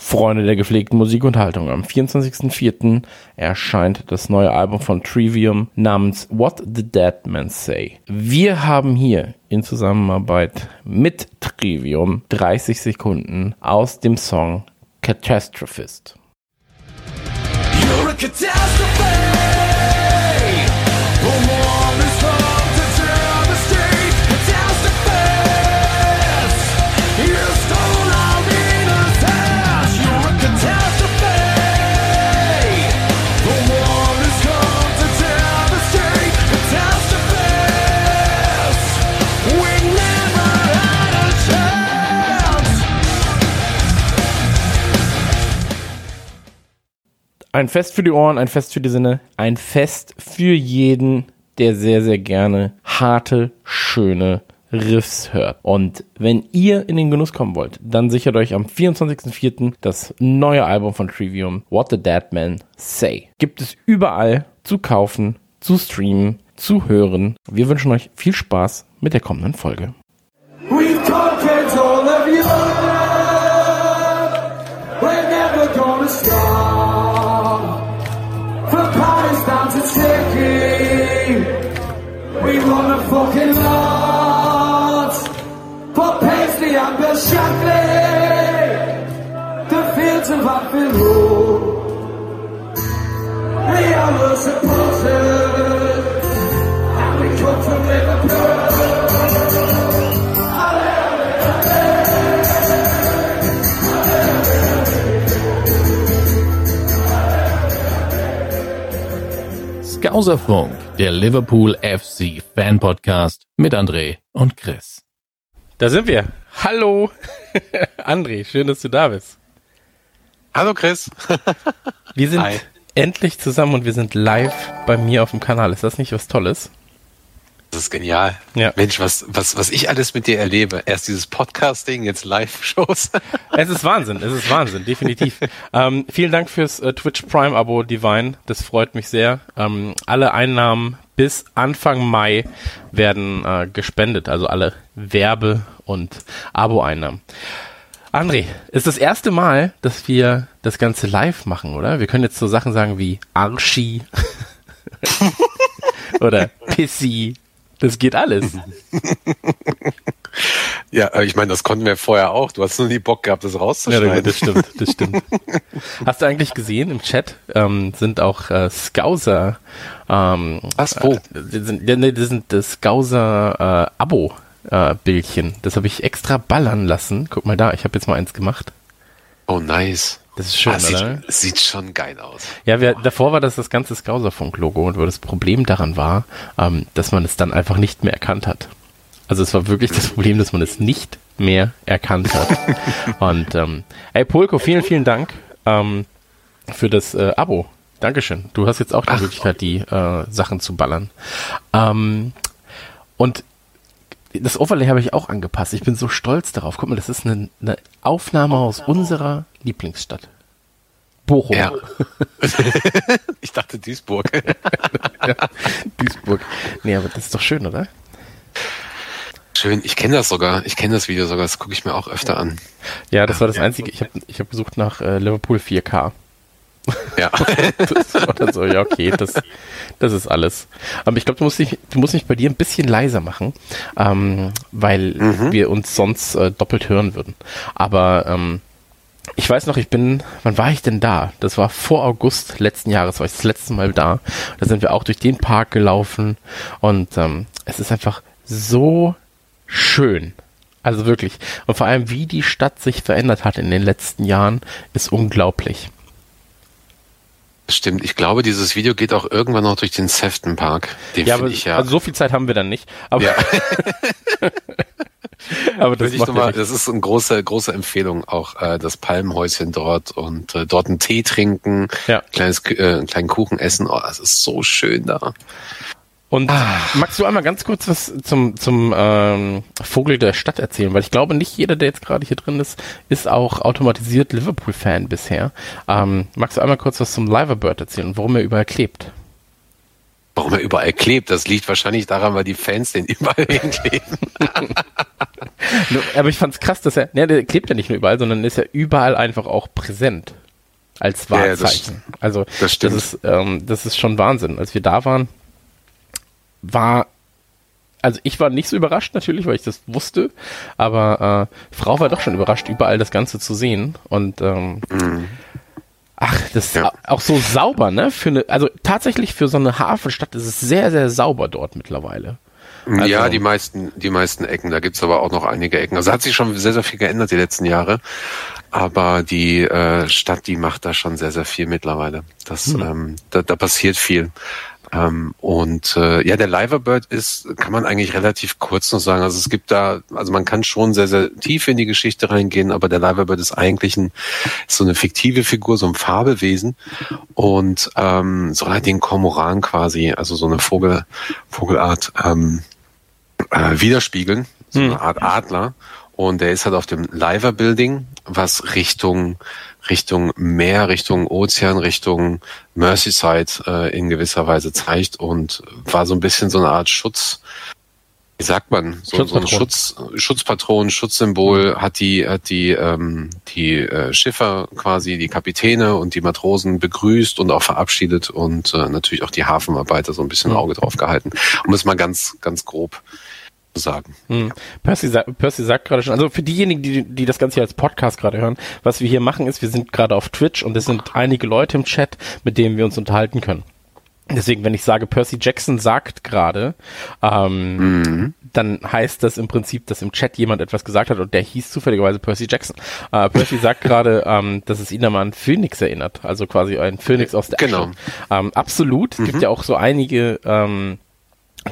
Freunde der gepflegten Musikunterhaltung. Am 24.04. erscheint das neue Album von Trivium namens What the Dead Men Say. Wir haben hier in Zusammenarbeit mit Trivium 30 Sekunden aus dem Song Catastrophist. You're a catastrophe! Ein Fest für die Ohren, ein Fest für die Sinne, ein Fest für jeden, der sehr, sehr gerne harte, schöne Riffs hört. Und wenn ihr in den Genuss kommen wollt, dann sichert euch am 24.04. das neue Album von Trivium, What the Dead Men Say. Gibt es überall zu kaufen, zu streamen, zu hören. Wir wünschen euch viel Spaß mit der kommenden Folge. And Bill Shankly. The fields of Anfield Road. We are the supporters, and we come from Liverpool. Skauserfunk, der Liverpool FC Fan Podcast mit André und Chris. Da sind wir. Hallo, André, schön, dass du da bist. Hallo Chris. wir sind Hi. endlich zusammen und wir sind live bei mir auf dem Kanal. Ist das nicht was Tolles? Das ist genial. Ja. Mensch, was, was, was ich alles mit dir erlebe. Erst dieses Podcasting, jetzt Live-Shows. es ist Wahnsinn, es ist Wahnsinn, definitiv. ähm, vielen Dank fürs äh, Twitch Prime-Abo, Divine. Das freut mich sehr. Ähm, alle Einnahmen bis Anfang Mai werden äh, gespendet, also alle Werbe- und Abo-Einnahmen. André, ist das erste Mal, dass wir das Ganze live machen, oder? Wir können jetzt so Sachen sagen wie Arschi oder Pissy das geht alles. ja, ich meine, das konnten wir vorher auch. Du hast nur nie Bock gehabt, das rauszuschneiden. Ja, das stimmt, das stimmt. hast du eigentlich gesehen im Chat ähm, sind auch äh, Scouser. Ähm, Was, wo? Äh, das sind, nee, das sind das Scouser äh, Abo. Äh, Bildchen. Das habe ich extra ballern lassen. Guck mal da, ich habe jetzt mal eins gemacht. Oh, nice. Das ist schön, ah, sieht, oder? Sieht schon geil aus. Ja, wir, davor war das das ganze Skauserfunk-Logo und das Problem daran war, ähm, dass man es dann einfach nicht mehr erkannt hat. Also es war wirklich das Problem, dass man es nicht mehr erkannt hat. und ähm, ey, Polko, vielen, vielen Dank ähm, für das äh, Abo. Dankeschön. Du hast jetzt auch die Ach, Möglichkeit, die äh, Sachen zu ballern. Ähm, und das Overlay habe ich auch angepasst. Ich bin so stolz darauf. Guck mal, das ist eine, eine Aufnahme aus unserer Lieblingsstadt. Bochum. Ja. ich dachte Duisburg. ja, Duisburg. Nee, aber das ist doch schön, oder? Schön, ich kenne das sogar. Ich kenne das Video sogar. Das gucke ich mir auch öfter an. Ja, das war das Einzige. Ich habe ich hab gesucht nach äh, Liverpool 4K. Ja. das war dann so, ja, okay, das, das ist alles. Aber ich glaube, du musst dich, du musst mich bei dir ein bisschen leiser machen, ähm, weil mhm. wir uns sonst äh, doppelt hören würden. Aber ähm, ich weiß noch, ich bin, wann war ich denn da? Das war vor August letzten Jahres, war ich das letzte Mal da. Da sind wir auch durch den Park gelaufen und ähm, es ist einfach so schön. Also wirklich. Und vor allem, wie die Stadt sich verändert hat in den letzten Jahren, ist unglaublich. Stimmt, ich glaube, dieses Video geht auch irgendwann noch durch den Sefton Park. Den ja, aber, ich ja. Also so viel Zeit haben wir dann nicht. Aber, ja. aber das, macht mal, das ist eine große, große Empfehlung, auch äh, das Palmenhäuschen dort und äh, dort einen Tee trinken, ja. kleines, äh, einen kleinen Kuchen essen. Oh, das ist so schön da. Und ah. magst du einmal ganz kurz was zum, zum ähm, Vogel der Stadt erzählen? Weil ich glaube, nicht jeder, der jetzt gerade hier drin ist, ist auch automatisiert Liverpool-Fan bisher. Ähm, magst du einmal kurz was zum Liverbird erzählen und warum er überall klebt? warum er überall klebt. Das liegt wahrscheinlich daran, weil die Fans den überall hinkleben. Aber ich fand's krass, dass er, ne, der klebt ja nicht nur überall, sondern ist ja überall einfach auch präsent. Als Wahrzeichen. Ja, das, also, das, das ist, ähm, das ist schon Wahnsinn. Als wir da waren, war also ich war nicht so überrascht natürlich, weil ich das wusste, aber äh, Frau war doch schon überrascht, überall das Ganze zu sehen. Und ähm, mhm. ach, das ist ja. auch so sauber, ne? Für eine, also tatsächlich für so eine Hafenstadt ist es sehr, sehr sauber dort mittlerweile. Also, ja, die meisten, die meisten Ecken. Da gibt's aber auch noch einige Ecken. Also hat sich schon sehr, sehr viel geändert die letzten Jahre. Aber die äh, Stadt, die macht da schon sehr, sehr viel mittlerweile. Das, mhm. ähm, da, da passiert viel. Ähm, und äh, ja, der Liverbird ist, kann man eigentlich relativ kurz noch sagen. Also es gibt da, also man kann schon sehr, sehr tief in die Geschichte reingehen, aber der Liverbird ist eigentlich ein, ist so eine fiktive Figur, so ein Fabelwesen und ähm, soll halt den Kormoran quasi, also so eine Vogel, Vogelart ähm, äh, widerspiegeln, so eine hm. Art Adler. Und der ist halt auf dem Liver Building, was Richtung Richtung Meer, Richtung Ozean, Richtung Merseyside äh, in gewisser Weise zeigt und war so ein bisschen so eine Art Schutz, wie sagt man, so, so ein Schutz, Schutzpatron, Schutzsymbol hat die, hat die, ähm, die äh, Schiffer quasi, die Kapitäne und die Matrosen begrüßt und auch verabschiedet und äh, natürlich auch die Hafenarbeiter so ein bisschen Auge drauf gehalten. Um es mal ganz, ganz grob sagen. Hm. Percy, Percy sagt gerade schon, also für diejenigen, die, die das Ganze hier als Podcast gerade hören, was wir hier machen ist, wir sind gerade auf Twitch und es sind einige Leute im Chat, mit denen wir uns unterhalten können. Deswegen, wenn ich sage, Percy Jackson sagt gerade, ähm, mhm. dann heißt das im Prinzip, dass im Chat jemand etwas gesagt hat und der hieß zufälligerweise Percy Jackson. Äh, Percy sagt gerade, ähm, dass es ihn an einen Phoenix erinnert, also quasi ein Phoenix aus der Genau. Ähm, absolut. Mhm. Gibt ja auch so einige ähm,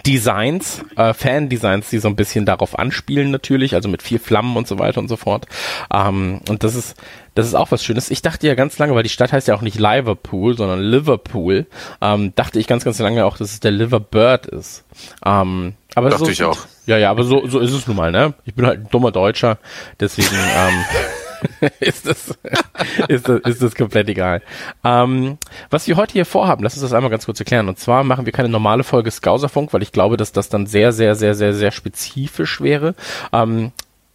Designs, äh, Fan-Designs, die so ein bisschen darauf anspielen natürlich, also mit vier Flammen und so weiter und so fort. Ähm, und das ist, das ist auch was Schönes. Ich dachte ja ganz lange, weil die Stadt heißt ja auch nicht Liverpool, sondern Liverpool, ähm, dachte ich ganz, ganz lange auch, dass es der Liverbird ist. Ähm, aber dachte so, ich auch. Ja, ja, aber so, so ist es nun mal, ne? Ich bin halt ein dummer Deutscher, deswegen, ähm, ist, das, ist, das, ist das komplett egal. Ähm, was wir heute hier vorhaben, lass uns das einmal ganz kurz erklären. Und zwar machen wir keine normale Folge Skauserfunk, weil ich glaube, dass das dann sehr, sehr, sehr, sehr, sehr spezifisch wäre. Ähm,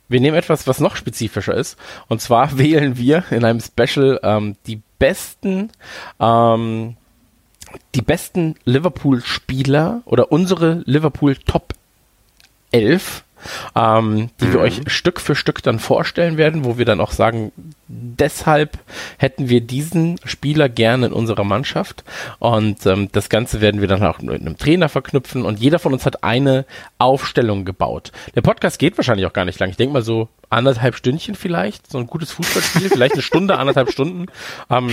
wir nehmen etwas, was noch spezifischer ist. Und zwar wählen wir in einem Special ähm, die besten ähm, die besten Liverpool-Spieler oder unsere Liverpool Top 11 ähm, die mhm. wir euch Stück für Stück dann vorstellen werden, wo wir dann auch sagen, deshalb hätten wir diesen Spieler gerne in unserer Mannschaft. Und ähm, das Ganze werden wir dann auch mit einem Trainer verknüpfen. Und jeder von uns hat eine Aufstellung gebaut. Der Podcast geht wahrscheinlich auch gar nicht lang. Ich denke mal so anderthalb Stündchen vielleicht. So ein gutes Fußballspiel, vielleicht eine Stunde, anderthalb Stunden. Ähm,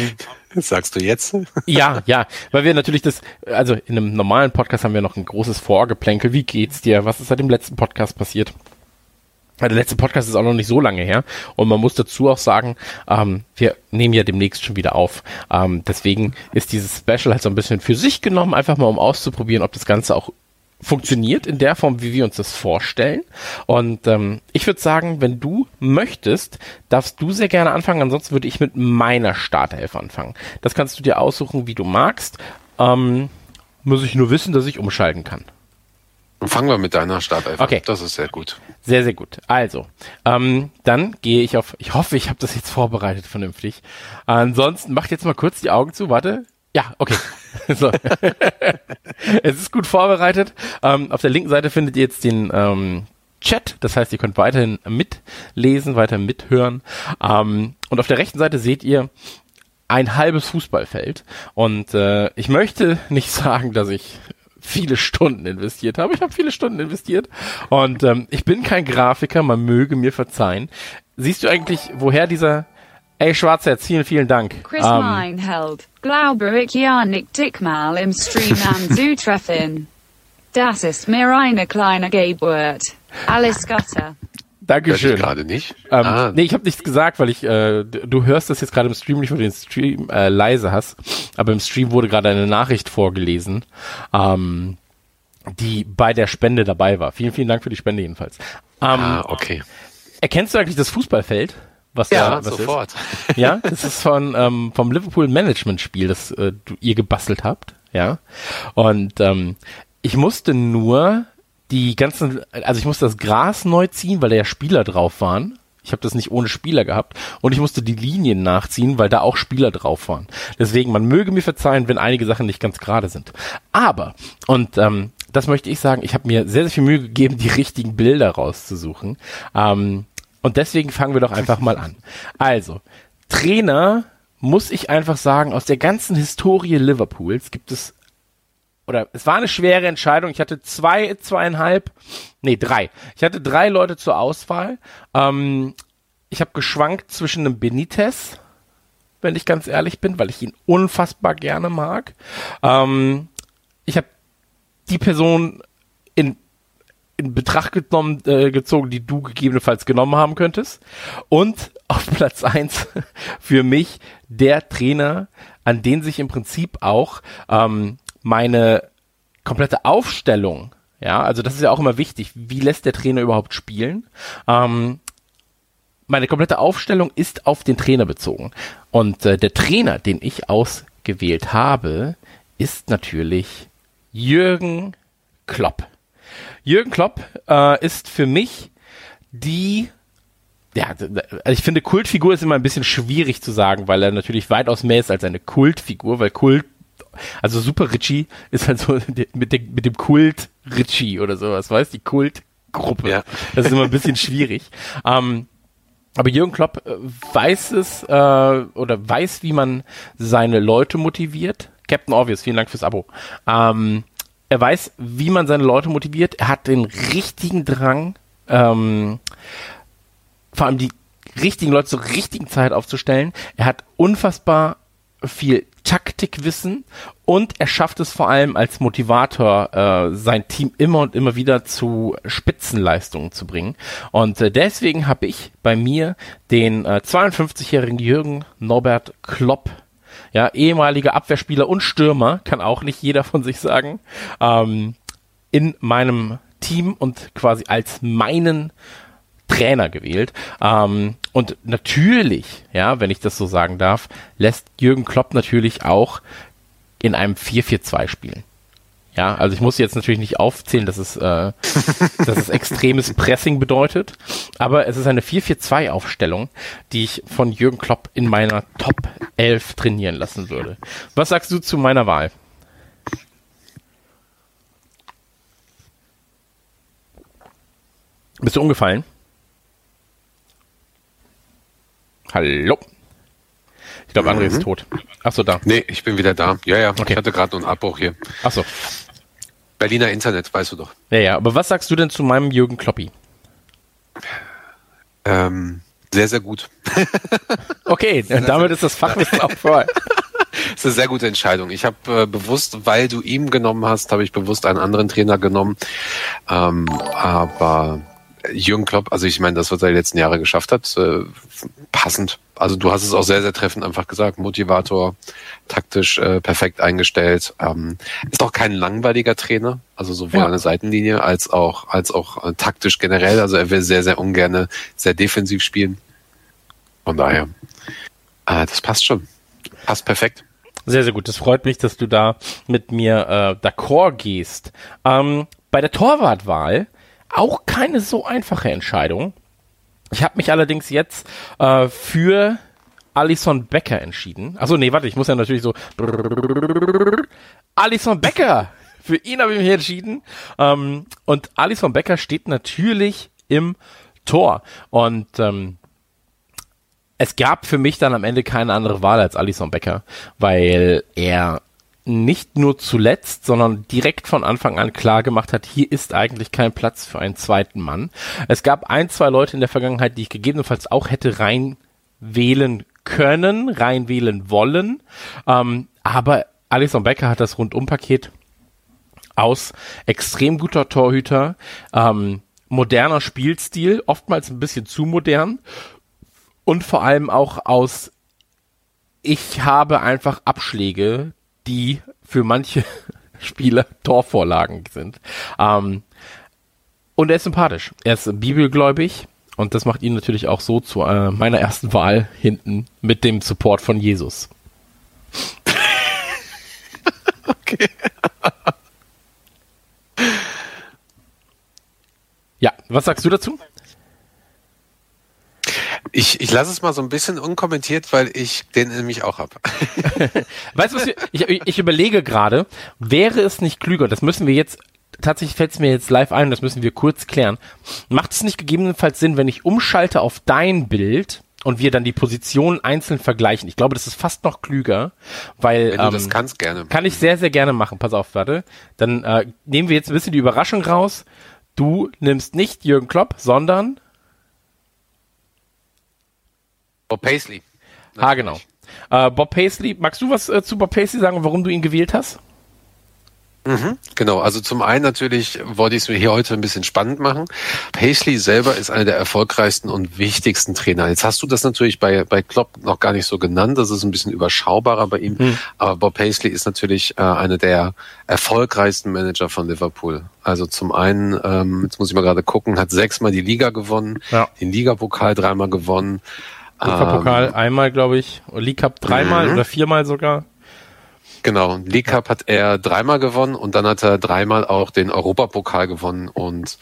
das sagst du jetzt? ja, ja, weil wir natürlich das, also in einem normalen Podcast haben wir noch ein großes Vorgeplänkel. Wie geht's dir? Was ist seit dem letzten Podcast passiert? Der letzte Podcast ist auch noch nicht so lange her und man muss dazu auch sagen, ähm, wir nehmen ja demnächst schon wieder auf. Ähm, deswegen ist dieses Special halt so ein bisschen für sich genommen, einfach mal um auszuprobieren, ob das Ganze auch funktioniert in der Form, wie wir uns das vorstellen. Und ähm, ich würde sagen, wenn du möchtest, darfst du sehr gerne anfangen. Ansonsten würde ich mit meiner Startelf anfangen. Das kannst du dir aussuchen, wie du magst. Ähm, muss ich nur wissen, dass ich umschalten kann. Fangen wir mit deiner Startelf okay. Das ist sehr gut. Sehr, sehr gut. Also, ähm, dann gehe ich auf, ich hoffe, ich habe das jetzt vorbereitet vernünftig. Ansonsten macht jetzt mal kurz die Augen zu, warte. Ja, okay. so. es ist gut vorbereitet. Ähm, auf der linken Seite findet ihr jetzt den ähm, Chat, das heißt, ihr könnt weiterhin mitlesen, weiter mithören. Ähm, und auf der rechten Seite seht ihr ein halbes Fußballfeld. Und äh, ich möchte nicht sagen, dass ich viele Stunden investiert habe. Ich habe viele Stunden investiert und ähm, ich bin kein Grafiker, man möge mir verzeihen. Siehst du eigentlich, woher dieser Ey, Schwarzherz, vielen, vielen Dank. Chris um, ähm, Meinheld, glaube ich ja nicht dickmal im Stream anzutreffen. Das ist mir eine kleine Geburt. Alles Gute. Dankeschön. Ich gerade nicht. Ähm, ah. Nee, ich habe nichts gesagt, weil ich, äh, du hörst das jetzt gerade im Stream nicht, weil du den Stream äh, leise hast, aber im Stream wurde gerade eine Nachricht vorgelesen, ähm, die bei der Spende dabei war. Vielen, vielen Dank für die Spende jedenfalls. Ähm, ah, okay. Erkennst du eigentlich das Fußballfeld? Was ja, da, was sofort. Ist? Ja, das ist von ähm, vom Liverpool Management Spiel, das äh, du, ihr gebastelt habt. ja. Und ähm, ich musste nur die ganzen, also ich musste das Gras neu ziehen, weil da ja Spieler drauf waren. Ich habe das nicht ohne Spieler gehabt und ich musste die Linien nachziehen, weil da auch Spieler drauf waren. Deswegen, man möge mir verzeihen, wenn einige Sachen nicht ganz gerade sind. Aber, und ähm, das möchte ich sagen, ich habe mir sehr, sehr viel Mühe gegeben, die richtigen Bilder rauszusuchen. Ähm, und deswegen fangen wir doch einfach mal an. Also, Trainer muss ich einfach sagen, aus der ganzen Historie Liverpools gibt es oder es war eine schwere Entscheidung. Ich hatte zwei, zweieinhalb, nee, drei. Ich hatte drei Leute zur Auswahl. Ähm, ich habe geschwankt zwischen einem Benitez, wenn ich ganz ehrlich bin, weil ich ihn unfassbar gerne mag. Ähm, ich habe die Person in, in Betracht genommen, äh, gezogen, die du gegebenenfalls genommen haben könntest. Und auf Platz eins für mich der Trainer, an den sich im Prinzip auch ähm, meine komplette Aufstellung, ja, also das ist ja auch immer wichtig, wie lässt der Trainer überhaupt spielen? Ähm, meine komplette Aufstellung ist auf den Trainer bezogen. Und äh, der Trainer, den ich ausgewählt habe, ist natürlich Jürgen Klopp. Jürgen Klopp äh, ist für mich die ja, also ich finde, Kultfigur ist immer ein bisschen schwierig zu sagen, weil er natürlich weitaus mehr ist als eine Kultfigur, weil Kult also Super Richie ist halt so mit, dem, mit dem Kult Richie oder sowas, weißt du, die Kultgruppe. Ja. Das ist immer ein bisschen schwierig. Ähm, aber Jürgen Klopp äh, weiß es äh, oder weiß, wie man seine Leute motiviert. Captain Obvious, vielen Dank fürs Abo. Ähm, er weiß, wie man seine Leute motiviert. Er hat den richtigen Drang, ähm, vor allem die richtigen Leute zur richtigen Zeit aufzustellen. Er hat unfassbar viel Taktikwissen und er schafft es vor allem als Motivator, äh, sein Team immer und immer wieder zu Spitzenleistungen zu bringen. Und äh, deswegen habe ich bei mir den äh, 52-jährigen Jürgen Norbert Klopp ja, ehemaliger Abwehrspieler und Stürmer, kann auch nicht jeder von sich sagen, ähm, in meinem Team und quasi als meinen Trainer gewählt. Ähm, und natürlich, ja, wenn ich das so sagen darf, lässt Jürgen Klopp natürlich auch in einem 4-4-2 spielen. Ja, also ich muss jetzt natürlich nicht aufzählen, dass es, äh, dass es extremes Pressing bedeutet, aber es ist eine 4-4-2-Aufstellung, die ich von Jürgen Klopp in meiner Top 11 trainieren lassen würde. Was sagst du zu meiner Wahl? Bist du umgefallen? Hallo. Ich glaube, André mhm. ist tot. Achso, da. Nee, ich bin wieder da. Ja, ja. Okay. Ich hatte gerade einen Abbruch hier. Achso. Berliner Internet, weißt du doch. Ja, ja. Aber was sagst du denn zu meinem Jürgen Kloppi? Ähm, sehr, sehr gut. okay, sehr, damit sehr, ist das Fachwissen auch voll. Das ist eine sehr gute Entscheidung. Ich habe äh, bewusst, weil du ihm genommen hast, habe ich bewusst einen anderen Trainer genommen. Ähm, aber Jürgen Klopp, also ich meine, das, was er die letzten Jahre geschafft hat, äh, passend. Also du hast es auch sehr, sehr treffend einfach gesagt. Motivator, taktisch äh, perfekt eingestellt. Ähm, ist auch kein langweiliger Trainer, also sowohl ja. an der Seitenlinie als auch als auch äh, taktisch generell. Also er will sehr, sehr ungern sehr defensiv spielen. Von daher, äh, das passt schon. Passt perfekt. Sehr, sehr gut. Das freut mich, dass du da mit mir äh, d'accord gehst. Ähm, bei der Torwartwahl auch keine so einfache Entscheidung. Ich habe mich allerdings jetzt äh, für Alison Becker entschieden. Achso, nee, warte, ich muss ja natürlich so. Alison Becker! Für ihn habe ich mich entschieden. Ähm, und Alison Becker steht natürlich im Tor. Und ähm, es gab für mich dann am Ende keine andere Wahl als Alison Becker, weil er nicht nur zuletzt, sondern direkt von Anfang an klar gemacht hat, hier ist eigentlich kein Platz für einen zweiten Mann. Es gab ein, zwei Leute in der Vergangenheit, die ich gegebenenfalls auch hätte rein wählen können, rein wählen wollen. Ähm, aber Alison Becker hat das Rundumpaket aus extrem guter Torhüter, ähm, moderner Spielstil, oftmals ein bisschen zu modern und vor allem auch aus ich habe einfach Abschläge, die für manche Spieler Torvorlagen sind. Ähm, und er ist sympathisch. Er ist bibelgläubig und das macht ihn natürlich auch so zu äh, meiner ersten Wahl hinten mit dem Support von Jesus. okay. Ja, was sagst du dazu? Ich, ich lasse es mal so ein bisschen unkommentiert, weil ich den nämlich auch habe. weißt du, was wir, ich, ich überlege gerade, wäre es nicht klüger, das müssen wir jetzt, tatsächlich fällt es mir jetzt live ein, das müssen wir kurz klären. Macht es nicht gegebenenfalls Sinn, wenn ich umschalte auf dein Bild und wir dann die Positionen einzeln vergleichen? Ich glaube, das ist fast noch klüger, weil. Wenn du ähm, das kannst, gerne. Kann ich sehr, sehr gerne machen. Pass auf, warte. Dann äh, nehmen wir jetzt ein bisschen die Überraschung raus. Du nimmst nicht Jürgen Klopp, sondern Bob Paisley. Ah, genau. Äh, Bob Paisley, magst du was äh, zu Bob Paisley sagen, warum du ihn gewählt hast? Mhm, genau, also zum einen natürlich wollte ich es mir hier heute ein bisschen spannend machen. Paisley selber ist einer der erfolgreichsten und wichtigsten Trainer. Jetzt hast du das natürlich bei, bei Klopp noch gar nicht so genannt, das ist ein bisschen überschaubarer bei ihm, hm. aber Bob Paisley ist natürlich äh, einer der erfolgreichsten Manager von Liverpool. Also zum einen, ähm, jetzt muss ich mal gerade gucken, hat sechsmal die Liga gewonnen, ja. den Ligapokal dreimal gewonnen, UEFA-Pokal ähm, einmal, glaube ich. League Cup dreimal mhm. oder viermal sogar. Genau, League Cup hat er dreimal gewonnen und dann hat er dreimal auch den Europapokal gewonnen und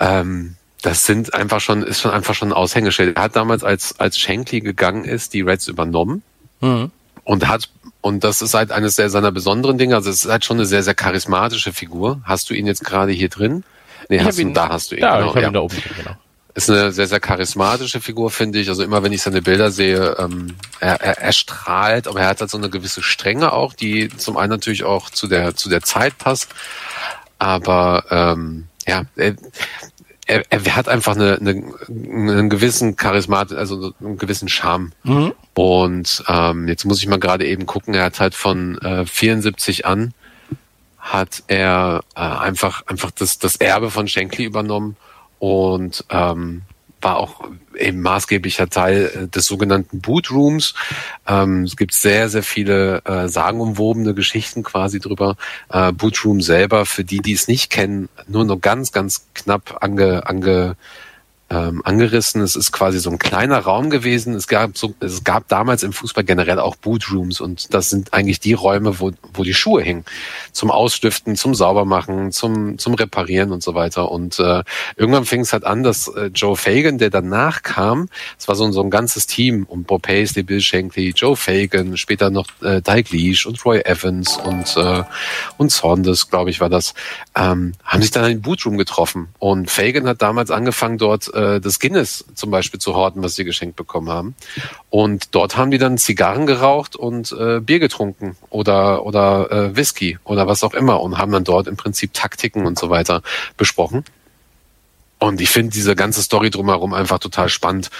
ähm, das sind einfach schon, ist schon einfach schon ein Aushängeschild. Er hat damals, als, als Shankly gegangen ist, die Reds übernommen mhm. und hat, und das ist halt eines der, seiner besonderen Dinge, also es ist halt schon eine sehr, sehr charismatische Figur. Hast du ihn jetzt gerade hier drin? Nee, hast du, ihn, da hast du ihn. Ja, genau, ich ja. ihn da oben, genau ist eine sehr, sehr charismatische Figur, finde ich. Also immer, wenn ich seine Bilder sehe, ähm, er, er, er strahlt, aber er hat halt so eine gewisse Strenge auch, die zum einen natürlich auch zu der, zu der Zeit passt. Aber ähm, ja, er, er, er hat einfach eine, eine, einen gewissen Charismat, also einen gewissen Charme. Mhm. Und ähm, jetzt muss ich mal gerade eben gucken, er hat halt von äh, 74 an hat er äh, einfach einfach das, das Erbe von Shankly übernommen und ähm, war auch eben maßgeblicher Teil äh, des sogenannten Bootrooms. Ähm, es gibt sehr, sehr viele äh, sagenumwobene Geschichten quasi drüber. Äh, Bootroom selber, für die, die es nicht kennen, nur noch ganz, ganz knapp ange, ange ähm, angerissen. Es ist quasi so ein kleiner Raum gewesen. Es gab, so, es gab damals im Fußball generell auch Bootrooms und das sind eigentlich die Räume, wo, wo die Schuhe hingen. Zum Ausstiften, zum Saubermachen, zum, zum Reparieren und so weiter. Und äh, irgendwann fing es halt an, dass äh, Joe Fagan, der danach kam, es war so, so ein ganzes Team um Bob Paisley, Bill Shankly, Joe Fagan, später noch äh, Leash und Roy Evans und, äh, und Saunders, glaube ich, war das, ähm, haben sich dann in den Bootroom getroffen. Und Fagan hat damals angefangen, dort äh, das Guinness zum Beispiel zu horten, was sie geschenkt bekommen haben. Und dort haben die dann Zigarren geraucht und äh, Bier getrunken oder oder äh, Whisky oder was auch immer und haben dann dort im Prinzip Taktiken und so weiter besprochen. Und ich finde diese ganze Story drumherum einfach total spannend.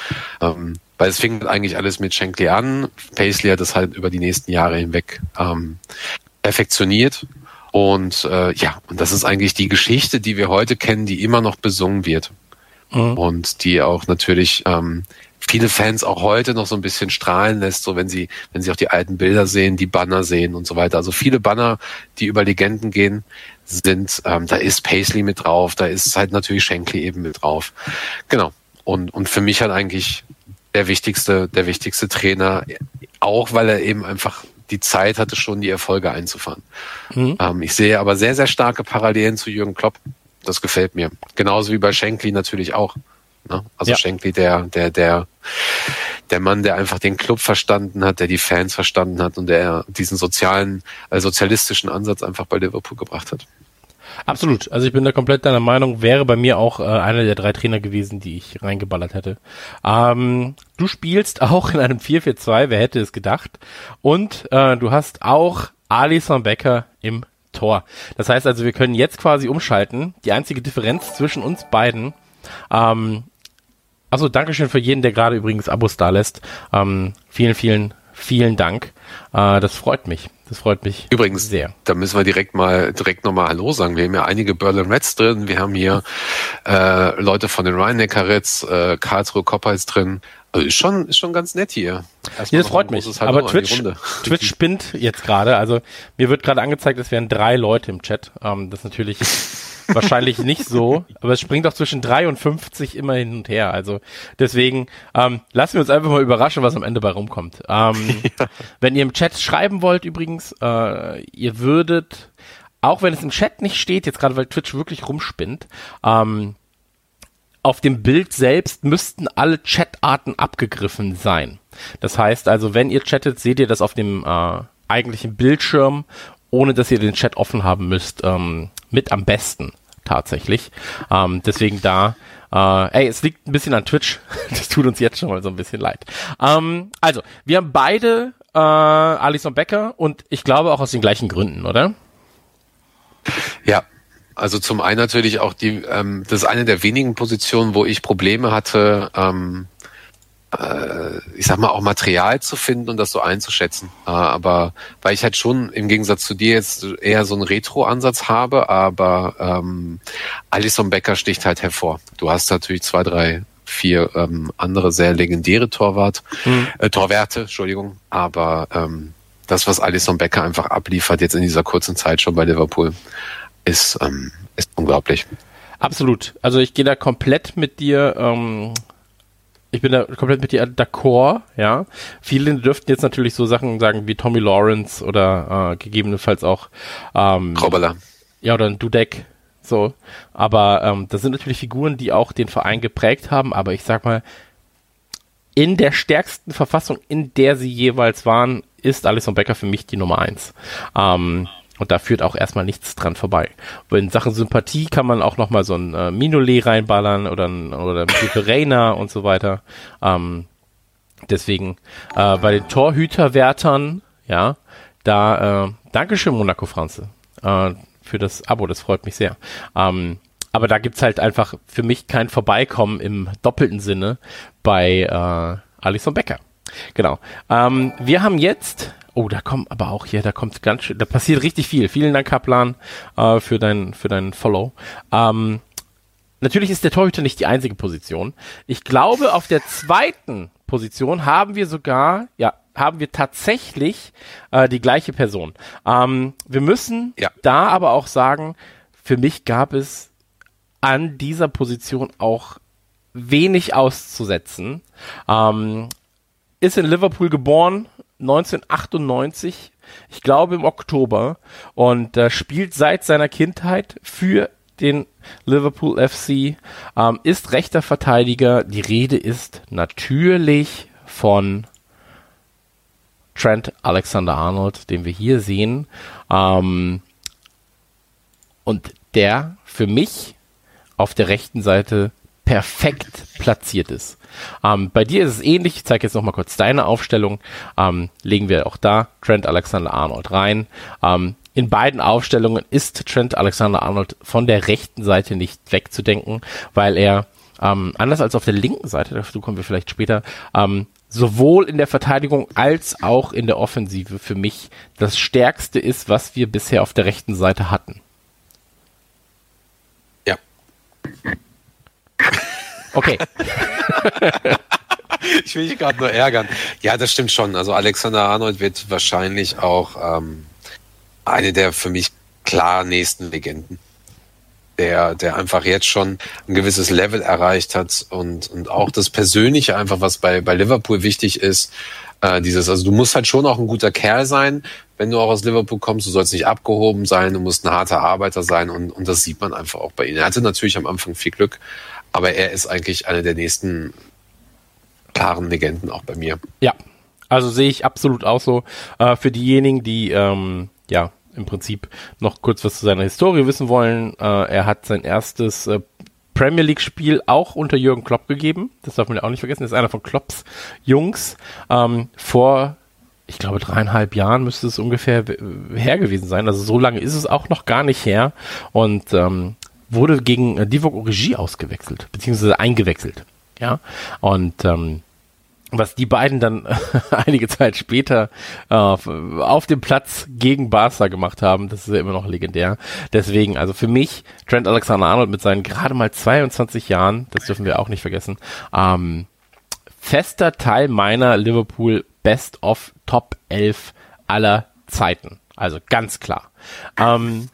Ähm, weil es fing eigentlich alles mit Shankly an. Paisley hat das halt über die nächsten Jahre hinweg ähm, perfektioniert. Und äh, ja, und das ist eigentlich die Geschichte, die wir heute kennen, die immer noch besungen wird mhm. und die auch natürlich ähm, viele Fans auch heute noch so ein bisschen strahlen lässt, so wenn sie, wenn sie auch die alten Bilder sehen, die Banner sehen und so weiter. Also viele Banner, die über Legenden gehen, sind, ähm, da ist Paisley mit drauf, da ist halt natürlich Shankly eben mit drauf. Genau. Und, und für mich halt eigentlich der wichtigste, der wichtigste Trainer, auch weil er eben einfach die Zeit hatte, schon die Erfolge einzufahren. Mhm. Ähm, ich sehe aber sehr, sehr starke Parallelen zu Jürgen Klopp. Das gefällt mir. Genauso wie bei Shankly natürlich auch. Ne? Also ja. Shankly, der, der, der, der Mann, der einfach den Club verstanden hat, der die Fans verstanden hat und der diesen sozialen, äh, sozialistischen Ansatz einfach bei Liverpool gebracht hat. Absolut. Also ich bin da komplett deiner Meinung. Wäre bei mir auch äh, einer der drei Trainer gewesen, die ich reingeballert hätte. Ähm, du spielst auch in einem 4-4-2, wer hätte es gedacht. Und äh, du hast auch Alisson Becker im Tor. Das heißt also, wir können jetzt quasi umschalten. Die einzige Differenz zwischen uns beiden. Ähm, also Dankeschön für jeden, der gerade übrigens Abos da lässt. Ähm, vielen, vielen, vielen Dank. Äh, das freut mich. Das freut mich Übrigens, sehr. Da müssen wir direkt mal direkt nochmal Hallo sagen. Wir haben ja einige Berlin Reds drin. Wir haben hier äh, Leute von den Rhein-Neckar Reds, äh, Karlsruhe Koppers drin. Also ist schon, ist schon ganz nett hier. ja, das freut mich. Aber Twitch, Twitch spinnt jetzt gerade. Also mir wird gerade angezeigt, es wären drei Leute im Chat. Ähm, das ist natürlich wahrscheinlich nicht so, aber es springt doch zwischen drei und 50 immer hin und her. Also deswegen ähm, lassen wir uns einfach mal überraschen, was am Ende bei rumkommt. Ähm, ja. Wenn ihr im Chat schreiben wollt übrigens, äh, ihr würdet, auch wenn es im Chat nicht steht, jetzt gerade weil Twitch wirklich rumspinnt, ähm, auf dem Bild selbst müssten alle Chatarten abgegriffen sein. Das heißt also, wenn ihr chattet, seht ihr das auf dem äh, eigentlichen Bildschirm, ohne dass ihr den Chat offen haben müsst, ähm, mit am besten tatsächlich. Ähm, deswegen da, äh, ey, es liegt ein bisschen an Twitch. das tut uns jetzt schon mal so ein bisschen leid. Ähm, also, wir haben beide äh, Alison Becker und ich glaube auch aus den gleichen Gründen, oder? Ja, also zum einen natürlich auch die, ähm, das ist eine der wenigen Positionen, wo ich Probleme hatte, ähm, äh, ich sag mal, auch Material zu finden und das so einzuschätzen. Äh, aber weil ich halt schon im Gegensatz zu dir jetzt eher so einen Retro-Ansatz habe, aber ähm, Alison Becker sticht halt hervor. Du hast natürlich zwei, drei, vier ähm, andere sehr legendäre Torwart, mhm. äh, Torwerte, Entschuldigung, aber ähm, das, was Alison Becker einfach abliefert jetzt in dieser kurzen Zeit schon bei Liverpool, ist, ähm, ist unglaublich. Absolut. Also ich gehe da komplett mit dir. Ähm, ich bin da komplett mit dir d'accord, ja. Viele dürften jetzt natürlich so Sachen sagen wie Tommy Lawrence oder äh, gegebenenfalls auch ähm, Robberler. Ja, oder ein Dudek. So. Aber ähm, das sind natürlich Figuren, die auch den Verein geprägt haben, aber ich sag mal, in der stärksten Verfassung, in der sie jeweils waren, ist Alison Becker für mich die Nummer eins. Ähm, und da führt auch erstmal nichts dran vorbei. In Sachen Sympathie kann man auch nochmal so ein äh, Minolet reinballern oder ein, oder ein Reina und so weiter. Ähm, deswegen äh, bei den Torhüterwärtern, ja, da, äh, Dankeschön, Monaco Franze, äh, für das Abo, das freut mich sehr. Ähm, aber da gibt's halt einfach für mich kein Vorbeikommen im doppelten Sinne bei äh, Alison Becker. Genau. Ähm, wir haben jetzt Oh, da kommt aber auch hier, da kommt ganz schön, da passiert richtig viel. Vielen Dank, Kaplan, äh, für dein, für dein Follow. Ähm, natürlich ist der Torhüter nicht die einzige Position. Ich glaube, auf der zweiten Position haben wir sogar, ja, haben wir tatsächlich äh, die gleiche Person. Ähm, wir müssen ja. da aber auch sagen, für mich gab es an dieser Position auch wenig auszusetzen. Ähm, ist in Liverpool geboren, 1998, ich glaube im Oktober, und äh, spielt seit seiner Kindheit für den Liverpool FC, ähm, ist rechter Verteidiger. Die Rede ist natürlich von Trent Alexander-Arnold, den wir hier sehen. Ähm, und der für mich auf der rechten Seite perfekt platziert ist. Ähm, bei dir ist es ähnlich. Ich zeige jetzt noch mal kurz deine Aufstellung. Ähm, legen wir auch da Trent Alexander-Arnold rein. Ähm, in beiden Aufstellungen ist Trent Alexander-Arnold von der rechten Seite nicht wegzudenken, weil er ähm, anders als auf der linken Seite, dazu kommen wir vielleicht später, ähm, sowohl in der Verteidigung als auch in der Offensive für mich das Stärkste ist, was wir bisher auf der rechten Seite hatten. Okay. ich will dich gerade nur ärgern. Ja, das stimmt schon. Also Alexander Arnold wird wahrscheinlich auch ähm, eine der für mich klar nächsten Legenden. Der, der einfach jetzt schon ein gewisses Level erreicht hat und, und auch das Persönliche einfach, was bei, bei Liverpool wichtig ist, äh, dieses, also du musst halt schon auch ein guter Kerl sein, wenn du auch aus Liverpool kommst, du sollst nicht abgehoben sein, du musst ein harter Arbeiter sein und, und das sieht man einfach auch bei ihm. Er hatte natürlich am Anfang viel Glück, aber er ist eigentlich einer der nächsten klaren Legenden auch bei mir. Ja, also sehe ich absolut auch so. Äh, für diejenigen, die ähm, ja im Prinzip noch kurz was zu seiner Historie wissen wollen, äh, er hat sein erstes äh, Premier League Spiel auch unter Jürgen Klopp gegeben. Das darf man ja auch nicht vergessen. Das ist einer von Klopps Jungs. Ähm, vor, ich glaube, dreieinhalb Jahren müsste es ungefähr her gewesen sein. Also so lange ist es auch noch gar nicht her. Und ähm, wurde gegen äh, Divock Origi ausgewechselt, beziehungsweise eingewechselt. Ja, und ähm, was die beiden dann einige Zeit später äh, auf dem Platz gegen Barca gemacht haben, das ist ja immer noch legendär. Deswegen, also für mich, Trent Alexander-Arnold mit seinen gerade mal 22 Jahren, das dürfen wir auch nicht vergessen, ähm, fester Teil meiner Liverpool Best of Top 11 aller Zeiten. Also ganz klar. Ähm,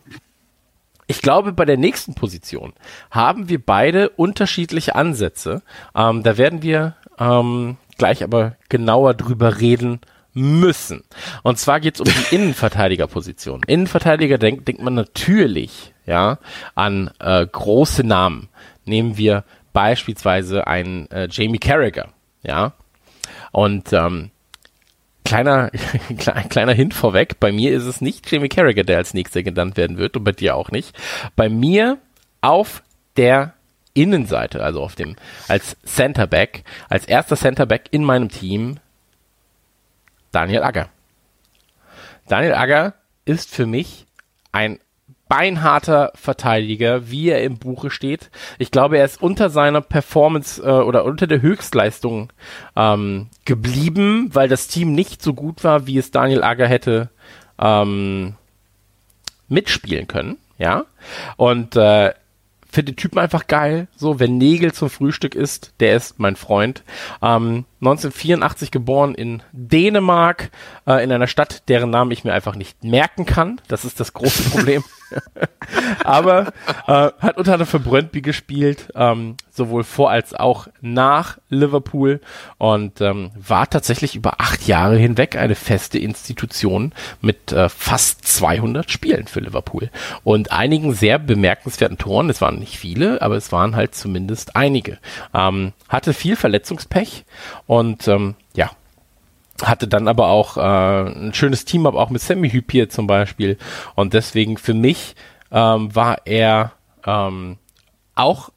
ich glaube, bei der nächsten Position haben wir beide unterschiedliche Ansätze. Ähm, da werden wir ähm, gleich aber genauer drüber reden, müssen. Und zwar geht es um die Innenverteidigerposition. Innenverteidiger denkt, denkt man natürlich ja an äh, große Namen. Nehmen wir beispielsweise einen äh, Jamie Carragher, ja. Und ähm, kleiner, kleiner Hint vorweg, bei mir ist es nicht Jamie Carragher, der als nächster genannt werden wird und bei dir auch nicht. Bei mir auf der Innenseite, also auf dem, als Centerback, als erster Centerback in meinem Team, Daniel Agger. Daniel Agger ist für mich ein beinharter Verteidiger, wie er im Buche steht. Ich glaube, er ist unter seiner Performance äh, oder unter der Höchstleistung ähm, geblieben, weil das Team nicht so gut war, wie es Daniel Agger hätte ähm, mitspielen können. Ja, und äh, finde den Typen einfach geil. So, wenn Nägel zum Frühstück ist, der ist mein Freund. Ähm, 1984 geboren in Dänemark, äh, in einer Stadt, deren Namen ich mir einfach nicht merken kann. Das ist das große Problem. Aber äh, hat unter anderem für Brøndby gespielt, ähm, sowohl vor als auch nach Liverpool und ähm, war tatsächlich über acht Jahre hinweg eine feste Institution mit äh, fast 200 Spielen für Liverpool und einigen sehr bemerkenswerten Toren. Es waren nicht viele, aber es waren halt zumindest einige. Ähm, hatte viel Verletzungspech und ähm, ja, hatte dann aber auch äh, ein schönes Team, aber auch mit Sammy Hypier zum Beispiel. Und deswegen für mich ähm, war er ähm, auch,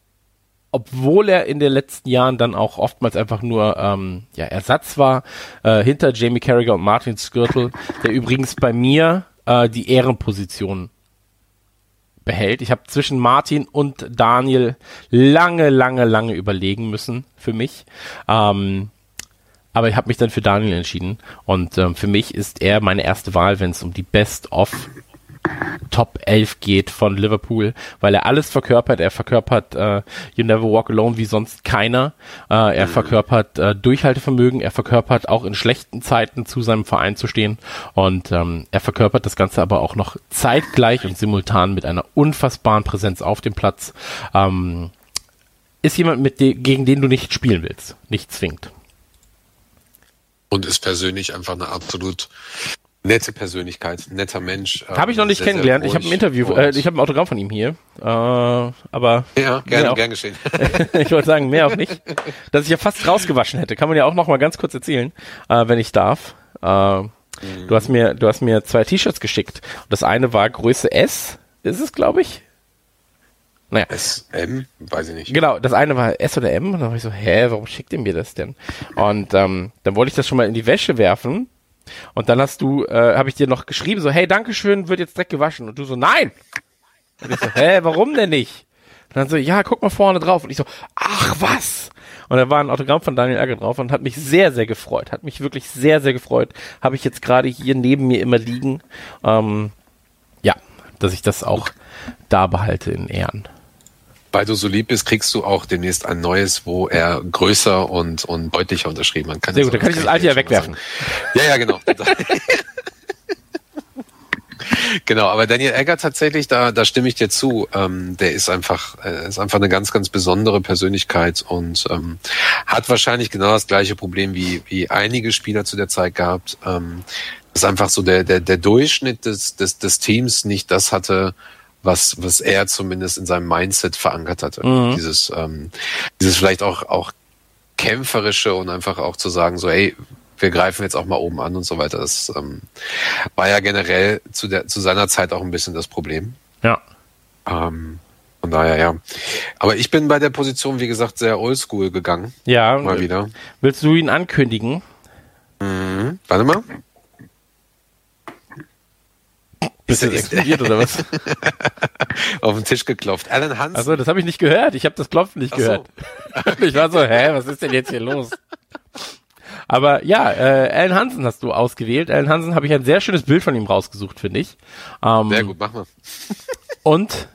obwohl er in den letzten Jahren dann auch oftmals einfach nur ähm, ja, Ersatz war, äh, hinter Jamie Carragher und Martin Skirtle, der übrigens bei mir äh, die Ehrenposition behält. Ich habe zwischen Martin und Daniel lange, lange, lange überlegen müssen für mich. Ähm, aber ich habe mich dann für Daniel entschieden. Und ähm, für mich ist er meine erste Wahl, wenn es um die Best of Top 11 geht von Liverpool, weil er alles verkörpert. Er verkörpert äh, You Never Walk Alone wie sonst keiner. Äh, er verkörpert äh, Durchhaltevermögen. Er verkörpert auch in schlechten Zeiten zu seinem Verein zu stehen. Und ähm, er verkörpert das Ganze aber auch noch zeitgleich und simultan mit einer unfassbaren Präsenz auf dem Platz. Ähm, ist jemand, mit de gegen den du nicht spielen willst, nicht zwingt. Und ist persönlich einfach eine absolut nette Persönlichkeit, netter Mensch. Habe ich noch nicht sehr, kennengelernt. sehr Ich habe ein Interview, äh, ich habe ein Autogramm von ihm hier. Äh, aber ja, gerne, auch, gern geschehen. ich wollte sagen, mehr auch nicht. Dass ich ja fast rausgewaschen hätte, kann man ja auch noch mal ganz kurz erzählen, äh, wenn ich darf. Äh, Du hast mir, du hast mir zwei T-Shirts geschickt. Das eine war Größe S, ist es, glaube ich. Naja, SM? Weiß ich nicht. Genau, das eine war S oder M und dann war ich so, hä, warum schickt ihr mir das denn? Und ähm, dann wollte ich das schon mal in die Wäsche werfen und dann hast du, äh, habe ich dir noch geschrieben, so, hey, Dankeschön, wird jetzt direkt gewaschen. Und du so, nein! Und ich so, hä, warum denn nicht? Und dann so, ja, guck mal vorne drauf. Und ich so, ach was! Und da war ein Autogramm von Daniel Ärger drauf und hat mich sehr, sehr gefreut. Hat mich wirklich sehr, sehr gefreut. Habe ich jetzt gerade hier neben mir immer liegen. Ähm, ja, dass ich das auch da behalte in Ehren. Weil du so lieb bist, kriegst du auch demnächst ein neues, wo er größer und, und deutlicher unterschrieben hat. Kann Sehr gut, dann kann ich das alte ja wegwerfen. Ja, ja, genau. genau, aber Daniel Egger tatsächlich, da, da stimme ich dir zu. Ähm, der ist einfach, äh, ist einfach eine ganz, ganz besondere Persönlichkeit und ähm, hat wahrscheinlich genau das gleiche Problem wie, wie einige Spieler zu der Zeit gehabt. Ähm, dass einfach so der, der, der Durchschnitt des, des, des Teams nicht das hatte, was, was er zumindest in seinem Mindset verankert hatte. Mhm. Dieses, ähm, dieses vielleicht auch, auch kämpferische und einfach auch zu sagen, so, hey, wir greifen jetzt auch mal oben an und so weiter. Das ähm, war ja generell zu, der, zu seiner Zeit auch ein bisschen das Problem. Ja. Ähm, von daher, ja. Aber ich bin bei der Position, wie gesagt, sehr oldschool gegangen. Ja, Mal wieder. willst du ihn ankündigen? Mhm. Warte mal. Bist du Ist- explodiert oder was? Auf den Tisch geklopft. Alan Hansen. Also, das habe ich nicht gehört. Ich habe das Klopfen nicht so. gehört. Ich war so, hä, was ist denn jetzt hier los? Aber ja, äh, Alan Hansen hast du ausgewählt. Alan Hansen habe ich ein sehr schönes Bild von ihm rausgesucht, finde ich. Ähm, Sehr gut, mach mal. Und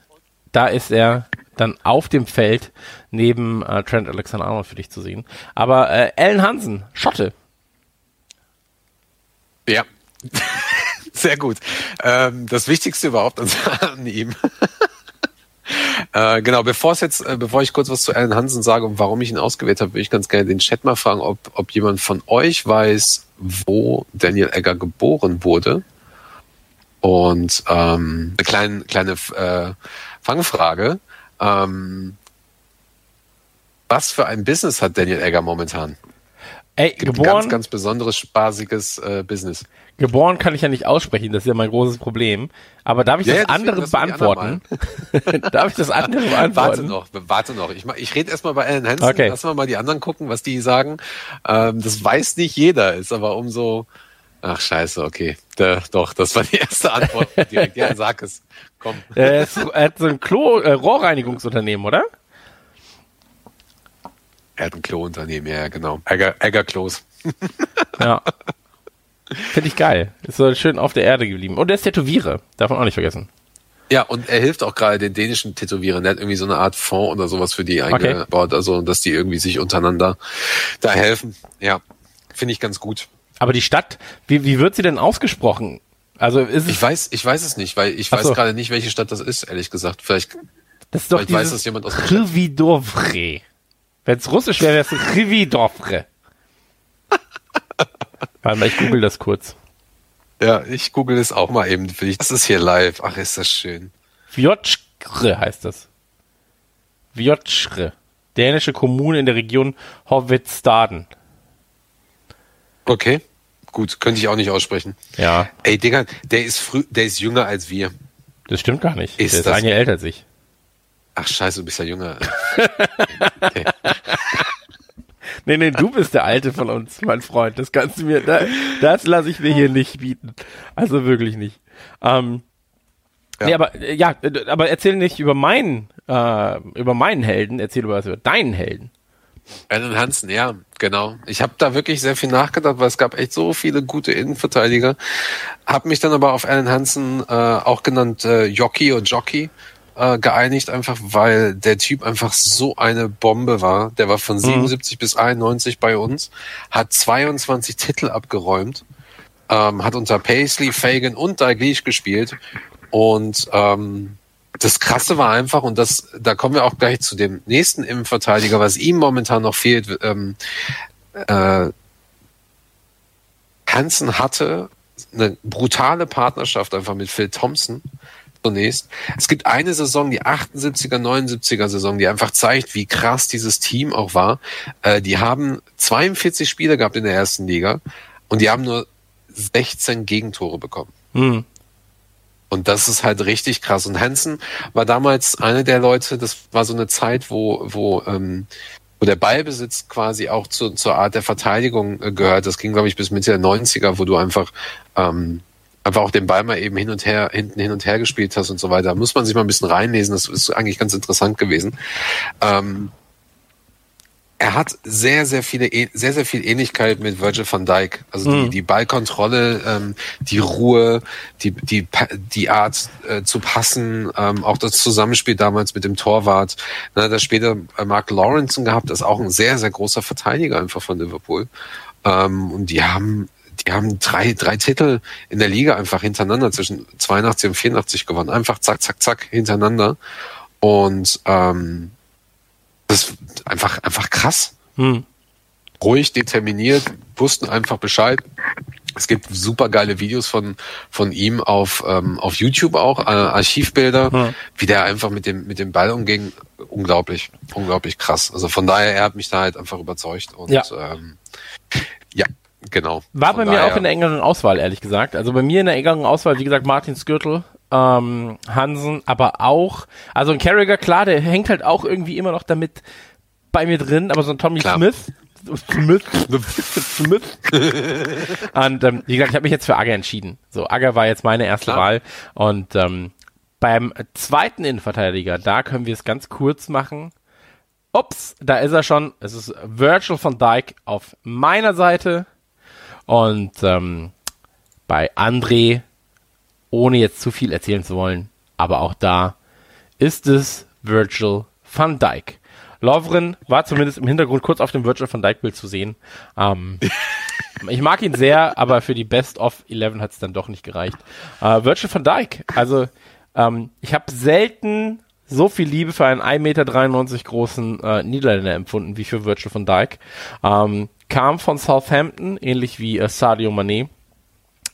da ist er dann auf dem Feld neben äh, Trent Alexander-Arnold für dich zu sehen. Aber äh, Alan Hansen, Schotte. Ja. Sehr gut. Ähm, das Wichtigste überhaupt an, ihm. Äh, genau, bevor es jetzt, äh, bevor ich kurz was zu Alan Hansen sage und warum ich ihn ausgewählt habe, würde ich ganz gerne den Chat mal fragen, ob, ob jemand von euch weiß, wo Daniel Egger geboren wurde. Und ähm, eine kleine, kleine äh, Fangfrage. Ähm, was für ein Business hat Daniel Egger momentan? Ey, Gibt ein geboren, ganz, ganz besonderes, spaßiges äh, Business. geboren kann ich ja nicht aussprechen, das ist ja mein großes Problem. Aber darf ich Ja, das ja, andere lass beantworten? darf ich das andere beantworten? Warte noch, warte noch. Ich, ich rede erstmal bei Alan Hansen. Okay. Lassen wir mal die anderen gucken, was die sagen. Ähm, das weiß nicht jeder, ist aber umso. Ach scheiße, okay. Da, doch, das war die erste Antwort. Direkt. Ja, sag es. Komm. Er, ist, er hat so ein Klo, äh, Rohrreinigungsunternehmen, oder? Er hat ein Klo-Unternehmen, ja, genau. Egger, Egger Klos. Ja. Finde ich geil. Ist so schön auf der Erde geblieben. Und er ist Tätowierer. Darf man auch nicht vergessen. Ja, und er hilft auch gerade den dänischen Tätowierern. Er hat irgendwie so eine Art Fonds oder sowas für die eingebaut, also dass die irgendwie sich untereinander da helfen. Ja, finde ich ganz gut. Aber die Stadt, wie, wie wird sie denn ausgesprochen? Also ist es, Ich weiß, ich weiß es nicht, weil ich Ach weiß so. gerade nicht, welche Stadt das ist, ehrlich gesagt. Vielleicht das ist doch vielleicht weiß das jemand aus. Krvidovre. Wenn es russisch wäre, wäre es Krvidovre. Warte mal, ich google das kurz. Ja, ich google es auch mal eben. Das ist hier live. Ach, ist das schön. Vjotskre heißt das. Vjotskre. Dänische Kommune in der Region Hovedstaden. Okay. Gut, könnte ich auch nicht aussprechen. Ja, Ey, Digga, der ist früh, der ist jünger als wir. das stimmt gar nicht. Ist Der ist das- ein Jahr älter als ich. Ach scheiße, du bist ja jünger. Nee, nee, du bist der Alte von uns, mein Freund. Das kannst du mir, da, das lasse ich mir hier nicht bieten. Also wirklich nicht. Ähm, Ja. Nee, aber äh, ja, aber erzähl nicht über meinen, äh, über meinen Helden, erzähl über was über deinen Helden. Alan Hansen, ja, genau. Ich habe da wirklich sehr viel nachgedacht, weil es gab echt so viele gute Innenverteidiger. Hab mich dann aber auf Alan Hansen, äh, auch genannt äh, Jockey und Jockey, äh, geeinigt, einfach weil der Typ einfach so eine Bombe war. Der war von 77 bis 91 bei uns, hat 22 Titel abgeräumt, ähm, hat unter Paisley, Fagan und Dalglish gespielt und ähm, das Krasse war einfach, und das, da kommen wir auch gleich zu dem nächsten Innenverteidiger, was ihm momentan noch fehlt. Ähm, äh, Hansen hatte eine brutale Partnerschaft einfach mit Phil Thompson zunächst. Es gibt eine Saison, die 78er, 79er Saison, die einfach zeigt, wie krass dieses Team auch war. Äh, die haben 42 Spiele gehabt in der ersten Liga und die haben nur 16 Gegentore bekommen. Hm. Und das ist halt richtig krass. Und Hansen war damals einer der Leute, das war so eine Zeit, wo, wo, ähm, wo der Ballbesitz quasi auch zu, zur Art der Verteidigung äh, gehört. Das ging, glaube ich, bis Mitte der 90er, wo du einfach, ähm, einfach auch den Ball mal eben hin und her, hinten hin und her gespielt hast und so weiter. Da muss man sich mal ein bisschen reinlesen. Das ist eigentlich ganz interessant gewesen. Ähm, er hat sehr, sehr viele, eh- sehr, sehr viel Ähnlichkeit mit Virgil van Dijk. Also die, die Ballkontrolle, ähm, die Ruhe, die, die, die Art äh, zu passen, ähm, auch das Zusammenspiel damals mit dem Torwart. Na, das später äh, Mark Lawrenson gehabt, ist auch ein sehr, sehr großer Verteidiger einfach von Liverpool. Ähm, und die haben, die haben drei, drei Titel in der Liga einfach hintereinander zwischen 82 und 84 gewonnen. Einfach zack, zack, zack hintereinander. Und ähm, das ist einfach, einfach krass. Hm. Ruhig, determiniert, wussten einfach Bescheid. Es gibt super geile Videos von, von ihm auf, ähm, auf YouTube auch, äh, Archivbilder, Hm. wie der einfach mit dem, mit dem Ball umging. Unglaublich, unglaublich krass. Also von daher, er hat mich da halt einfach überzeugt und Ja. ähm, ja, genau. War Von bei mir daher- auch in der engeren Auswahl, ehrlich gesagt. Also bei mir in der engeren Auswahl, wie gesagt, Martin Skürtel, ähm, Hansen, aber auch, also ein Carragher, klar, der hängt halt auch irgendwie immer noch damit bei mir drin, aber so ein Tommy Klar. Smith, Smith, Smith. und ähm, wie gesagt, ich habe mich jetzt für Agger entschieden. So, Agger war jetzt meine erste Klar. Wahl und ähm, beim zweiten Innenverteidiger, da können wir es ganz kurz machen. Ups, da ist er schon. Es ist Virgil van Dijk auf meiner Seite. Und ähm, bei André, ohne jetzt zu viel erzählen zu wollen, aber auch da ist es Virgil van Dijk. Lovren war zumindest im Hintergrund kurz auf dem Virgil van Dijk Bild zu sehen. Ähm, ich mag ihn sehr, aber für die Best of 11 hat es dann doch nicht gereicht. Äh, Virgil van Dijk, also ähm, ich habe selten so viel Liebe für einen 1,93 Meter großen äh, Niederländer empfunden wie für Virgil van Dijk. Ähm, kam von Southampton, ähnlich wie äh, Sadio Mané.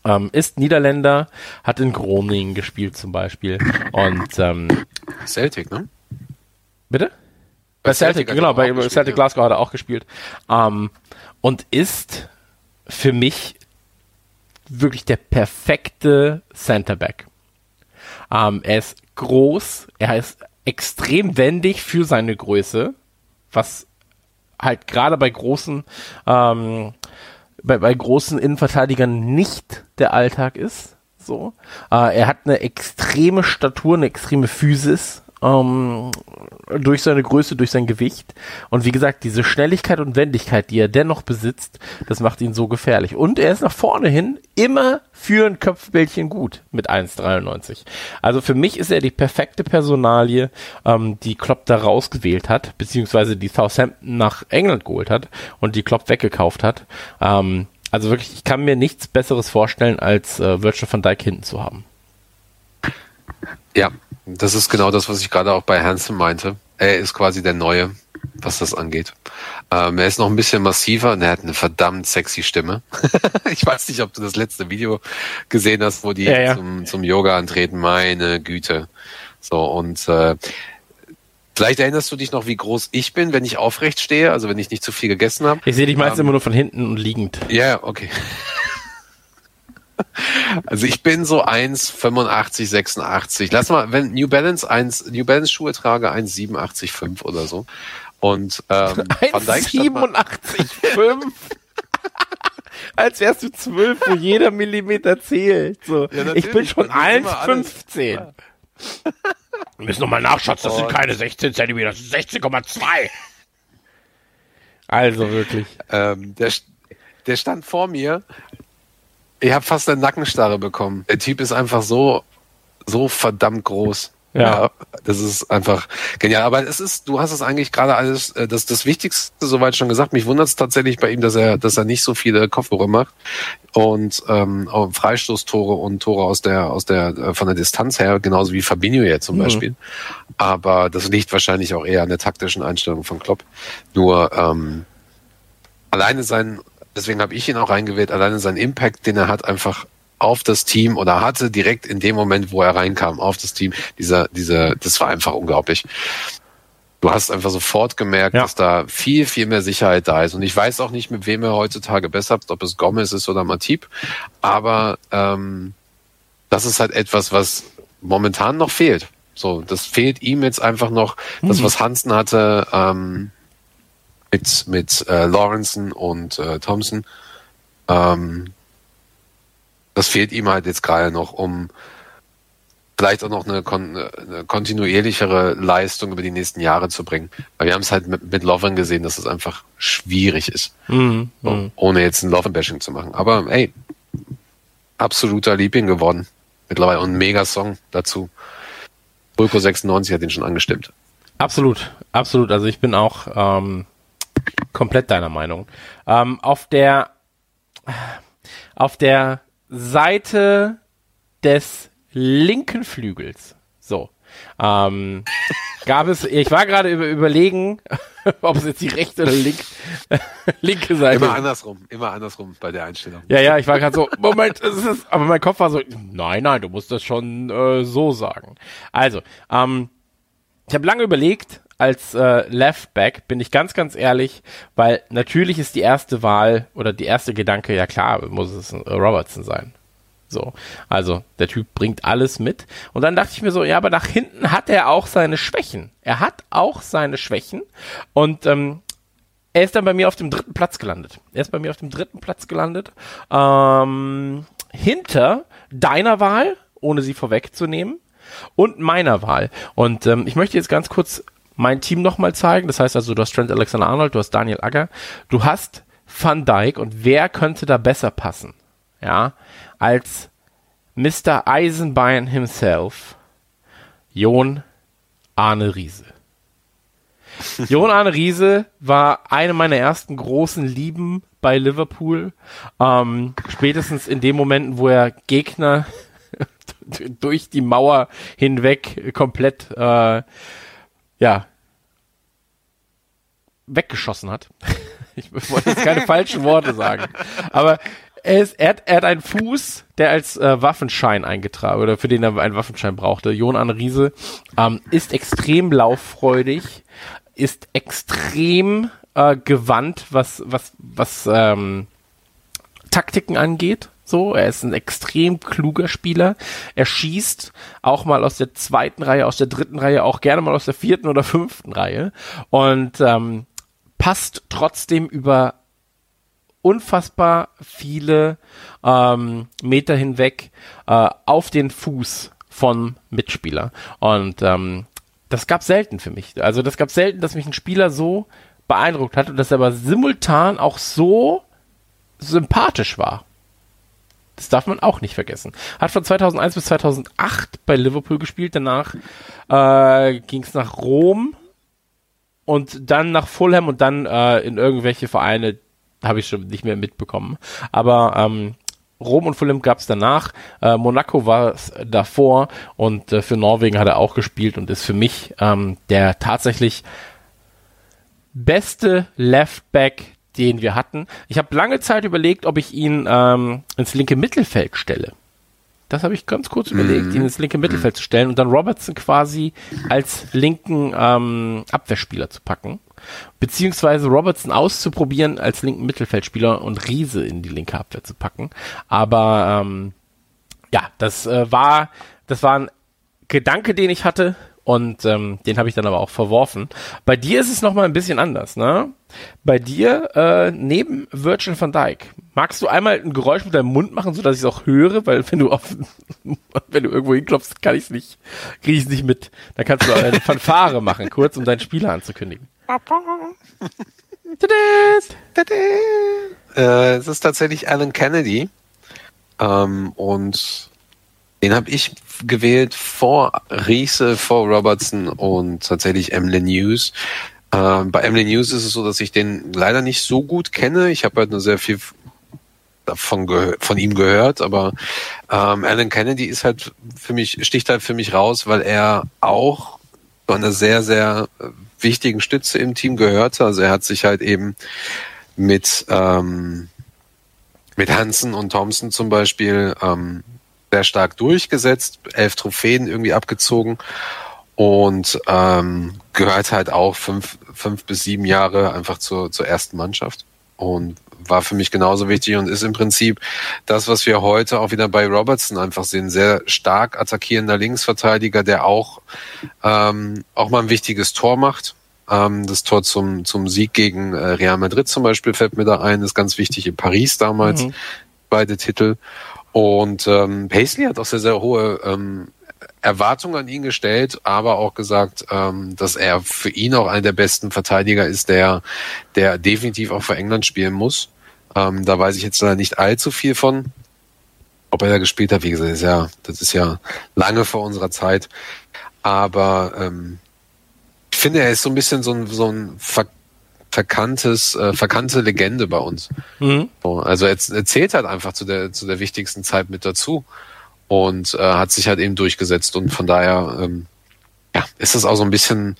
Ähm, ist Niederländer, hat in Groningen gespielt zum Beispiel. Und ähm, Celtic, ne? bitte? Bei Celtic, Celtic genau, bei gespielt, Celtic ja. Glasgow hat er auch gespielt. Ähm, und ist für mich wirklich der perfekte Centerback. Ähm, er ist groß, er ist extrem wendig für seine Größe, was halt gerade bei großen, ähm, bei, bei großen Innenverteidigern nicht der Alltag ist. So, äh, er hat eine extreme Statur, eine extreme Physis. Ähm, durch seine Größe, durch sein Gewicht. Und wie gesagt, diese Schnelligkeit und Wendigkeit, die er dennoch besitzt, das macht ihn so gefährlich. Und er ist nach vorne hin immer für ein Köpfbällchen gut mit 1,93. Also für mich ist er die perfekte Personalie, ähm, die Klopp da rausgewählt hat, beziehungsweise die Southampton nach England geholt hat und die Klopp weggekauft hat. Ähm, also wirklich, ich kann mir nichts Besseres vorstellen, als äh, Virgil van Dijk hinten zu haben. Ja, das ist genau das, was ich gerade auch bei Hansen meinte. Er ist quasi der Neue, was das angeht. Ähm, er ist noch ein bisschen massiver und er hat eine verdammt sexy Stimme. ich weiß nicht, ob du das letzte Video gesehen hast, wo die Ja, ja. Zum, zum Yoga antreten. Meine Güte. So, und äh, vielleicht erinnerst du dich noch, wie groß ich bin, wenn ich aufrecht stehe, also wenn ich nicht zu viel gegessen habe. Ich sehe dich meistens Ähm, immer nur von hinten und liegend. Ja, okay. Also ich bin so 1,85, 86. Lass mal, wenn New Balance 1, New Balance Schuhe trage, 1,87,5 oder so. Und ähm, Van Dijk stand mal- 1,87,5. Als wärst du zwölf, wo jeder Millimeter zählt. So. Ja, ich bin schon Das ist immer alles. 1,15. Wir müssen nochmal nachschatzen, das sind keine 16 Zentimeter, das sind 16,2. Also wirklich. ähm, der, der stand vor mir. Ich habe fast eine Nackenstarre bekommen. Der Typ ist einfach so, so verdammt groß. Ja. das ist einfach genial. Aber es ist, du hast es eigentlich gerade alles, äh, das, das Wichtigste soweit schon gesagt. Mich wundert es tatsächlich bei ihm, dass er, dass er nicht so viele Kopfhörer macht und ähm, Freistoßtore und Tore aus der, aus der, äh, von der Distanz her, genauso wie Fabinho jetzt zum Mhm. Beispiel. Aber das liegt wahrscheinlich auch eher an der taktischen Einstellung von Klopp. Nur ähm, alleine sein, deswegen habe ich ihn auch reingewählt, alleine sein Impact, den er hat, einfach auf das Team oder hatte direkt in dem Moment, wo er reinkam, auf das Team, dieser, dieser, das war einfach unglaublich. Du hast einfach sofort gemerkt, Ja. dass da viel, viel mehr Sicherheit da ist. Und ich weiß auch nicht, mit wem er heutzutage besser hat, ob es Gomez ist oder Matip. Aber ähm, das ist halt etwas, was momentan noch fehlt. So, das fehlt ihm jetzt einfach noch. Das, was Hansen hatte ähm, mit mit äh, Lawrenson und äh, Thompson, ähm, das fehlt ihm halt jetzt gerade noch, um vielleicht auch noch eine, kon eine kontinuierlichere Leistung über die nächsten Jahre zu bringen. Weil wir haben es halt mit, mit Lovren gesehen, dass es einfach schwierig ist, Mhm. so, Mhm. ohne jetzt ein Lovren-Bashing zu machen. Aber ey, absoluter Liebling geworden mittlerweile und ein Mega-Song dazu. Bulko 96 hat den schon angestimmt. Absolut, absolut. Also ich bin auch ähm, komplett deiner Meinung. Ähm, auf der auf der Seite des linken Flügels, so, ähm, gab es, ich war gerade über, überlegen, ob es jetzt die rechte oder link, linke Seite Immer ist. andersrum, immer andersrum bei der Einstellung. Ja, ja, ich war gerade so, Moment, es ist, aber mein Kopf war so, nein, nein, du musst das schon äh, so sagen. Also, ähm, ich habe lange überlegt, als äh, Left Back, bin ich ganz, ganz ehrlich, weil natürlich ist die erste Wahl oder die erste Gedanke, ja klar, muss es äh, Robertson sein. So, also der Typ bringt alles mit. Und dann dachte ich mir so, ja, aber nach hinten hat er auch seine Schwächen. Er hat auch seine Schwächen. Und ähm, er ist dann bei mir auf dem dritten Platz gelandet. Er ist bei mir auf dem dritten Platz gelandet. Ähm, hinter deiner Wahl, ohne sie vorwegzunehmen, und meiner Wahl. Und ähm, ich möchte jetzt ganz kurz mein Team nochmal zeigen. Das heißt also, du hast Trent Alexander-Arnold, du hast Daniel Agger, du hast Van Dijk und wer könnte da besser passen? Ja, als Mr. Eisenbein himself, Jon Arne Riese. Jon Arne Riese war eine meiner ersten großen Lieben bei Liverpool. Ähm, spätestens in den Momenten, wo er Gegner durch die Mauer hinweg komplett, äh, ja, weggeschossen hat. Ich wollte jetzt keine falschen Worte sagen. Aber er, ist, er, hat, er hat einen Fuß, der als äh, Waffenschein eingetragen oder für den er einen Waffenschein brauchte. Jon Arne Riese ähm, ist extrem lauffreudig, ist extrem äh, gewandt, was was was ähm, Taktiken angeht. So, er ist ein extrem kluger Spieler. Er schießt auch mal aus der zweiten Reihe, aus der dritten Reihe, auch gerne mal aus der vierten oder fünften Reihe und ähm, passt trotzdem über unfassbar viele ähm, Meter hinweg äh, auf den Fuß von Mitspieler. Und ähm, das gab selten für mich. Also das gab selten, dass mich ein Spieler so beeindruckt hat und dass er aber simultan auch so sympathisch war. Das darf man auch nicht vergessen. Hat von 2001 bis 2008 bei Liverpool gespielt. Danach äh, ging es nach Rom und dann nach Fulham und dann äh, in irgendwelche Vereine, habe ich schon nicht mehr mitbekommen. Aber ähm, Rom und Fulham gab es danach. Äh, Monaco war es davor und äh, für Norwegen hat er auch gespielt und ist für mich ähm, der tatsächlich beste Left Back, den wir hatten. Ich habe lange Zeit überlegt, ob ich ihn ähm, ins linke Mittelfeld stelle. Das habe ich ganz kurz überlegt, ihn ins linke Mittelfeld zu stellen und dann Robertson quasi als linken ähm, Abwehrspieler zu packen. Beziehungsweise Robertson auszuprobieren als linken Mittelfeldspieler und Riese in die linke Abwehr zu packen. Aber ähm, ja, das äh, war, das war ein Gedanke, den ich hatte und ähm, den habe ich dann aber auch verworfen. Bei dir ist es nochmal ein bisschen anders, ne? Bei dir, äh, neben Virgil van Dijk, magst du einmal ein Geräusch mit deinem Mund machen, sodass ich es auch höre? Weil wenn du auf, wenn du irgendwo hinklopfst, kann ich es nicht, kriege ich es nicht mit. Dann kannst du eine Fanfare machen, kurz, um deinen Spieler anzukündigen. Äh, es ist tatsächlich Alan Kennedy. Ähm, und den habe ich gewählt vor Riese, vor Robertson und tatsächlich Emily News. Ähm, bei Emily News ist es so, dass ich den leider nicht so gut kenne. Ich habe halt nur sehr viel davon von ihm gehört, aber ähm, Alan Kennedy ist halt für mich, sticht halt für mich raus, weil er auch zu einer sehr, sehr wichtigen Stütze im Team gehörte. Also er hat sich halt eben mit, ähm, mit Hansen und Thompson zum Beispiel ähm, sehr stark durchgesetzt, elf Trophäen irgendwie abgezogen und ähm, gehört halt auch fünf, fünf bis sieben Jahre einfach zur, zur ersten Mannschaft und war für mich genauso wichtig und ist im Prinzip das, was wir heute auch wieder bei Robertson einfach sehen. Sehr stark attackierender Linksverteidiger, der auch, ähm, auch mal ein wichtiges Tor macht. Ähm, das Tor zum, zum Sieg gegen äh, Real Madrid zum Beispiel fällt mir da ein, ist ganz wichtig in Paris damals, mhm. beide Titel. Und ähm, Paisley hat auch sehr, sehr hohe ähm, Erwartungen an ihn gestellt, aber auch gesagt, ähm, dass er für ihn auch einer der besten Verteidiger ist, der, der definitiv auch für England spielen muss. Ähm, da weiß ich jetzt leider nicht allzu viel von. Ob er da gespielt hat, wie gesagt, ist ja, das ist ja lange vor unserer Zeit. Aber ähm, ich finde, er ist so ein bisschen so ein, so ein ver verkanntes, äh, verkannte Legende bei uns. Mhm. So, also er, er zählt halt einfach zu der, zu der wichtigsten Zeit mit dazu und äh, hat sich halt eben durchgesetzt und von daher ähm, ja, ist das auch so ein bisschen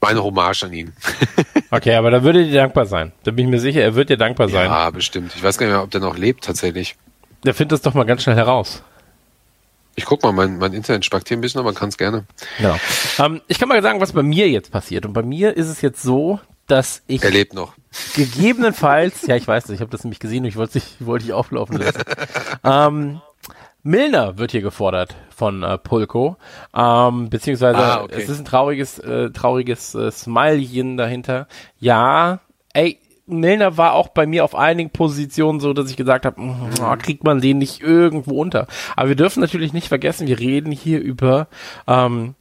meine Hommage an ihn. okay, aber da würde dir dankbar sein. Da bin ich mir sicher, er wird dir dankbar sein. Ja, bestimmt. Ich weiß gar nicht mehr, ob der noch lebt tatsächlich. Der findet das doch mal ganz schnell heraus. Ich guck mal, mein, mein Internet spackt hier ein bisschen, aber man kann es gerne. Ja. Ähm, ich kann mal sagen, was bei mir jetzt passiert. Und bei mir ist es jetzt so, dass ich. Er lebt noch. Gegebenenfalls, ja, ich weiß nicht, ich habe das nämlich gesehen und ich wollte ich wollte ich auflaufen lassen. ähm, Milner wird hier gefordert von äh, Pulko, ähm, beziehungsweise ah, okay. es ist ein trauriges, äh, trauriges äh, Smilechen dahinter. Ja, ey, Milner war auch bei mir auf einigen Positionen so, dass ich gesagt habe, oh, kriegt man den nicht irgendwo unter. Aber wir dürfen natürlich nicht vergessen, wir reden hier über ähm,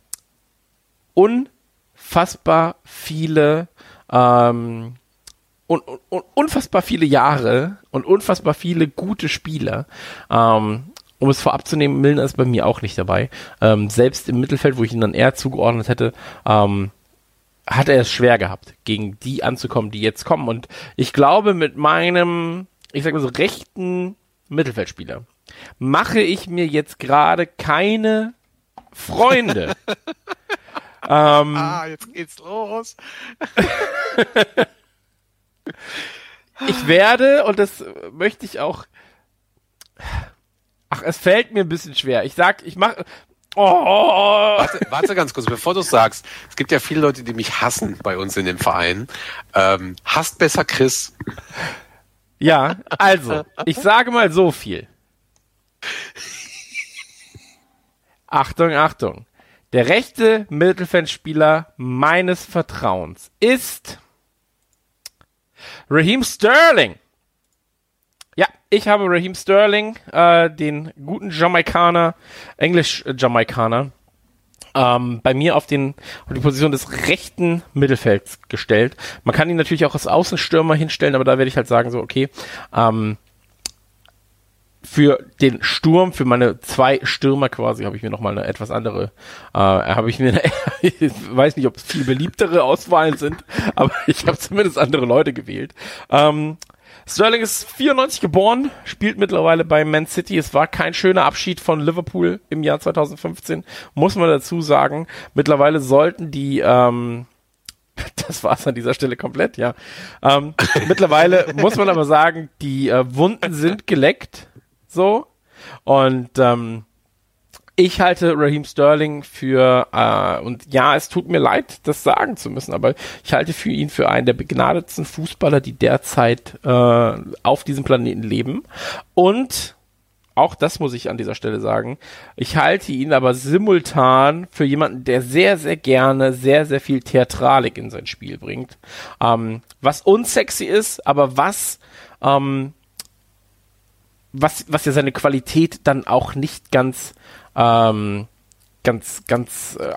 unfassbar viele ähm, un, un, unfassbar viele Jahre und unfassbar viele gute Spieler. Ähm, um es vorab zu nehmen, Milner ist bei mir auch nicht dabei. Ähm, selbst im Mittelfeld, wo ich ihn dann eher zugeordnet hätte, ähm, hat er es schwer gehabt, gegen die anzukommen, die jetzt kommen. Und ich glaube, mit meinem, ich sag mal so, rechten Mittelfeldspieler mache ich mir jetzt gerade keine Freunde. ähm, ah, jetzt geht's los. ich werde, und das möchte ich auch. Ach, es fällt mir ein bisschen schwer. Ich sag, ich mache. Oh. Warte, warte ganz kurz, bevor du sagst. Es gibt ja viele Leute, die mich hassen bei uns in dem Verein. Ähm, hasst besser Chris. Ja, also, ich sage mal so viel. Achtung, Achtung. Der rechte Mittelfeldspieler meines Vertrauens ist Raheem Sterling. Ja, ich habe Raheem Sterling, äh, den guten Jamaikaner, Englisch-Jamaikaner, ähm, bei mir auf, den, auf die Position des rechten Mittelfelds gestellt. Man kann ihn natürlich auch als Außenstürmer hinstellen, aber da werde ich halt sagen, so, okay, ähm, für den Sturm, für meine zwei Stürmer quasi, habe ich mir nochmal eine etwas andere, äh, habe ich mir, eine, ich weiß nicht, ob es viel beliebtere Auswahlen sind, aber ich habe zumindest andere Leute gewählt. Ähm, Sterling ist 94 geboren, spielt mittlerweile bei Man City. Es war kein schöner Abschied von Liverpool im Jahr 2015, muss man dazu sagen. Mittlerweile sollten die, ähm, das war's an dieser Stelle komplett, ja. Ähm, mittlerweile muss man aber sagen, die äh, Wunden sind geleckt so. Und ähm, ich halte Raheem Sterling für, äh, und ja, es tut mir leid, das sagen zu müssen, aber ich halte für ihn für einen der begnadetsten Fußballer, die derzeit äh, auf diesem Planeten leben. Und auch das muss ich an dieser Stelle sagen. Ich halte ihn aber simultan für jemanden, der sehr, sehr gerne sehr, sehr viel Theatralik in sein Spiel bringt. Ähm, was unsexy ist, aber was ähm, was, was ja seine Qualität dann auch nicht ganz, ähm, ganz, ganz äh,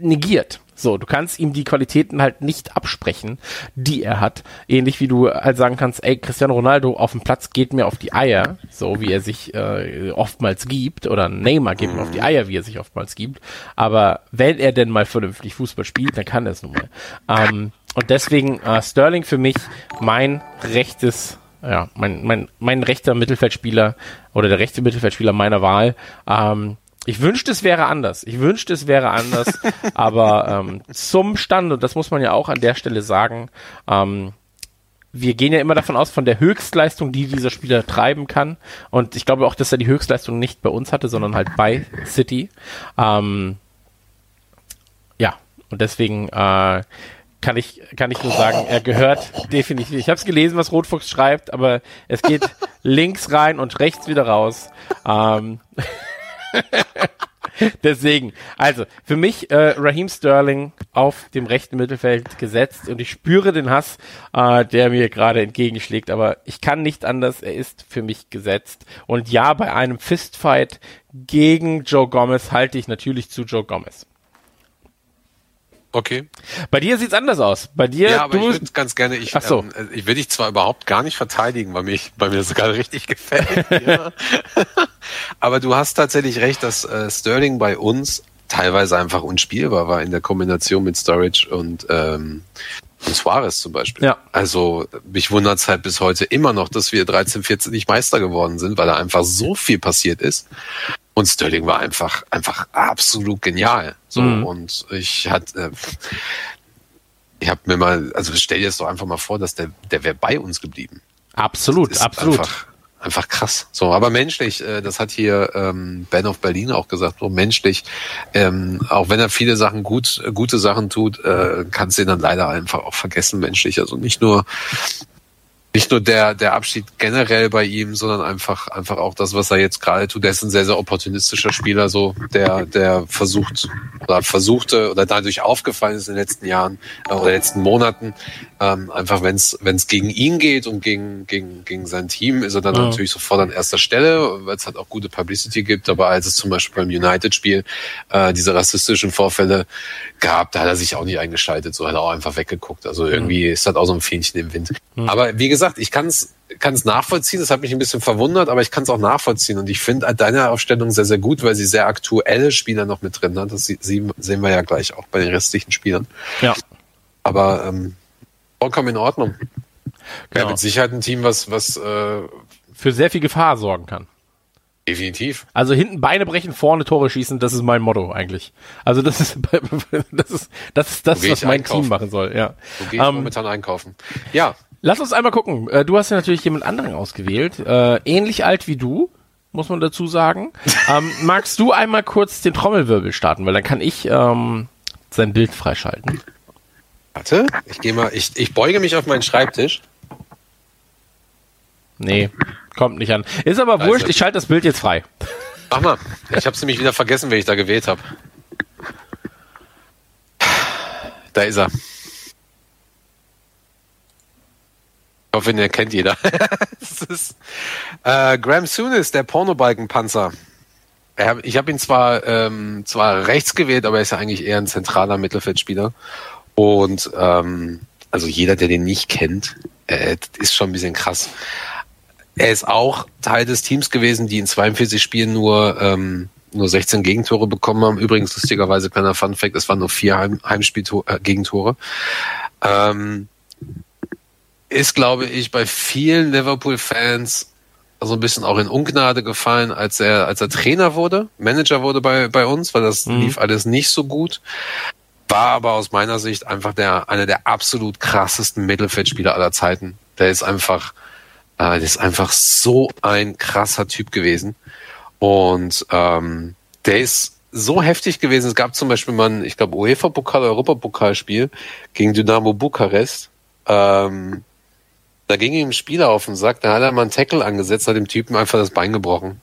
negiert. So, du kannst ihm die Qualitäten halt nicht absprechen, die er hat. Ähnlich wie du halt sagen kannst, ey, Cristiano Ronaldo auf dem Platz geht mir auf die Eier, so wie er sich äh, oftmals gibt, oder Neymar geht mir auf die Eier, wie er sich oftmals gibt. Aber wenn er denn mal vernünftig Fußball spielt, dann kann er es nun mal. Ähm, und deswegen äh, Sterling für mich mein rechtes ja, mein, mein, mein rechter Mittelfeldspieler oder der rechte Mittelfeldspieler meiner Wahl. Ähm, ich wünschte, es wäre anders. Ich wünschte, es wäre anders. aber ähm, zum Stand, und das muss man ja auch an der Stelle sagen, ähm, wir gehen ja immer davon aus, von der Höchstleistung, die dieser Spieler treiben kann. Und ich glaube auch, dass er die Höchstleistung nicht bei uns hatte, sondern halt bei City. Ähm, ja, und deswegen äh, kann ich, kann ich nur sagen, er gehört definitiv. Ich habe es gelesen, was Rotfuchs schreibt, aber es geht links rein und rechts wieder raus. Ähm Deswegen, also für mich äh, Raheem Sterling auf dem rechten Mittelfeld gesetzt und ich spüre den Hass, äh, der mir gerade entgegenschlägt, aber ich kann nicht anders, er ist für mich gesetzt. Und ja, bei einem Fistfight gegen Joe Gomez halte ich natürlich zu Joe Gomez. Okay. Bei dir sieht's anders aus. Bei dir, ja, aber du ich würde ganz gerne, ich, Ach so. ähm, ich will dich zwar überhaupt gar nicht verteidigen, weil mich, weil mir das gerade richtig gefällt. aber du hast tatsächlich recht, dass äh, Sterling bei uns teilweise einfach unspielbar war in der Kombination mit Storage und ähm, und Suarez zum Beispiel. Ja. Also mich wundert's halt bis heute immer noch, dass wir 13, 14 nicht Meister geworden sind, weil da einfach so viel passiert ist. Und Sterling war einfach, einfach absolut genial. So, mhm. und ich hatte, äh, ich habe mir mal, also stell dir das doch einfach mal vor, dass der, der wäre bei uns geblieben. Absolut, absolut. Einfach, einfach krass. So, aber menschlich, äh, das hat hier ähm, Ben of Berlin auch gesagt, so menschlich, ähm, auch wenn er viele Sachen gut, gute Sachen tut, äh, kannst du ihn dann leider einfach auch vergessen menschlich. Also nicht nur nicht nur der, der Abschied generell bei ihm, sondern einfach, einfach auch das, was er jetzt gerade tut. Der ist ein sehr, sehr opportunistischer Spieler, so, der, der versucht oder versuchte oder dadurch aufgefallen ist in den letzten Jahren äh, oder letzten Monaten. Ähm, einfach, wenn es wenn es gegen ihn geht und gegen, gegen, gegen sein Team, ist er dann ja. natürlich sofort an erster Stelle, weil es halt auch gute Publicity gibt. Aber als es zum Beispiel beim United-Spiel äh, diese rassistischen Vorfälle gab, da hat er sich auch nicht eingeschaltet, so hat er auch einfach weggeguckt. Also irgendwie ist das auch so ein Fähnchen im Wind. Mhm. Aber wie gesagt, gesagt, ich kann es kann es nachvollziehen. Das hat mich ein bisschen verwundert, aber ich kann es auch nachvollziehen. Und ich finde deine Aufstellung sehr, sehr gut, weil sie sehr aktuelle Spieler noch mit drin hat. Das sehen wir ja gleich auch bei den restlichen Spielern. Ja. Aber ähm, vollkommen in Ordnung. Genau. Ja, mit Sicherheit ein Team, was, was äh, für sehr viel Gefahr sorgen kann. Definitiv. Also hinten Beine brechen, vorne Tore schießen, das ist mein Motto eigentlich. Also das ist das ist das ist das, was mein einkaufen. Team machen soll. Ja. So gehe ich Ähm, momentan einkaufen. Ja, Lass uns einmal gucken. Äh, Du hast ja natürlich jemand anderen ausgewählt, äh, ähnlich alt wie du, muss man dazu sagen. ähm, magst du einmal kurz den Trommelwirbel starten, weil dann kann ich ähm, sein Bild freischalten. warte, ich gehe mal, ich, ich beuge mich auf meinen Schreibtisch. Nee, kommt nicht an. Ist aber Also- wurscht, ich schalte das Bild jetzt frei. Mach mal, ich habe nämlich wieder vergessen, wer ich da gewählt habe. Da ist er. Ich hoffe, den erkennt jeder. ist, äh, Graham Souness, der Pornobalkenpanzer. Er Ich habe ihn zwar, ähm, zwar rechts gewählt, aber er ist ja eigentlich eher ein zentraler Mittelfeldspieler. Und ähm, also jeder, der den nicht kennt, äh, ist schon ein bisschen krass. Er ist auch Teil des Teams gewesen, die in 42 Spielen nur, ähm, nur 16 Gegentore bekommen haben. Übrigens, lustigerweise, kleiner Fun Fact, es waren nur vier Heim Heimspiel-Gegentore. Ähm, ist, glaube ich, bei vielen Liverpool-Fans so ein bisschen auch in Ungnade gefallen, als er, als er Trainer wurde, Manager wurde bei, bei uns, weil das Mhm. lief alles nicht so gut. War aber aus meiner Sicht einfach der, einer der absolut krassesten Mittelfeldspieler aller Zeiten. Der ist einfach, äh, der ist einfach so ein krasser Typ gewesen. Und ähm, der ist so heftig gewesen. Es gab zum Beispiel mal ein, ich glaube, UEFA-Pokal, Europapokalspiel gegen Dynamo Bukarest. Ähm, da ging ihm ein Spieler auf den Sack, da hat er mal einen Tackle angesetzt, hat dem Typen einfach das Bein gebrochen.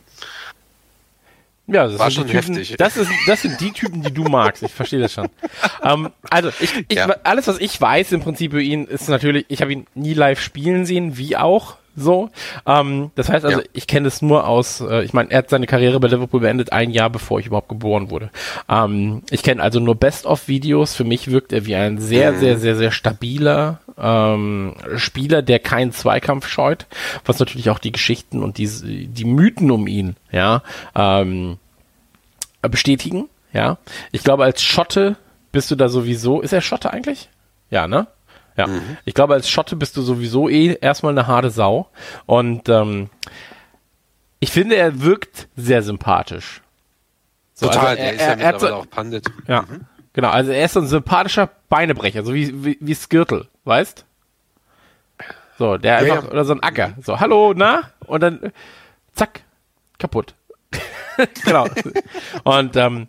Ja, das War sind die schon Typen, heftig. Das, ist, das sind die Typen, die du magst. Ich verstehe das schon. ähm, also, ich, ich, Ja. alles, was ich weiß im Prinzip über ihn, ist natürlich, ich habe ihn nie live spielen sehen, wie auch so. Ähm, das heißt also, Ja. ich kenne es nur aus, äh, ich meine, er hat seine Karriere bei Liverpool beendet, ein Jahr bevor ich überhaupt geboren wurde. Ähm, ich kenne also nur Best-of-Videos. Für mich wirkt er wie ein sehr, sehr, sehr, sehr stabiler ähm, Spieler, der keinen Zweikampf scheut, was natürlich auch die Geschichten und die, die Mythen um ihn, ja, ähm, bestätigen, ja. Ich glaube, als Schotte bist du da sowieso, ist er Schotte eigentlich? Ja, ne? Ja. Ich glaube, als Schotte bist du sowieso eh erstmal eine harte Sau. Und ähm, ich finde, er wirkt sehr sympathisch. So, Total, also der ist er, ja er, er hat so, mittlerweile auch Pandit. ja, genau. Also er ist so ein sympathischer Beinebrecher, so wie, wie, wie Skirtle, weißt? So, der Ja, einfach, ja. oder so ein Acker. So, hallo, na? Und dann, zack, kaputt. genau. Und ähm,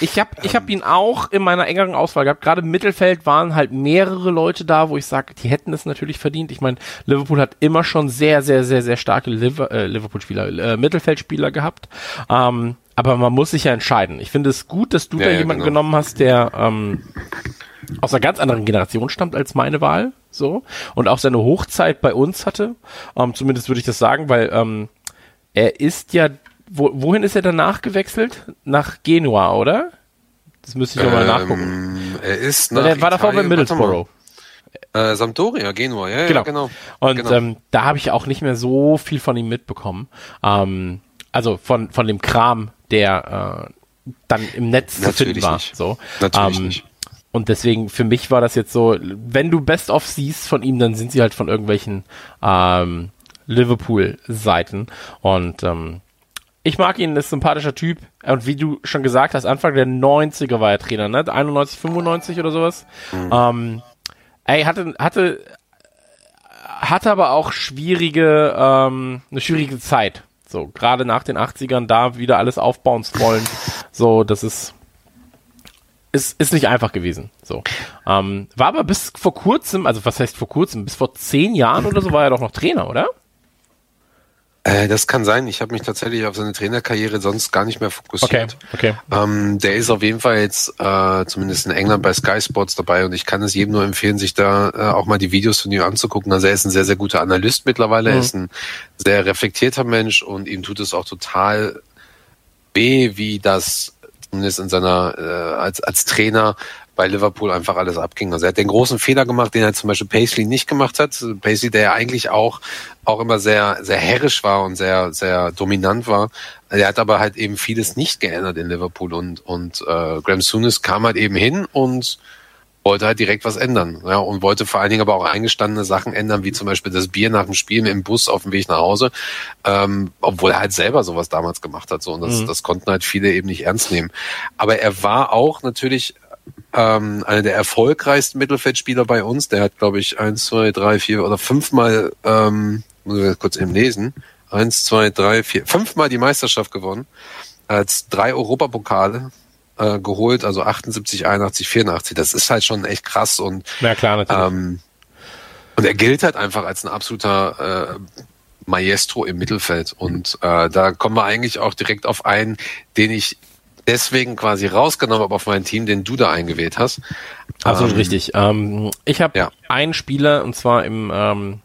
ich habe ich hab ihn auch in meiner engeren Auswahl gehabt. Gerade im Mittelfeld waren halt mehrere Leute da, wo ich sage, die hätten es natürlich verdient. Ich meine, Liverpool hat immer schon sehr, sehr, sehr, sehr starke äh, Liverpool-Spieler, äh, Mittelfeldspieler gehabt. Ähm, aber man muss sich ja entscheiden. Ich finde es gut, dass du Ja, da ja, jemanden genau. genommen hast, der ähm, aus einer ganz anderen Generation stammt als meine Wahl, so und auch seine Hochzeit bei uns hatte. Ähm, zumindest würde ich das sagen, weil ähm, er ist ja, wo, wohin ist er danach gewechselt? Nach Genua, oder? Das müsste ich noch mal nachgucken. Ähm, er ist nach er war davor bei. Middlesbrough. Äh, Sampdoria, Genua, ja, Genau. ja, genau. Und genau. ähm, da habe ich auch nicht mehr so viel von ihm mitbekommen. Ähm, also von, von dem Kram, der äh, dann im Netz zu finden war. nicht. So. Natürlich ähm, nicht. Und deswegen, für mich war das jetzt so, wenn du Best-of siehst von ihm, dann sind sie halt von irgendwelchen ähm, Liverpool-Seiten. Und ähm, ich mag ihn, ist ein sympathischer Typ. Und wie du schon gesagt hast, Anfang der 90er war er Trainer, ne? 91, 95 oder sowas. Ähm, ey, hatte, hatte, hatte aber auch schwierige, ähm, eine schwierige Zeit. So, gerade nach den 80ern da wieder alles aufbauen zu wollen. So, das ist, ist, ist nicht einfach gewesen. So. Ähm, war aber bis vor kurzem, also was heißt vor kurzem, bis vor zehn Jahren oder so war er doch noch Trainer, oder? Äh, das kann sein. Ich habe mich tatsächlich auf seine Trainerkarriere sonst gar nicht mehr fokussiert. okay. Ähm, der ist auf jeden Fall jetzt äh, zumindest in England bei Sky Sports dabei und ich kann es jedem nur empfehlen, sich da äh, auch mal die Videos von ihm anzugucken. Also er ist ein sehr, sehr guter Analyst mittlerweile. Er ist ein sehr reflektierter Mensch und ihm tut es auch total weh, wie das zumindest in seiner äh, als als Trainer bei Liverpool einfach alles abging. Also er hat den großen Fehler gemacht, den er zum Beispiel Paisley nicht gemacht hat. Paisley, der ja eigentlich auch auch immer sehr sehr herrisch war und sehr sehr dominant war. Er hat aber halt eben vieles nicht geändert in Liverpool und und äh, Graham Souness kam halt eben hin und wollte halt direkt was ändern. Ja, und wollte vor allen Dingen aber auch eingestandene Sachen ändern, wie zum Beispiel das Bier nach dem Spiel im Bus auf dem Weg nach Hause, ähm, obwohl er halt selber sowas damals gemacht hat. So, und das, Mhm. das konnten halt viele eben nicht ernst nehmen. Aber er war auch natürlich ähm, einer der erfolgreichsten Mittelfeldspieler bei uns. Der hat, glaube ich, eins, zwei, drei, vier oder fünfmal, ähm, muss ich kurz eben lesen, eins, zwei, drei, vier, fünfmal die Meisterschaft gewonnen, als drei Europapokale äh, geholt, also 78, 81, 84. Das ist halt schon echt krass und Na klar, natürlich. ähm, und er gilt halt einfach als ein absoluter äh, Maestro im Mittelfeld. Und äh, da kommen wir eigentlich auch direkt auf einen, den ich deswegen quasi rausgenommen habe auf mein Team, den du da eingewählt hast. Absolut Ähm, richtig. Ähm, ich habe ja. einen Spieler und zwar im, ähm,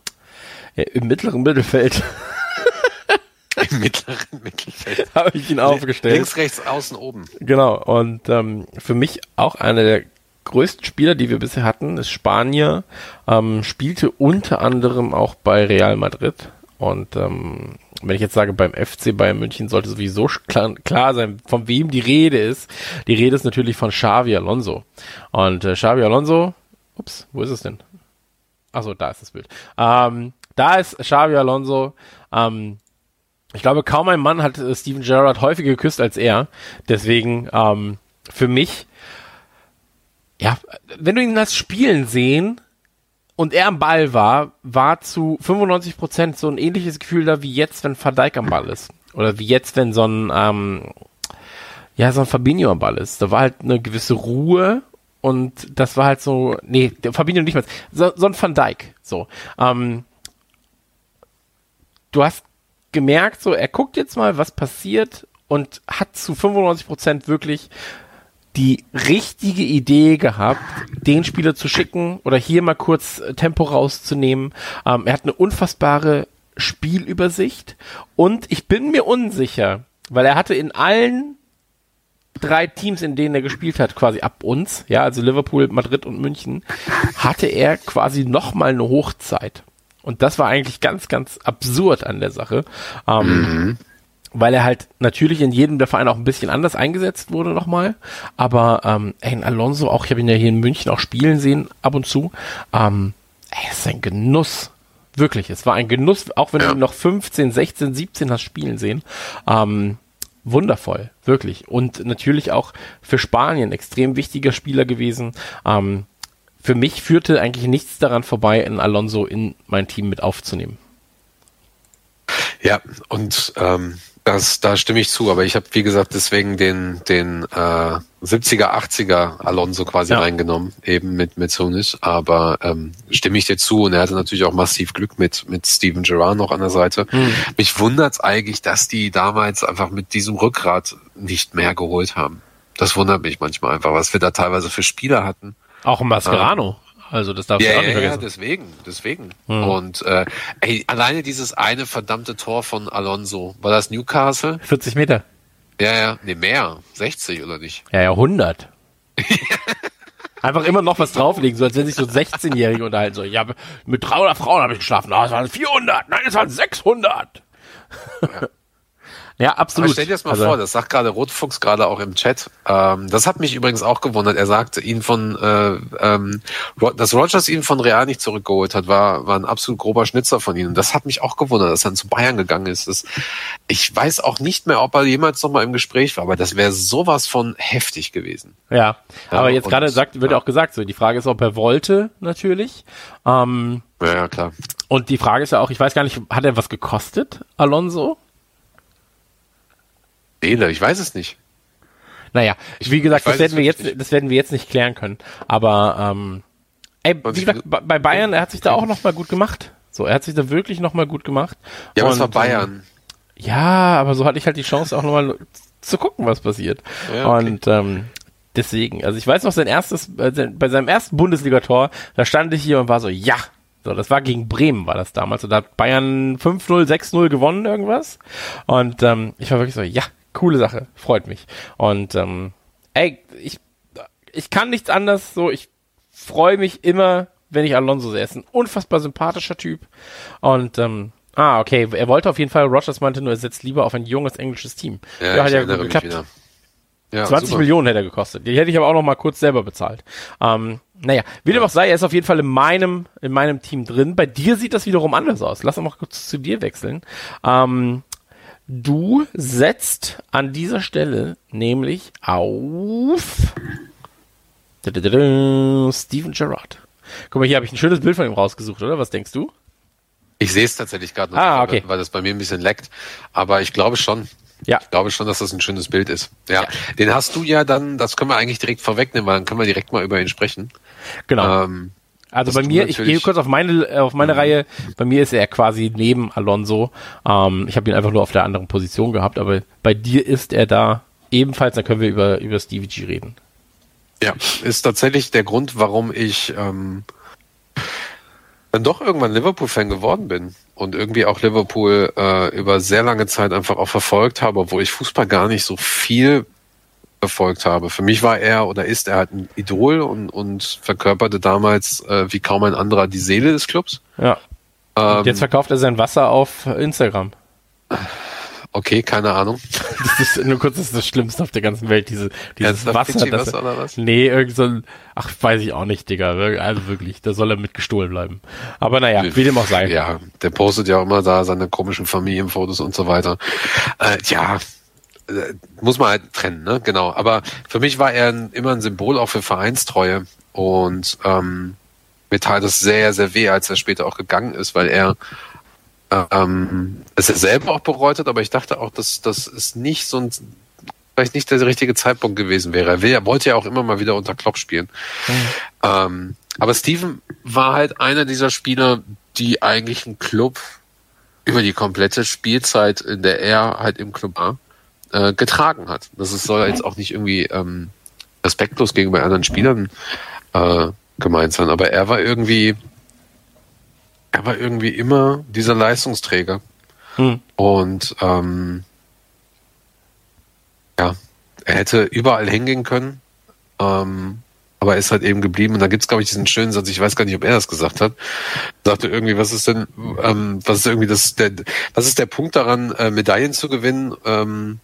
im mittleren Mittelfeld Im mittleren Mittelfeld. habe ich ihn aufgestellt. Links, rechts, außen, oben. Genau. Und ähm, für mich auch einer der größten Spieler, die wir bisher hatten, ist Spanier. Ähm, spielte unter anderem auch bei Real Madrid. Und ähm, wenn ich jetzt sage, beim FC Bayern München sollte sowieso klar, klar sein, von wem die Rede ist. Die Rede ist natürlich von Xavi Alonso. Und äh, Xavi Alonso, ups, wo ist es denn? Achso, da ist das Bild. Ähm, da ist Xavi Alonso. Ähm, ich glaube, kaum ein Mann hat äh, Steven Gerrard häufiger geküsst als er. Deswegen ähm, für mich, ja, wenn du ihn hast spielen sehen und er am Ball war, war zu 95 Prozent so ein ähnliches Gefühl da wie jetzt, wenn Van Dijk am Ball ist. Oder wie jetzt, wenn so ein, ähm, ja, so ein Fabinho am Ball ist. Da war halt eine gewisse Ruhe und das war halt so, nee, Fabinho nicht mehr, so, so ein Van Dijk, so. Ähm, du hast gemerkt, so, er guckt jetzt mal, was passiert und hat zu 95 Prozent wirklich die richtige Idee gehabt, den Spieler zu schicken oder hier mal kurz äh, Tempo rauszunehmen. Ähm, er hat eine unfassbare Spielübersicht und ich bin mir unsicher, weil er hatte in allen drei Teams, in denen er gespielt hat, quasi ab uns, ja, also Liverpool, Madrid und München, hatte er quasi nochmal eine Hochzeit. Und das war eigentlich ganz, ganz absurd an der Sache. Ähm, weil er halt natürlich in jedem der Vereine auch ein bisschen anders eingesetzt wurde nochmal. Aber ähm, ey, Alonso auch, ich habe ihn ja hier in München auch spielen sehen, ab und zu. Ähm, ey, es ist ein Genuss. Wirklich, es war ein Genuss, auch wenn du ihn noch 15, 16, 17 hast spielen sehen. Ähm, wundervoll, wirklich. Und natürlich auch für Spanien extrem wichtiger Spieler gewesen. Ähm, für mich führte eigentlich nichts daran vorbei, in Alonso in mein Team mit aufzunehmen. Ja, und ähm, das, da stimme ich zu, aber ich habe, wie gesagt, deswegen den, den äh, 70er, 80er Alonso quasi Ja. reingenommen, eben mit, mit Sonis, aber ähm, stimme ich dir zu und er hatte natürlich auch massiv Glück mit, mit Steven Gerrard noch an der Seite. Mich wundert's eigentlich, dass die damals einfach mit diesem Rückgrat nicht mehr geholt haben. Das wundert mich manchmal einfach, was wir da teilweise für Spieler hatten. Auch ein Mascherano. Also das darf Ja, ich auch ja, nicht ja, vergessen. deswegen, deswegen. Hm. Und äh, ey, alleine dieses eine verdammte Tor von Alonso, war das Newcastle? 40 Meter. Ja, ja, nee, mehr, 60 oder nicht? Ja, ja, 100. Einfach immer noch was drauflegen, so als wenn sich so 16-Jährige unterhalten. So, ja, mit 300 Frauen habe ich geschlafen. Ah, es waren 400. Nein, es waren 600. Ja, Aber absolut. stell dir das mal Also, vor, das sagt gerade Rotfuchs gerade auch im Chat. Ähm, das hat mich übrigens auch gewundert. Er sagte, ihn von, äh, ähm, dass Rogers ihn von Real nicht zurückgeholt hat, war, war ein absolut grober Schnitzer von ihnen. Und das hat mich auch gewundert, dass er dann zu Bayern gegangen ist. Das, ich weiß auch nicht mehr, ob er jemals noch mal im Gespräch war, aber das wäre sowas von heftig gewesen. Ja, aber jetzt und- gerade sagt, wird ja. auch gesagt, so die Frage ist, ob er wollte, natürlich. Ähm, Ja, ja, klar. und die Frage ist ja auch, ich weiß gar nicht, hat er was gekostet, Alonso? Seele, ich weiß es nicht. Naja, wie gesagt, ich das werden wir jetzt, das werden wir jetzt nicht klären können. Aber ähm, ey, wie ich gesagt, bei Bayern, er hat sich da auch noch mal gut gemacht. So, er hat sich da wirklich noch mal gut gemacht. Ja, aber es war Bayern. Ähm, ja, aber so hatte ich halt die Chance auch noch mal zu gucken, was passiert. Ja, okay. Und ähm, deswegen, also ich weiß noch sein erstes, äh, bei seinem ersten Bundesligator, da stand ich hier und war so, ja. So, das war gegen Bremen, war das damals. Und da hat Bayern 5-0, 6-0 gewonnen, irgendwas. Und ähm, ich war wirklich so, ja, coole Sache, freut mich. Und ähm, ey, ich, ich kann nichts anderes, so, ich freue mich immer, wenn ich Alonso sehe. Er ist ein unfassbar sympathischer Typ. Und ähm, ah, okay, er wollte auf jeden Fall, Rogers meinte nur, er setzt lieber auf ein junges englisches Team. Ja, Ja, hat ja gut geklappt. Ja, 20 super. Millionen hätte er gekostet. Die hätte ich aber auch noch mal kurz selber bezahlt. Ähm, naja, wie dem auch sei, er ist auf jeden Fall in meinem, in meinem Team drin. Bei dir sieht das wiederum anders aus. Lass uns mal kurz zu dir wechseln. Ähm, du setzt an dieser Stelle nämlich auf Steven Gerrard. Guck mal, hier habe ich ein schönes Bild von ihm rausgesucht, oder? Was denkst du? Ich sehe es tatsächlich gerade noch, ah, okay. weil das bei mir ein bisschen leckt. Aber ich glaube schon. Ja. Ich glaube schon, dass das ein schönes Bild ist. Ja. ja. Den hast du ja dann, das können wir eigentlich direkt vorwegnehmen, weil dann können wir direkt mal über ihn sprechen. Genau. Ähm, also bei mir, ich gehe kurz auf meine auf meine mhm. Reihe. Bei mir ist er quasi neben Alonso. Ähm, ich habe ihn einfach nur auf der anderen Position gehabt, aber bei dir ist er da ebenfalls. Dann können wir über über Stevie G reden. Ja, ist tatsächlich der Grund, warum ich ähm, dann doch irgendwann Liverpool-Fan geworden bin und irgendwie auch Liverpool äh, über sehr lange Zeit einfach auch verfolgt habe, obwohl ich Fußball gar nicht so viel verfolgt habe. Für mich war er oder ist er halt ein Idol und, und verkörperte damals äh, wie kaum ein anderer die Seele des Clubs. Ja. Ähm, jetzt verkauft er sein Wasser auf Instagram. Okay, keine Ahnung. Das ist nur kurz das, ist das Schlimmste auf der ganzen Welt, diese, dieses ja, Wasser. Das, Wasser oder was? Nee, irgend so ein, ach, weiß ich auch nicht, Digga. Also wirklich, da soll er mit gestohlen bleiben. Aber naja, wie dem auch sei. Ja, der postet ja auch immer da seine komischen Familienfotos und so weiter. Äh, ja, muss man halt trennen, ne? Genau. Aber für mich war er immer ein Symbol auch für Vereinstreue und ähm, mir tat es sehr, sehr weh, als er später auch gegangen ist, weil er ähm, es er selber auch bereut hat, aber ich dachte auch, dass das ist nicht so ein vielleicht nicht der richtige Zeitpunkt gewesen wäre. Er, will, er wollte ja auch immer mal wieder unter Klopp spielen. Mhm. Ähm, aber Steven war halt einer dieser Spieler, die eigentlich einen Club über die komplette Spielzeit, in der er halt im Club war, äh, getragen hat. Das ist, soll jetzt auch nicht irgendwie ähm, respektlos gegenüber anderen Spielern äh, gemeint sein, aber er war irgendwie er war irgendwie immer dieser Leistungsträger. Hm. Und ähm, ja, er hätte überall hingehen können, ähm, aber er ist halt eben geblieben. Und da gibt's glaube ich, diesen schönen Satz, ich weiß gar nicht, ob er das gesagt hat. Sagte irgendwie, was ist denn, ähm, was ist irgendwie das, der, was ist der Punkt daran, äh, Medaillen zu gewinnen, ähm,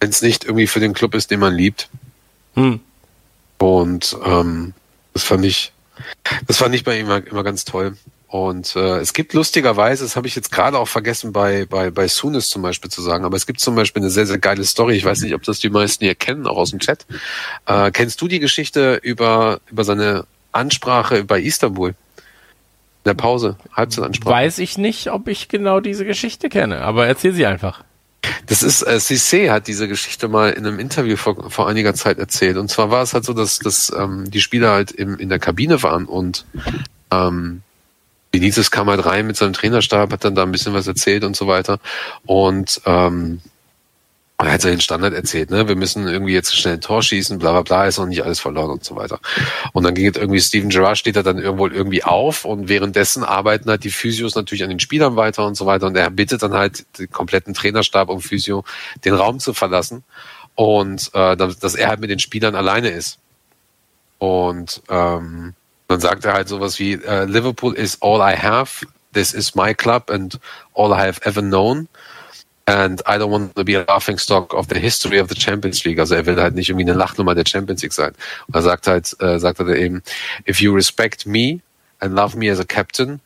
wenn es nicht irgendwie für den Club ist, den man liebt. Hm. Und ähm, das fand ich, das fand ich bei ihm immer, immer ganz toll. Und äh, es gibt lustigerweise, das habe ich jetzt gerade auch vergessen bei, bei, bei Sunis zum Beispiel zu sagen, aber es gibt zum Beispiel eine sehr, sehr geile Story. Ich weiß nicht, ob das die meisten hier kennen, auch aus dem Chat. Äh, kennst du die Geschichte über, über seine Ansprache bei Istanbul? In der Pause, Halbzeitansprache. Weiß ich nicht, ob ich genau diese Geschichte kenne, aber erzähl sie einfach. Das ist, äh, Cissé hat diese Geschichte mal in einem Interview vor, vor einiger Zeit erzählt. Und zwar war es halt so, dass, dass ähm, die Spieler halt im, in der Kabine waren und ähm, Benitez kam halt rein mit seinem Trainerstab, hat dann da ein bisschen was erzählt und so weiter. Und ähm, er hat so den Standard erzählt, ne? Wir müssen irgendwie jetzt schnell ein Tor schießen, bla bla bla, ist noch nicht alles verloren und so weiter. Und dann ging jetzt irgendwie Steven Gerrard steht da dann irgendwo irgendwie auf und währenddessen arbeiten halt die Physios natürlich an den Spielern weiter und so weiter. Und er bittet dann halt den kompletten Trainerstab und Physio, den Raum zu verlassen und äh, dass er halt mit den Spielern alleine ist. Und ähm, dann sagt er halt sowas wie, uh, Liverpool is all I have, this is my club and all I have ever known. And I don't want to be a laughing stock of the history of the Champions League. Also er will halt nicht irgendwie eine Lachnummer der Champions League sein. Und er sagt halt, äh, sagt er eben, if you respect me and love me as a captain,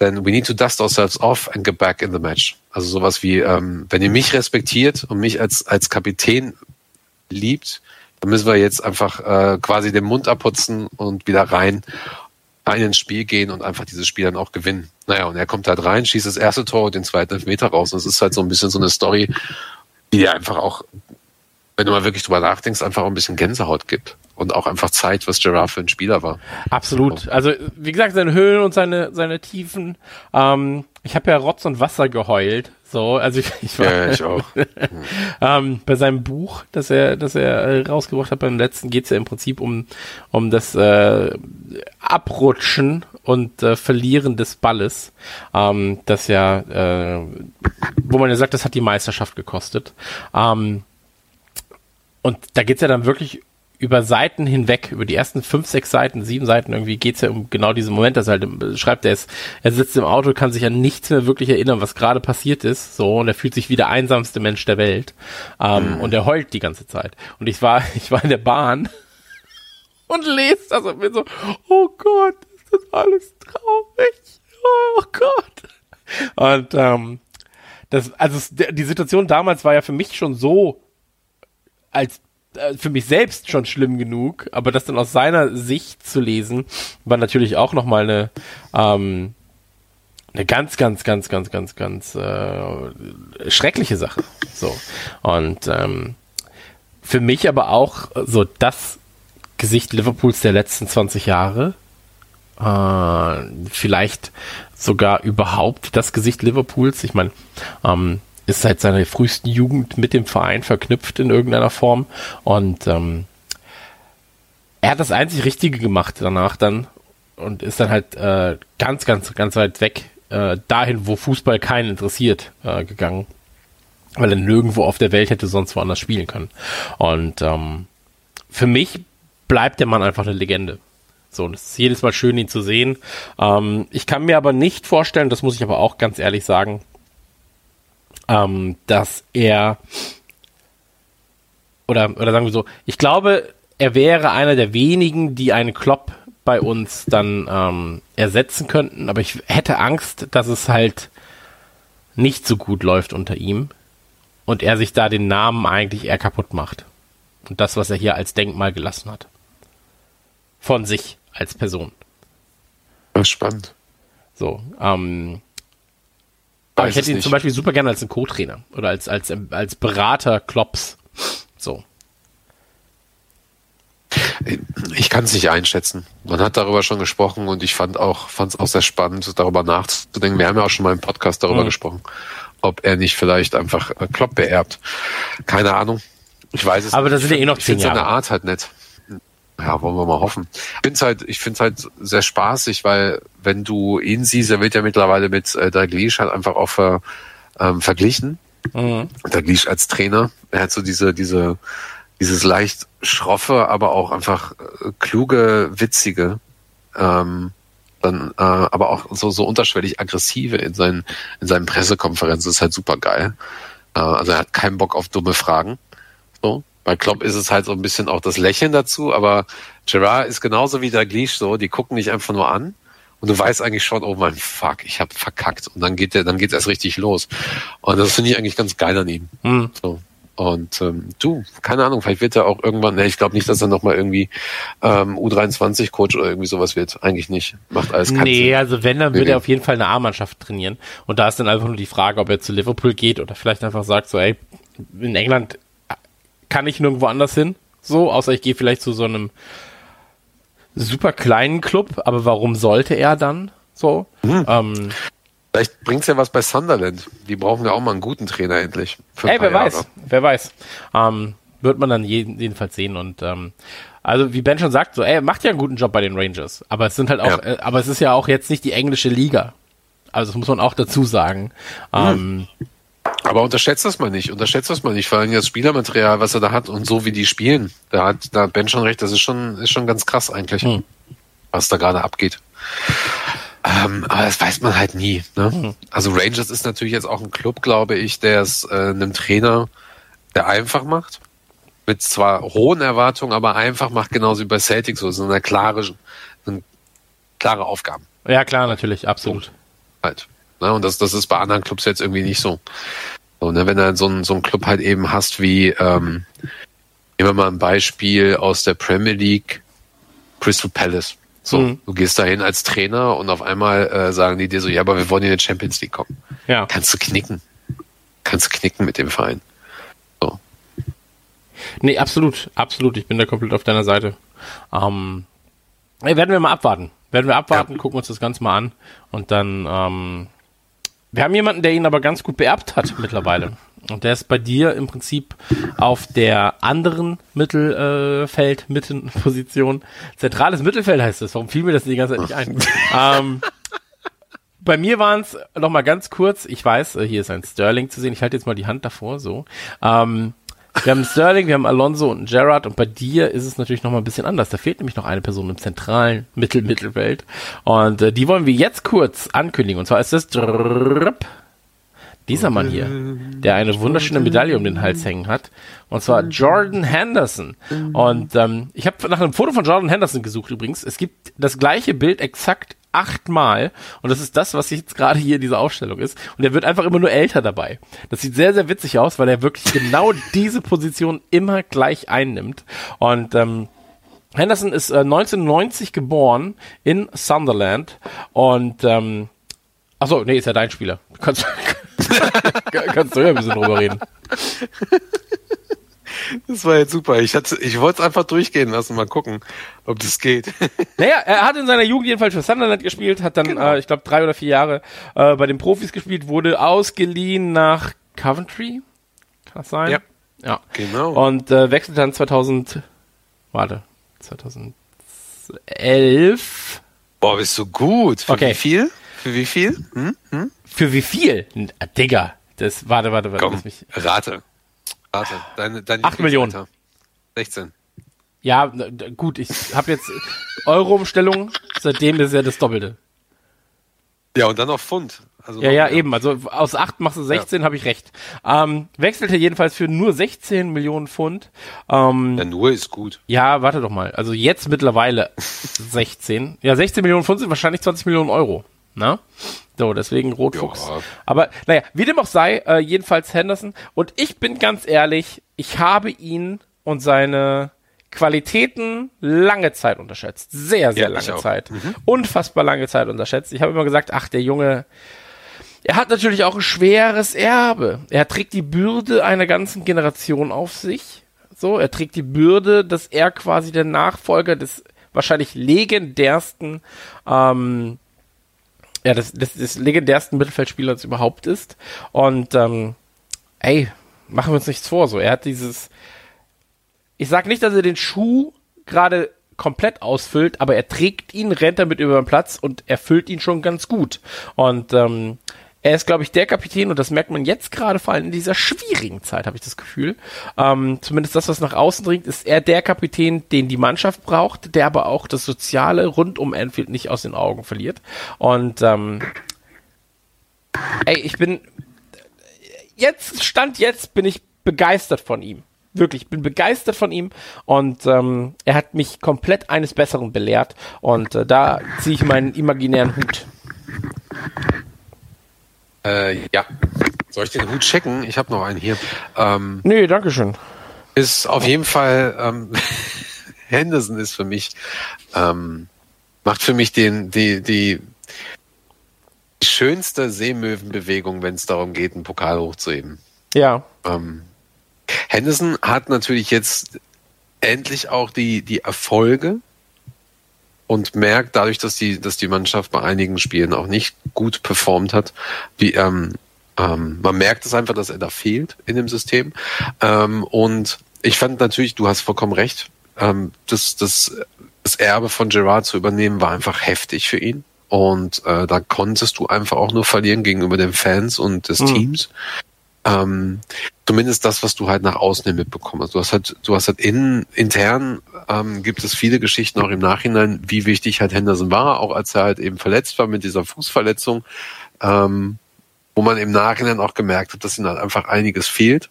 then we need to dust ourselves off and get back in the match. Also sowas wie, ähm, wenn ihr mich respektiert und mich als, als Kapitän liebt, da müssen wir jetzt einfach äh, quasi den Mund abputzen und wieder rein, rein ins Spiel gehen und einfach dieses Spiel dann auch gewinnen. Naja, und er kommt halt rein, schießt das erste Tor und den zweiten Elfmeter raus. Und es ist halt so ein bisschen so eine Story, die dir einfach auch, wenn du mal wirklich drüber nachdenkst, einfach auch ein bisschen Gänsehaut gibt und auch einfach zeigt, was Gerard für ein Spieler war. Absolut. Also wie gesagt, seine Höhen und seine seine Tiefen. Ähm, ich habe ja Rotz und Wasser geheult so, also ich, ich war ja, ich auch. ähm, bei seinem Buch, das er, das er äh, rausgebracht hat beim letzten, geht es ja im Prinzip um um das äh, Abrutschen und äh, Verlieren des Balles, ähm, das ja, äh, wo man ja sagt, das hat die Meisterschaft gekostet. Ähm, und da geht es ja dann wirklich über Seiten hinweg, über die ersten fünf, sechs Seiten, sieben Seiten irgendwie geht's ja um genau diesen Moment, dass er halt schreibt, er ist, er sitzt im Auto, kann sich an nichts mehr wirklich erinnern, was gerade passiert ist, so, und er fühlt sich wie der einsamste Mensch der Welt, ähm, mhm. und er heult die ganze Zeit. Und ich war, ich war in der Bahn und lese das und bin so, oh Gott, ist das alles traurig, oh Gott. Und, ähm, das, also die Situation damals war ja für mich schon so als äh, für mich selbst schon schlimm genug, aber das dann aus seiner Sicht zu lesen, war natürlich auch nochmal eine, ähm, eine ganz, ganz, ganz, ganz, ganz, ganz äh, schreckliche Sache. So. Und ähm, für mich aber auch so das Gesicht Liverpools der letzten 20 Jahre. Äh, vielleicht sogar überhaupt das Gesicht Liverpools. Ich meine, ähm, ist seit seiner frühesten Jugend mit dem Verein verknüpft in irgendeiner Form und ähm, er hat das einzig Richtige gemacht danach dann und ist dann halt äh, ganz, ganz, ganz weit weg äh, dahin, wo Fußball keinen interessiert, äh, gegangen, weil er nirgendwo auf der Welt hätte sonst woanders spielen können. Und ähm, für mich bleibt der Mann einfach eine Legende. So, und es ist jedes Mal schön, ihn zu sehen. Ähm, ich kann mir aber nicht vorstellen, das muss ich aber auch ganz ehrlich sagen, ähm, dass er oder, oder sagen wir so, ich glaube, er wäre einer der wenigen, die einen Klopp bei uns dann ähm, ersetzen könnten, aber ich hätte Angst, dass es halt nicht so gut läuft unter ihm und er sich da den Namen eigentlich eher kaputt macht. Und das, was er hier als Denkmal gelassen hat. Von sich als Person. Das ist spannend. So, ähm, aber ich hätte ihn nicht. zum Beispiel super gerne als einen Co-Trainer oder als, als, als Berater Klops. So. Ich kann es nicht einschätzen. Man hat darüber schon gesprochen und ich fand auch, fand es auch sehr spannend, darüber nachzudenken. Wir haben ja auch schon mal im Podcast darüber mhm. gesprochen, ob er nicht vielleicht einfach äh, Klopp beerbt. Keine Ahnung. Ich weiß es Aber nicht. da sind ja eh noch zehn Jahre. seine Art halt nett. Ja, wollen wir mal hoffen. Ich finde es halt, ich finde halt sehr spaßig, weil wenn du ihn siehst, er wird ja mittlerweile mit äh, Dalglish halt einfach auch ver, ähm, verglichen. Mhm. Dalglish als Trainer, er hat so diese, diese, dieses leicht schroffe, aber auch einfach äh, kluge, witzige, ähm, dann äh, aber auch so so unterschwellig aggressive in seinen in seinen Pressekonferenzen ist halt super geil. Äh, also er hat keinen Bock auf dumme Fragen. So. Bei Klopp ist es halt so ein bisschen auch das Lächeln dazu, aber Gerard ist genauso wie der Gleesh so, die gucken nicht einfach nur an und du weißt eigentlich schon, oh mein Fuck, ich habe verkackt und dann geht der, dann geht erst richtig los und das finde ich eigentlich ganz geil an ihm. Mhm. So. Und ähm, du, keine Ahnung, vielleicht wird er auch irgendwann, ne, ich glaube nicht, dass er nochmal irgendwie ähm, U23-Coach oder irgendwie sowas wird. Eigentlich nicht. Macht alles keinen Nee, Sinn. also wenn, dann würde er auf jeden Fall eine A-Mannschaft trainieren. Und da ist dann einfach nur die Frage, ob er zu Liverpool geht oder vielleicht einfach sagt so, ey, in England kann ich nirgendwo anders hin. So, außer ich gehe vielleicht zu so einem super kleinen Club, aber warum sollte er dann so? Hm. Ähm, Vielleicht bringt's ja was bei Sunderland. Die brauchen ja auch mal einen guten Trainer endlich. Ey, wer Jahre. weiß, wer weiß. Ähm, wird man dann jeden, jedenfalls sehen und ähm, also wie Ben schon sagt, so, ey, macht ja einen guten Job bei den Rangers, aber es sind halt auch, ja. äh, aber es ist ja auch jetzt nicht die englische Liga. Also das muss man auch dazu sagen. Mhm. Ähm, aber unterschätzt das mal nicht, unterschätzt das mal nicht, vor allem das Spielermaterial, was er da hat und so wie die spielen. Da hat, da hat Ben schon recht, das ist schon, ist schon ganz krass eigentlich, hm. was da gerade abgeht. Ähm, aber das weiß man halt nie. Ne? Hm. Also Rangers ist natürlich jetzt auch ein Club, glaube ich, der es äh, einem Trainer, der einfach macht, mit zwar hohen Erwartungen, aber einfach macht, genauso wie bei Celtic, so, so eine klare, eine klare Aufgaben. Ja, klar, natürlich, absolut. Halt. Ne? Und das, das ist bei anderen Clubs jetzt irgendwie nicht so. so ne? Wenn du so einen so einen Club halt eben hast wie, ähm, nehmen wir mal ein Beispiel aus der Premier League, Crystal Palace. So, mhm. du gehst dahin als Trainer und auf einmal äh, sagen die dir so, ja, aber wir wollen in die Champions League kommen. Ja. Kannst du knicken. Kannst du knicken mit dem Verein. So. Nee, absolut, absolut. Ich bin da komplett auf deiner Seite. Ähm, werden wir mal abwarten. Werden wir abwarten, ja. gucken uns das Ganze mal an und dann ähm, wir haben jemanden, der ihn aber ganz gut beerbt hat mittlerweile. Und der ist bei dir im Prinzip auf der anderen Mittelfeld, äh, Mittenposition. Zentrales Mittelfeld heißt es. Warum fiel mir das die ganze Zeit nicht ein? ähm, bei mir waren es noch mal ganz kurz. Ich weiß, äh, hier ist ein Sterling zu sehen. Ich halte jetzt mal die Hand davor, so. Ähm, Wir haben Sterling, wir haben Alonso und Gerrard und bei dir ist es natürlich noch mal ein bisschen anders. Da fehlt nämlich noch eine Person im zentralen Mittel-Mittelfeld und äh, die wollen wir jetzt kurz ankündigen und zwar ist das dieser Mann hier, der eine wunderschöne Medaille um den Hals hängen hat und zwar Jordan Henderson und ähm, ich habe nach einem Foto von Jordan Henderson gesucht übrigens. Es gibt das gleiche Bild exakt achtmal und das ist das, was jetzt gerade hier in dieser Aufstellung ist und er wird einfach immer nur älter dabei. Das sieht sehr, sehr witzig aus, weil er wirklich genau diese Position immer gleich einnimmt und ähm, Henderson ist äh, 1990 geboren in Sunderland und ähm, achso, nee, ist ja dein Spieler. Kannst, kannst du ja ein bisschen drüber reden. Das war jetzt super. Ich, hatte, ich wollte es einfach durchgehen lassen, mal gucken, ob das geht. Naja, er hat in seiner Jugend jedenfalls für Sunderland gespielt, hat dann, Genau. äh, ich glaube, drei oder vier Jahre äh, bei den Profis gespielt, wurde ausgeliehen nach Coventry. Kann das sein? Ja. Ja. Genau. Und äh, wechselte dann 2000, warte, 2011. Boah, bist du gut. Für Okay. wie viel? Für wie viel? Hm? Für wie viel? Äh, Digga, das, warte, warte, warte. Komm, mich, rate. Rate. Deine, deine Acht Millionen. Lieblingsalter. 16. ja, gut, ich habe jetzt Euro-Umstellung, seitdem ist ja das Doppelte. Ja, und dann auf Pfund. Also Ja, ja, mehr. eben. Also aus 8 machst du 16, habe ich recht. Ähm, wechselte jedenfalls für nur 16 Millionen Pfund. Ähm, Ja, nur ist gut. ja, warte doch mal. Also jetzt mittlerweile 16. Ja, 16 Millionen Pfund sind wahrscheinlich 20 Millionen Euro. Na? So, deswegen Rotfuchs. Ja. Aber naja, wie dem auch sei, äh, jedenfalls Henderson. Und ich bin ganz ehrlich, ich habe ihn und seine Qualitäten lange Zeit unterschätzt. Sehr, sehr Ja, lange. Zeit. Unfassbar lange Zeit unterschätzt. Ich habe immer gesagt, ach, der Junge, er hat natürlich auch ein schweres Erbe. Er trägt die Bürde einer ganzen Generation auf sich. So, er trägt die Bürde, dass er quasi der Nachfolger des wahrscheinlich legendärsten, ähm, ja, des, des, des legendärsten Mittelfeldspielers überhaupt ist. Und ähm, ey, machen wir uns nichts vor. So, er hat dieses. Ich sag nicht, dass er den Schuh gerade komplett ausfüllt, aber er trägt ihn, rennt damit über den Platz und erfüllt ihn schon ganz gut. Und ähm, er ist, glaube ich, der Kapitän, und das merkt man jetzt gerade vor allem in dieser schwierigen Zeit, habe ich das Gefühl. Ähm, zumindest das, was nach außen dringt, ist er der Kapitän, den die Mannschaft braucht, der aber auch das Soziale rund um Anfield nicht aus den Augen verliert. Und ähm, ey, ich bin jetzt, Stand jetzt, bin ich begeistert von ihm. Wirklich, ich bin begeistert von ihm und ähm, er hat mich komplett eines Besseren belehrt und äh, da ziehe ich meinen imaginären Hut. Äh, ja. Soll ich den Hut checken? Ich habe noch einen hier. Ähm, Nee, dankeschön. ist auf jeden Fall ähm, Henderson ist für mich ähm, macht für mich den die die schönste Seemöwenbewegung, wenn es darum geht, einen Pokal hochzuheben. Ja, Ähm, Henderson hat natürlich jetzt endlich auch die die Erfolge und merkt dadurch, dass die dass die Mannschaft bei einigen Spielen auch nicht gut performt hat, wie ähm, ähm, man merkt es einfach, dass er da fehlt in dem System. Ähm, und ich fand natürlich, du hast vollkommen recht, ähm, das, das, das Erbe von Gerard zu übernehmen war einfach heftig für ihn. Und äh, da konntest du einfach auch nur verlieren gegenüber den Fans und des Mhm. Teams. Ähm, zumindest das, was du halt nach außen hin mitbekommen hast. Du hast halt, du hast halt in, intern ähm, gibt es viele Geschichten auch im Nachhinein, wie wichtig halt Henderson war, auch als er halt eben verletzt war mit dieser Fußverletzung, ähm, wo man im Nachhinein auch gemerkt hat, dass ihm halt einfach einiges fehlt.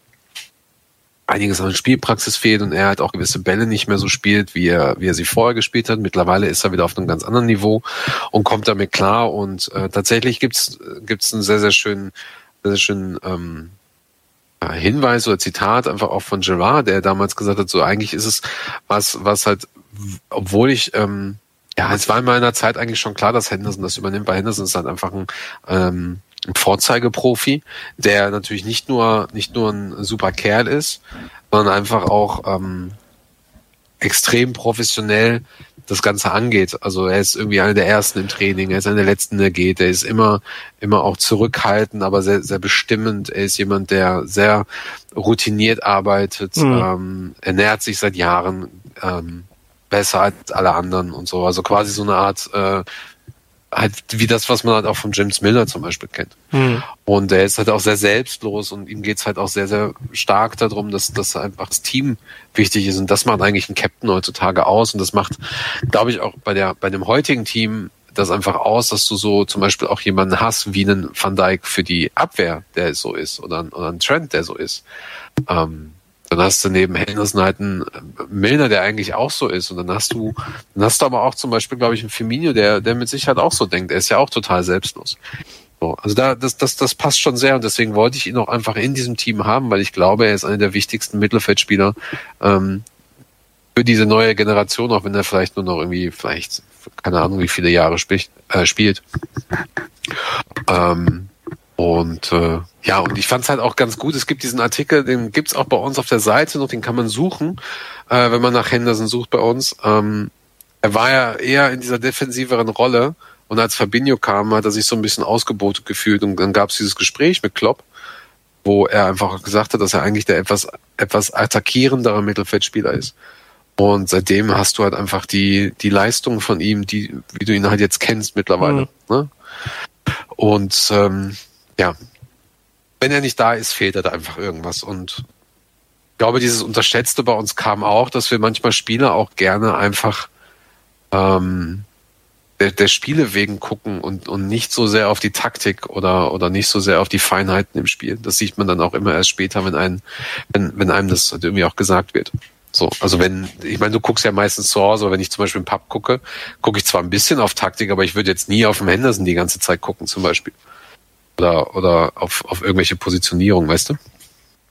Einiges an Spielpraxis fehlt und er halt auch gewisse Bälle nicht mehr so spielt, wie er, wie er sie vorher gespielt hat. Mittlerweile ist er wieder auf einem ganz anderen Niveau und kommt damit klar. Und äh, tatsächlich gibt's gibt's einen sehr, sehr schönen, sehr, sehr schönen ähm, äh, Hinweis oder Zitat einfach auch von Gerard, der damals gesagt hat, so eigentlich ist es was, was halt, obwohl ich, ähm, ja, es war in meiner Zeit eigentlich schon klar, dass Henderson das übernimmt, weil Henderson ist halt einfach ein, ähm, ein Vorzeigeprofi, der natürlich nicht nur, nicht nur ein super Kerl ist, sondern einfach auch ähm, extrem professionell das Ganze angeht. Also er ist irgendwie einer der ersten im Training, er ist einer der letzten, der geht. Er ist immer, immer auch zurückhaltend, aber sehr, sehr bestimmend. Er ist jemand, der sehr routiniert arbeitet, Mhm. ähm, ernährt sich seit Jahren ähm, besser als alle anderen und so. Also quasi so eine Art äh, halt wie das, was man halt auch von James Milner zum Beispiel kennt. Hm. Und er ist halt auch sehr selbstlos und ihm geht's halt auch sehr, sehr stark darum, dass, dass einfach das Team wichtig ist. Und das macht eigentlich einen Captain heutzutage aus. Und das macht, glaube ich, auch bei der, bei dem heutigen Team das einfach aus, dass du so zum Beispiel auch jemanden hast wie einen Van Dijk für die Abwehr, der so ist, oder, oder einen Trent, der so ist. Ähm, dann hast du neben Henderson halt einen Milner, der eigentlich auch so ist. Und dann hast du, dann hast du aber auch zum Beispiel, glaube ich, einen Firmino, der, der mit Sicherheit auch so denkt. Er ist ja auch total selbstlos. So, also da, das, das, das passt schon sehr und deswegen wollte ich ihn auch einfach in diesem Team haben, weil ich glaube, er ist einer der wichtigsten Mittelfeldspieler ähm, für diese neue Generation, auch wenn er vielleicht nur noch irgendwie, vielleicht, keine Ahnung, wie viele Jahre spricht, äh, spielt. Ähm, und äh, ja, und ich fand es halt auch ganz gut. Es gibt diesen Artikel, den gibt's auch bei uns auf der Seite noch, den kann man suchen, äh, wenn man nach Henderson sucht bei uns. Ähm, er war ja eher in dieser defensiveren Rolle und als Fabinho kam, hat er sich so ein bisschen ausgebotet gefühlt und dann gab's dieses Gespräch mit Klopp, wo er einfach gesagt hat, dass er eigentlich der etwas, etwas attackierendere Mittelfeldspieler ist. Und seitdem hast du halt einfach die, die Leistung von ihm, die, wie du ihn halt jetzt kennst mittlerweile. Mhm. Ne? Und ähm, ja, wenn er nicht da ist, fehlt er da einfach irgendwas. Und ich glaube, dieses Unterschätzte bei uns kam auch, dass wir manchmal Spieler auch gerne einfach ähm, der, der Spiele wegen gucken und, und nicht so sehr auf die Taktik oder, oder nicht so sehr auf die Feinheiten im Spiel. Das sieht man dann auch immer erst später, wenn, ein, wenn, wenn einem das halt irgendwie auch gesagt wird. So, also wenn, ich meine, du guckst ja meistens zu Hause, aber wenn ich zum Beispiel im Pub gucke, gucke ich zwar ein bisschen auf Taktik, aber ich würde jetzt nie auf dem Henderson die ganze Zeit gucken, zum Beispiel. Oder, oder auf, auf irgendwelche Positionierung, weißt du?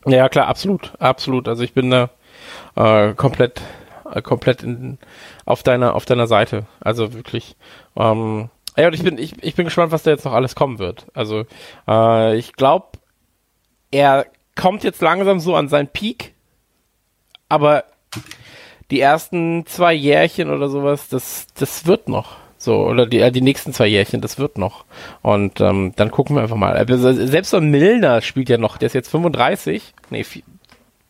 Ja, klar, absolut, absolut. Also ich bin da äh, komplett, äh, komplett in, auf deiner, auf deiner Seite. Also wirklich. Ähm, ja, und ich bin, ich, ich bin gespannt, was da jetzt noch alles kommen wird. Also äh, ich glaube, er kommt jetzt langsam so an seinen Peak, aber die ersten zwei Jährchen oder sowas, das, das wird noch. So, oder die, äh, die nächsten zwei Jährchen, das wird noch. Und ähm, dann gucken wir einfach mal. Also, selbst so ein Milner spielt ja noch, der ist jetzt 35. Nee, viel,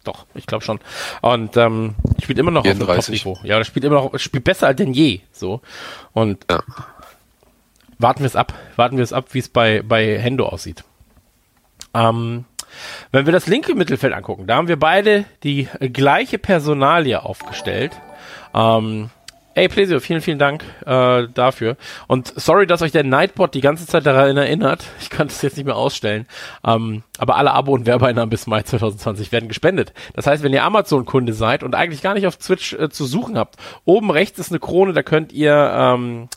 doch, ich glaube schon. Und ähm, spielt immer noch 34. auf dem Top-Niveau. Ja, der spielt immer noch, spielt besser als denn je. So. Und Ja. warten wir es ab. Warten wir es ab, wie es bei, bei Hendo aussieht. Ähm, wenn wir das linke Mittelfeld angucken, da haben wir beide die äh, gleiche Personalie aufgestellt. Ähm, ey, Plesio, vielen, vielen Dank äh, dafür. Und sorry, dass euch der Nightbot die ganze Zeit daran erinnert. Ich kann das jetzt nicht mehr ausstellen. Ähm, aber alle Abo- und Werbeeinnahmen bis Mai 2020 werden gespendet. Das heißt, wenn ihr Amazon-Kunde seid und eigentlich gar nicht auf Twitch äh, zu suchen habt, oben rechts ist eine Krone, da könnt ihr ähm,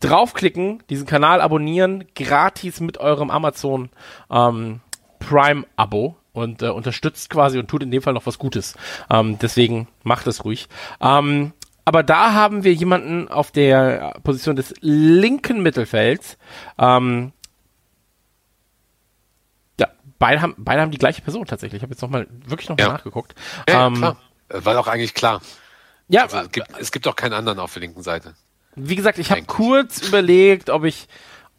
draufklicken, diesen Kanal abonnieren, gratis mit eurem Amazon ähm, Prime-Abo und äh, unterstützt quasi und tut in dem Fall noch was Gutes. Ähm, deswegen macht es ruhig. Ähm, aber da haben wir jemanden auf der Position des linken Mittelfelds. Ähm, ja, beide haben, beide haben die gleiche Person tatsächlich. Ich habe jetzt noch mal wirklich noch mal Ja. nachgeguckt. Ja, ähm, klar. War doch eigentlich klar. Ja, Also, es, gibt, es gibt auch keinen anderen auf der linken Seite. wie gesagt, ich habe kurz überlegt, ob ich,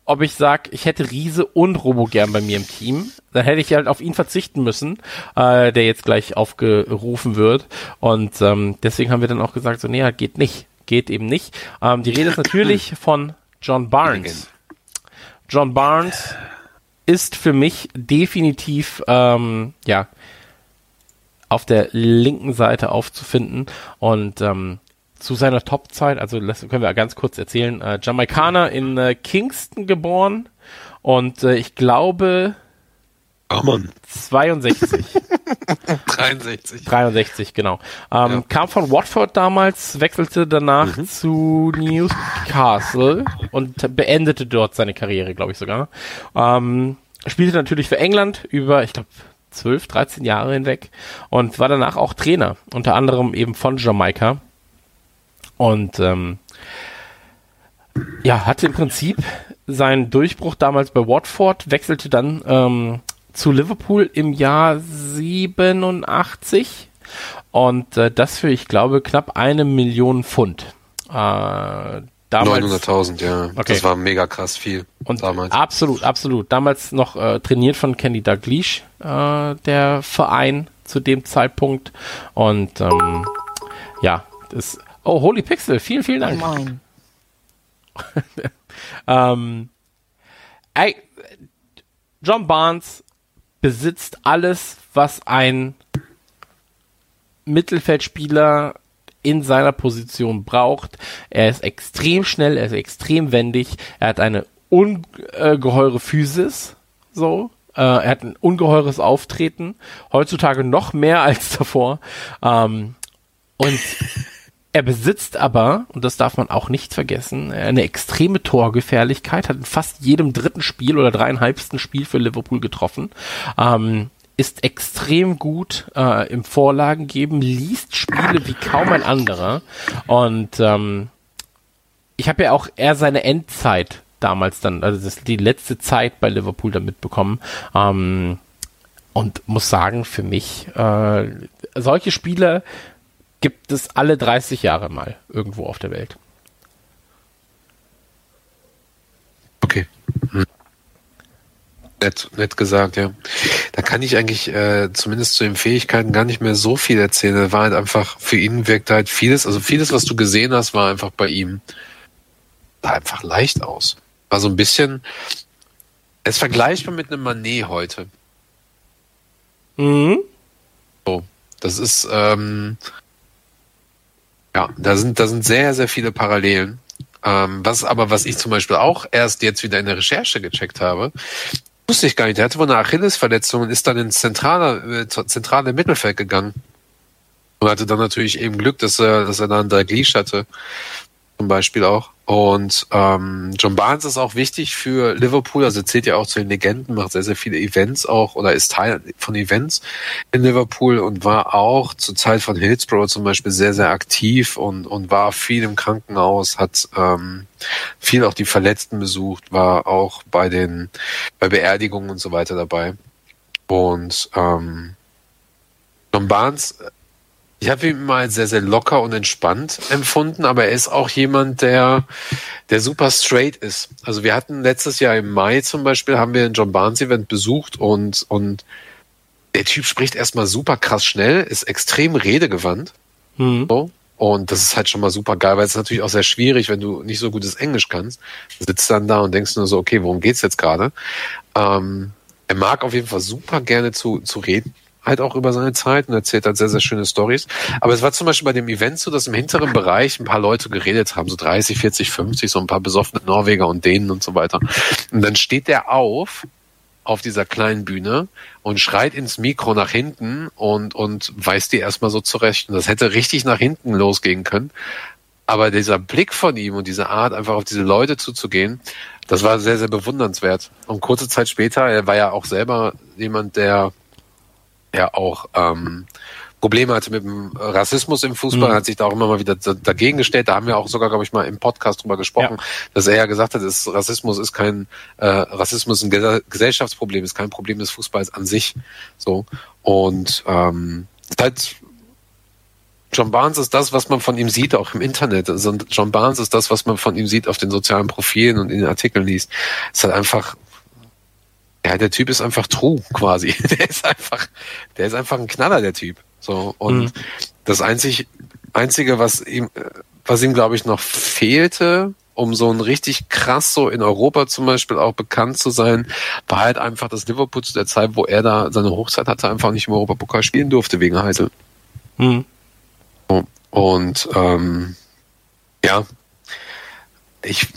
ob ich sag, ich hätte Riese und Robo gern bei mir im Team. Dann hätte ich halt auf ihn verzichten müssen, äh, der jetzt gleich aufgerufen wird. Und ähm, deswegen haben wir dann auch gesagt, so, nee, halt geht nicht. Geht eben nicht. Ähm, die Rede ist natürlich von John Barnes. John Barnes ist für mich definitiv, ähm, ja, auf der linken Seite aufzufinden und ähm, zu seiner Topzeit, also das können wir ganz kurz erzählen, äh, Jamaikaner in äh, Kingston geboren und äh, ich glaube Oh Mann. 62, 63. 63, genau. Ähm, Ja. Kam von Watford damals, wechselte danach zu Newcastle und beendete dort seine Karriere, glaube ich sogar. Ähm, spielte natürlich für England über, ich glaube, 12, 13 Jahre hinweg und war danach auch Trainer, unter anderem eben von Jamaika. Und ähm, ja, hatte im Prinzip seinen Durchbruch damals bei Watford, wechselte dann ähm, zu Liverpool im Jahr 87 und äh, das für, ich glaube, knapp eine Million Pfund. Äh, damals 900.000, ja. Okay. Das war mega krass viel und damals. absolut, absolut. Damals noch äh, trainiert von Kenny Dalglish, äh, der Verein zu dem Zeitpunkt. Und ähm, ja, das. Oh, Holy Pixel, vielen, vielen Dank. Moin. ähm, ey, John Barnes besitzt alles, was ein Mittelfeldspieler in seiner Position braucht. Er ist extrem schnell, er ist extrem wendig, er hat eine ungeheure Physis, so. Äh, er hat ein ungeheures Auftreten, heutzutage noch mehr als davor. Ähm, und er besitzt aber, und das darf man auch nicht vergessen, eine extreme Torgefährlichkeit, hat in fast jedem dritten Spiel oder dreieinhalbsten Spiel für Liverpool getroffen. Ähm, ist extrem gut äh, im Vorlagen geben, liest Spiele wie kaum ein anderer. Und ähm, ich habe ja auch eher seine Endzeit damals dann, also das, die letzte Zeit bei Liverpool dann mitbekommen. Ähm, und muss sagen, für mich, äh, solche Spiele gibt es alle 30 Jahre mal irgendwo auf der Welt. Okay. Hm. Nett, nett gesagt, ja. Da kann ich eigentlich äh, zumindest zu den Fähigkeiten gar nicht mehr so viel erzählen. Da war halt einfach, für ihn wirkt halt vieles, also vieles, was du gesehen hast, war einfach bei ihm, sah einfach leicht aus. War so ein bisschen, es vergleichbar mit einem Manet heute. Mhm. So, das ist, ähm, ja, da sind, da sind sehr, sehr viele Parallelen. Ähm, was aber, was ich zum Beispiel auch erst jetzt wieder in der Recherche gecheckt habe, wusste ich gar nicht. Der hatte wohl eine Achillesverletzung und ist dann ins zentrale, äh, zentrale Mittelfeld gegangen. Und hatte dann natürlich eben Glück, dass er, dass er dann da Glied hatte. Zum Beispiel auch. Und ähm, John Barnes ist auch wichtig für Liverpool, also zählt ja auch zu den Legenden, macht sehr, sehr viele Events auch oder ist Teil von Events in Liverpool und war auch zur Zeit von Hillsborough zum Beispiel sehr, sehr aktiv und, und war viel im Krankenhaus, hat ähm, viel auch die Verletzten besucht, war auch bei den bei Beerdigungen und so weiter dabei. Und ähm, John Barnes ich habe ihn mal sehr, sehr locker und entspannt empfunden, aber er ist auch jemand, der, der super straight ist. Also wir hatten letztes Jahr im Mai zum Beispiel, haben wir ein John Barnes Event besucht und, und der Typ spricht erstmal super krass schnell, ist extrem redegewandt. Mhm. So. Und das ist halt schon mal super geil, weil es ist natürlich auch sehr schwierig, wenn du nicht so gutes Englisch kannst. Du sitzt dann da und denkst nur so, okay, worum geht's jetzt gerade? Ähm, er mag auf jeden Fall super gerne zu, zu reden halt auch über seine Zeit und erzählt halt sehr, sehr schöne Stories. Aber es war zum Beispiel bei dem Event so, dass im hinteren Bereich ein paar Leute geredet haben, so 30, 40, 50, so ein paar besoffene Norweger und Dänen und so weiter. Und dann steht der auf auf dieser kleinen Bühne und schreit ins Mikro nach hinten und, und weist die erstmal so zurecht. Und das hätte richtig nach hinten losgehen können. Aber dieser Blick von ihm und diese Art, einfach auf diese Leute zuzugehen, das war sehr, sehr bewundernswert. Und kurze Zeit später, er war ja auch selber jemand, der er auch ähm, Probleme hatte mit dem Rassismus im Fußball, mhm. hat sich da auch immer mal wieder dagegen gestellt. Da haben wir auch sogar, glaube ich, mal im Podcast drüber gesprochen, ja. dass er ja gesagt hat, dass Rassismus ist kein äh, Rassismus ein Gesellschaftsproblem, ist kein Problem des Fußballs an sich. So und ähm, halt John Barnes ist das, was man von ihm sieht, auch im Internet. Also John Barnes ist das, was man von ihm sieht auf den sozialen Profilen und in den Artikeln liest. Es ist halt einfach ja, der Typ ist einfach true quasi. Der ist einfach, der ist einfach ein Knaller, der Typ. So und mhm. das einzig, einzige, was ihm, was ihm glaube ich noch fehlte, um so ein richtig krass so in Europa zum Beispiel auch bekannt zu sein, war halt einfach, dass Liverpool zu der Zeit, wo er da seine Hochzeit hatte, einfach nicht im Europapokal spielen durfte wegen Heise. Mhm. Und ähm, ja, ich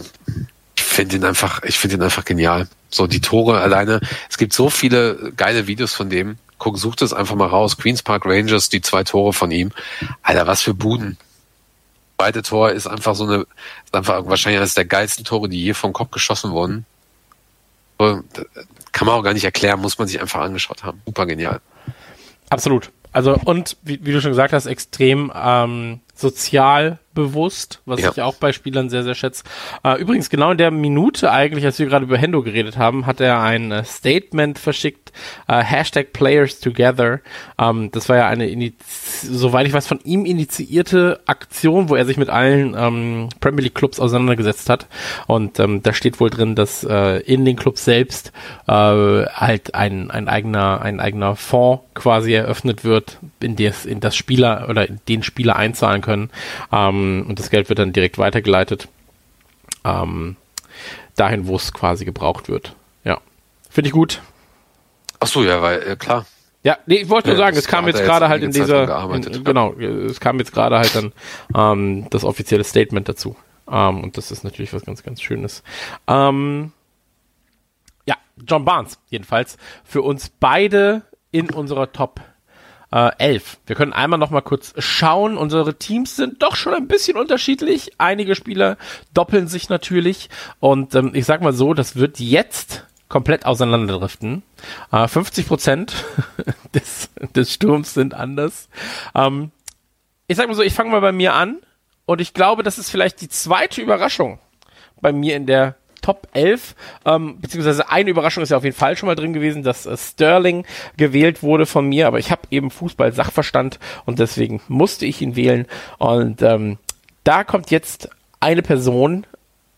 finde ihn einfach, ich finde ihn einfach genial. So die Tore alleine. Es gibt so viele geile Videos von dem. Guck, such das einfach mal raus. Queens Park Rangers, die zwei Tore von ihm. Alter, was für Buden. Beide Tor ist einfach so eine, ist einfach wahrscheinlich eines der geilsten Tore, die je vom Kopf geschossen wurden. Kann man auch gar nicht erklären, muss man sich einfach angeschaut haben. Super genial. Absolut. Also und wie, wie du schon gesagt hast, extrem ähm, sozial bewusst, was ja. ich auch bei Spielern sehr, sehr schätze. Äh, übrigens, genau in der Minute eigentlich, als wir gerade über Hendo geredet haben, hat er ein äh, Statement verschickt, äh, Hashtag Players Together. Ähm, das war ja eine, soweit ich weiß, von ihm initiierte Aktion, wo er sich mit allen ähm, Premier League Clubs auseinandergesetzt hat. Und ähm, da steht wohl drin, dass äh, in den Clubs selbst äh, halt ein, ein eigener, ein eigener Fonds quasi eröffnet wird, in das, in das Spieler oder in den Spieler einzahlen können. Ähm, und das Geld wird dann direkt weitergeleitet ähm, dahin, wo es quasi gebraucht wird. Ja, finde ich gut. Ach so, ja, weil äh, klar. Ja, nee, ich wollte nur sagen, ja, es kam jetzt gerade halt in dieser, in, genau, es kam jetzt gerade halt dann ähm, das offizielle Statement dazu. Ähm, und das ist natürlich was ganz, ganz Schönes. Ähm, ja, John Barnes jedenfalls für uns beide in unserer Top äh, elf. Wir können einmal noch mal kurz schauen. Unsere Teams sind doch schon ein bisschen unterschiedlich. Einige Spieler doppeln sich natürlich. Und ähm, ich sag mal so, das wird jetzt komplett auseinanderdriften. Äh, 50 Prozent des, des Sturms sind anders. Ähm, ich sag mal so, ich fange mal bei mir an. Und ich glaube, das ist vielleicht die zweite Überraschung bei mir in der Top 11, ähm, beziehungsweise eine Überraschung ist ja auf jeden Fall schon mal drin gewesen, dass äh, Sterling gewählt wurde von mir, aber ich habe eben Fußball-Sachverstand und deswegen musste ich ihn wählen. Und ähm, da kommt jetzt eine Person,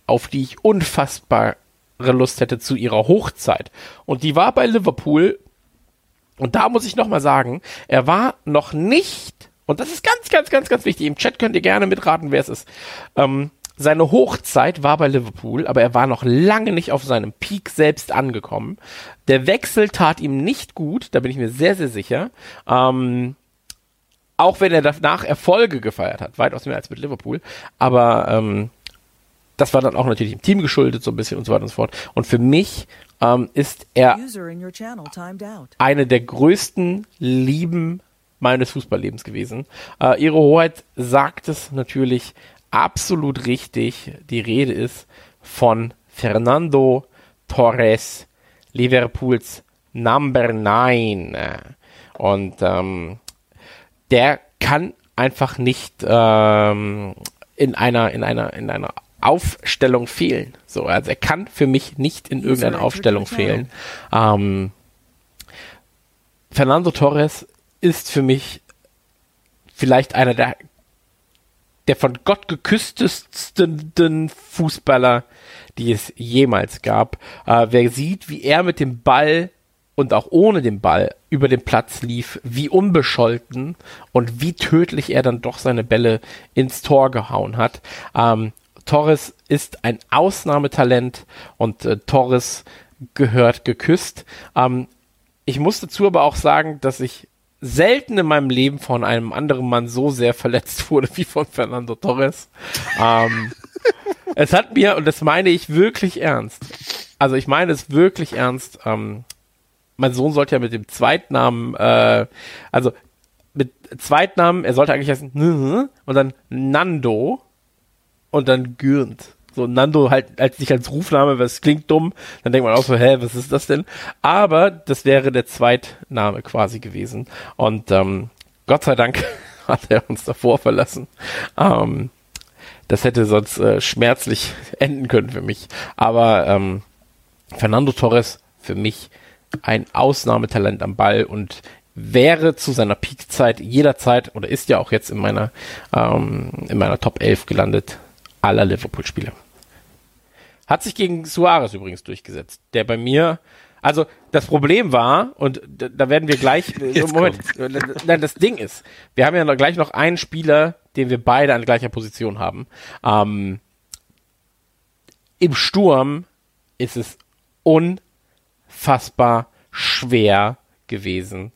auf die ich unfassbare Lust hätte zu ihrer Hochzeit. Und die war bei Liverpool. Und da muss ich nochmal sagen, er war noch nicht, und das ist ganz, ganz, ganz, ganz wichtig, im Chat könnt ihr gerne mitraten, wer es ist. Ähm, seine Hochzeit war bei Liverpool, aber er war noch lange nicht auf seinem Peak selbst angekommen. Der Wechsel tat ihm nicht gut, da bin ich mir sehr, sehr sicher. Ähm, auch wenn er danach Erfolge gefeiert hat, weitaus mehr als mit Liverpool. Aber ähm, das war dann auch natürlich im Team geschuldet, so ein bisschen und so weiter und so fort. Und für mich ähm, ist er eine der größten Lieben meines Fußballlebens gewesen. Äh, ihre Hoheit sagt es natürlich absolut richtig. Die Rede ist von Fernando Torres, Liverpools Number 9. Und ähm, der kann einfach nicht ähm, in einer, in einer, in einer Aufstellung fehlen. So, also er kann für mich nicht in irgendeiner Aufstellung fehlen. Ähm, Fernando Torres ist für mich vielleicht einer der der von Gott geküsstesten Fußballer, die es jemals gab. Äh, wer sieht, wie er mit dem Ball und auch ohne den Ball über den Platz lief, wie unbescholten und wie tödlich er dann doch seine Bälle ins Tor gehauen hat. Ähm, Torres ist ein Ausnahmetalent und äh, Torres gehört geküsst. Ähm, ich muss dazu aber auch sagen, dass ich selten in meinem Leben von einem anderen Mann so sehr verletzt wurde wie von Fernando Torres. ähm, es hat mir, und das meine ich wirklich ernst, also ich meine es wirklich ernst, ähm, mein Sohn sollte ja mit dem Zweitnamen, äh, also mit Zweitnamen, er sollte eigentlich heißen und dann Nando und dann Gürnt. So Nando halt, halt als nicht als Rufname, weil es klingt dumm, dann denkt man auch so, hä, was ist das denn? Aber das wäre der Zweitname quasi gewesen. Und ähm, Gott sei Dank hat er uns davor verlassen. Ähm, das hätte sonst äh, schmerzlich enden können für mich. Aber ähm, Fernando Torres für mich ein Ausnahmetalent am Ball und wäre zu seiner Peakzeit jederzeit oder ist ja auch jetzt in meiner ähm, in meiner Top 11 gelandet aller Liverpool-Spieler. Hat sich gegen Suarez übrigens durchgesetzt, der bei mir, also das Problem war, und da werden wir gleich, Moment, nein, das Ding ist, wir haben ja noch gleich noch einen Spieler, den wir beide an gleicher Position haben. Ähm, Im Sturm ist es unfassbar schwer gewesen,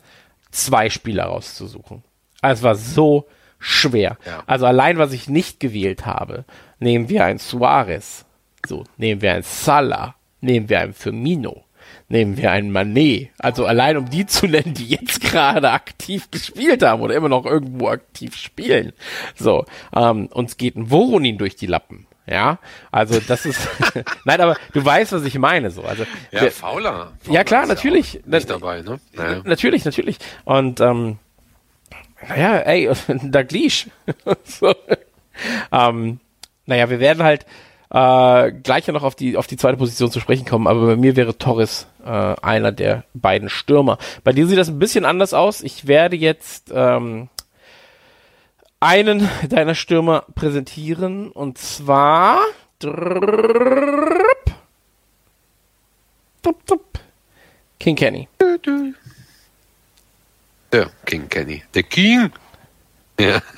zwei Spieler rauszusuchen. Es war so schwer. Ja. Also allein, was ich nicht gewählt habe, Nehmen wir einen Suarez. So, nehmen wir einen Salah. Nehmen wir einen Firmino. Nehmen wir einen Manet. Also allein um die zu nennen, die jetzt gerade aktiv gespielt haben oder immer noch irgendwo aktiv spielen. So, ähm, uns geht ein Voronin durch die Lappen. Ja, also das ist. Nein, aber du weißt, was ich meine. So, also ja, wir, Fauler, Fauler, Ja klar, natürlich. Ja nicht dabei, ne? Naja. Natürlich, natürlich. Und ähm, naja, ey, da so. ähm, naja, wir werden halt äh, gleich noch auf die, auf die zweite Position zu sprechen kommen, aber bei mir wäre Torres äh, einer der beiden Stürmer. Bei dir sieht das ein bisschen anders aus. Ich werde jetzt ähm, einen deiner Stürmer präsentieren und zwar King ja.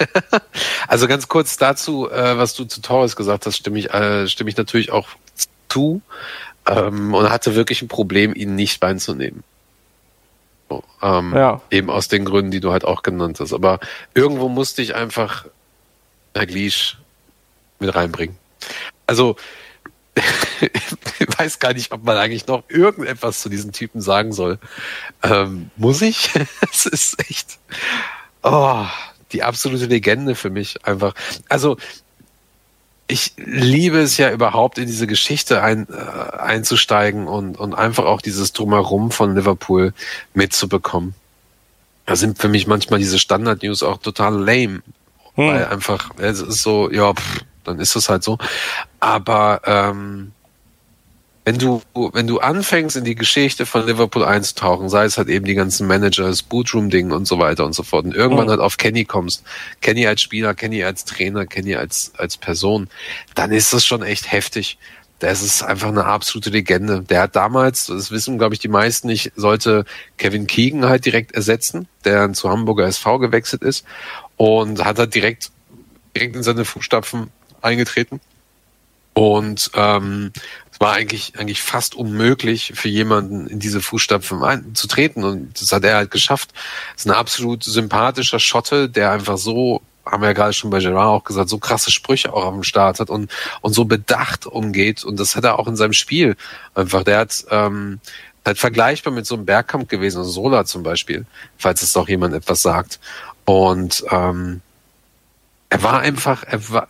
Also ganz kurz dazu, äh, was du zu Torres gesagt hast, stimme ich, äh, stimme ich natürlich auch zu ähm, und hatte wirklich ein Problem, ihn nicht reinzunehmen. So, ähm, Ja. Eben aus den Gründen, die du halt auch genannt hast. Aber irgendwo musste ich einfach Herr mit reinbringen. Also ich weiß gar nicht, ob man eigentlich noch irgendetwas zu diesen Typen sagen soll. Ähm, muss ich? Es ist echt oh, die absolute Legende für mich einfach. Also ich liebe es ja überhaupt in diese Geschichte ein, äh, einzusteigen und, und einfach auch dieses Drumherum von Liverpool mitzubekommen. Da sind für mich manchmal diese Standard-News auch total lame, Hm. weil einfach, es ist so, ja, pff, dann ist es halt so. Aber ähm, wenn du, wenn du anfängst, in die Geschichte von Liverpool einzutauchen, sei es halt eben die ganzen Manager, das Bootroom-Ding und so weiter und so fort, und irgendwann Mhm. halt auf Kenny kommst, Kenny als Spieler, Kenny als Trainer, Kenny als, als Person, dann ist das schon echt heftig. Das ist einfach eine absolute Legende. Der hat damals, das wissen glaube ich die meisten nicht, sollte Kevin Keegan halt direkt ersetzen, der dann zu Hamburger SV gewechselt ist und hat er direkt, direkt in seine Fußstapfen eingetreten. Und ähm, es war eigentlich, eigentlich fast unmöglich für jemanden in diese Fußstapfen einzutreten. Und das hat er halt geschafft. ist ein absolut sympathischer Schotte, der einfach so, haben wir ja gerade schon bei Gerard auch gesagt, so krasse Sprüche auch am Start hat und, und so bedacht umgeht. Und das hat er auch in seinem Spiel einfach. Der hat ähm, halt vergleichbar mit so einem Bergkampf gewesen, also Sola zum Beispiel, falls es doch jemand etwas sagt. Und ähm, er war einfach, er war,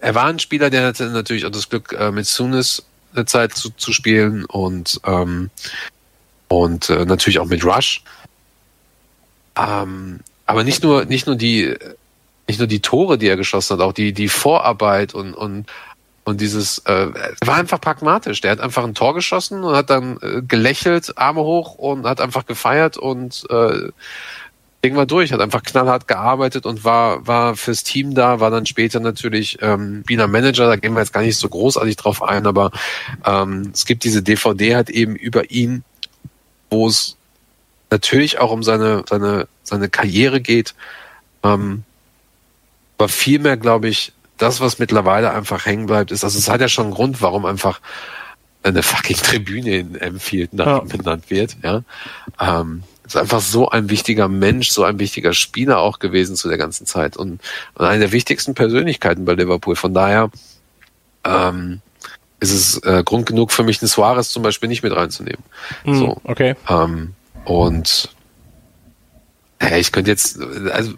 er war ein Spieler, der hatte natürlich auch das Glück, äh, mit Sunis eine Zeit zu, zu spielen und ähm, und äh, natürlich auch mit Rush. Ähm, aber nicht nur nicht nur die nicht nur die Tore, die er geschossen hat, auch die die Vorarbeit und und und dieses äh, war einfach pragmatisch. Der hat einfach ein Tor geschossen und hat dann äh, gelächelt, Arme hoch und hat einfach gefeiert und äh, Ding war durch, hat einfach knallhart gearbeitet und war, war fürs Team da, war dann später natürlich ähm, Wiener Manager, da gehen wir jetzt gar nicht so großartig drauf ein, aber ähm, es gibt diese DVD halt eben über ihn, wo es natürlich auch um seine, seine, seine Karriere geht, ähm, aber vielmehr, glaube ich, das, was mittlerweile einfach hängen bleibt, ist, also es hat ja schon einen Grund, warum einfach eine fucking Tribüne in Enfield nach Ja. ihm benannt wird, ja. Ähm, ist einfach so ein wichtiger Mensch, so ein wichtiger Spieler auch gewesen zu der ganzen Zeit und, und eine der wichtigsten Persönlichkeiten bei Liverpool. Von daher ähm, ist es äh, Grund genug für mich, einen Suarez zum Beispiel nicht mit reinzunehmen. Hm, So. Okay. Ähm, und äh, ich könnte jetzt, also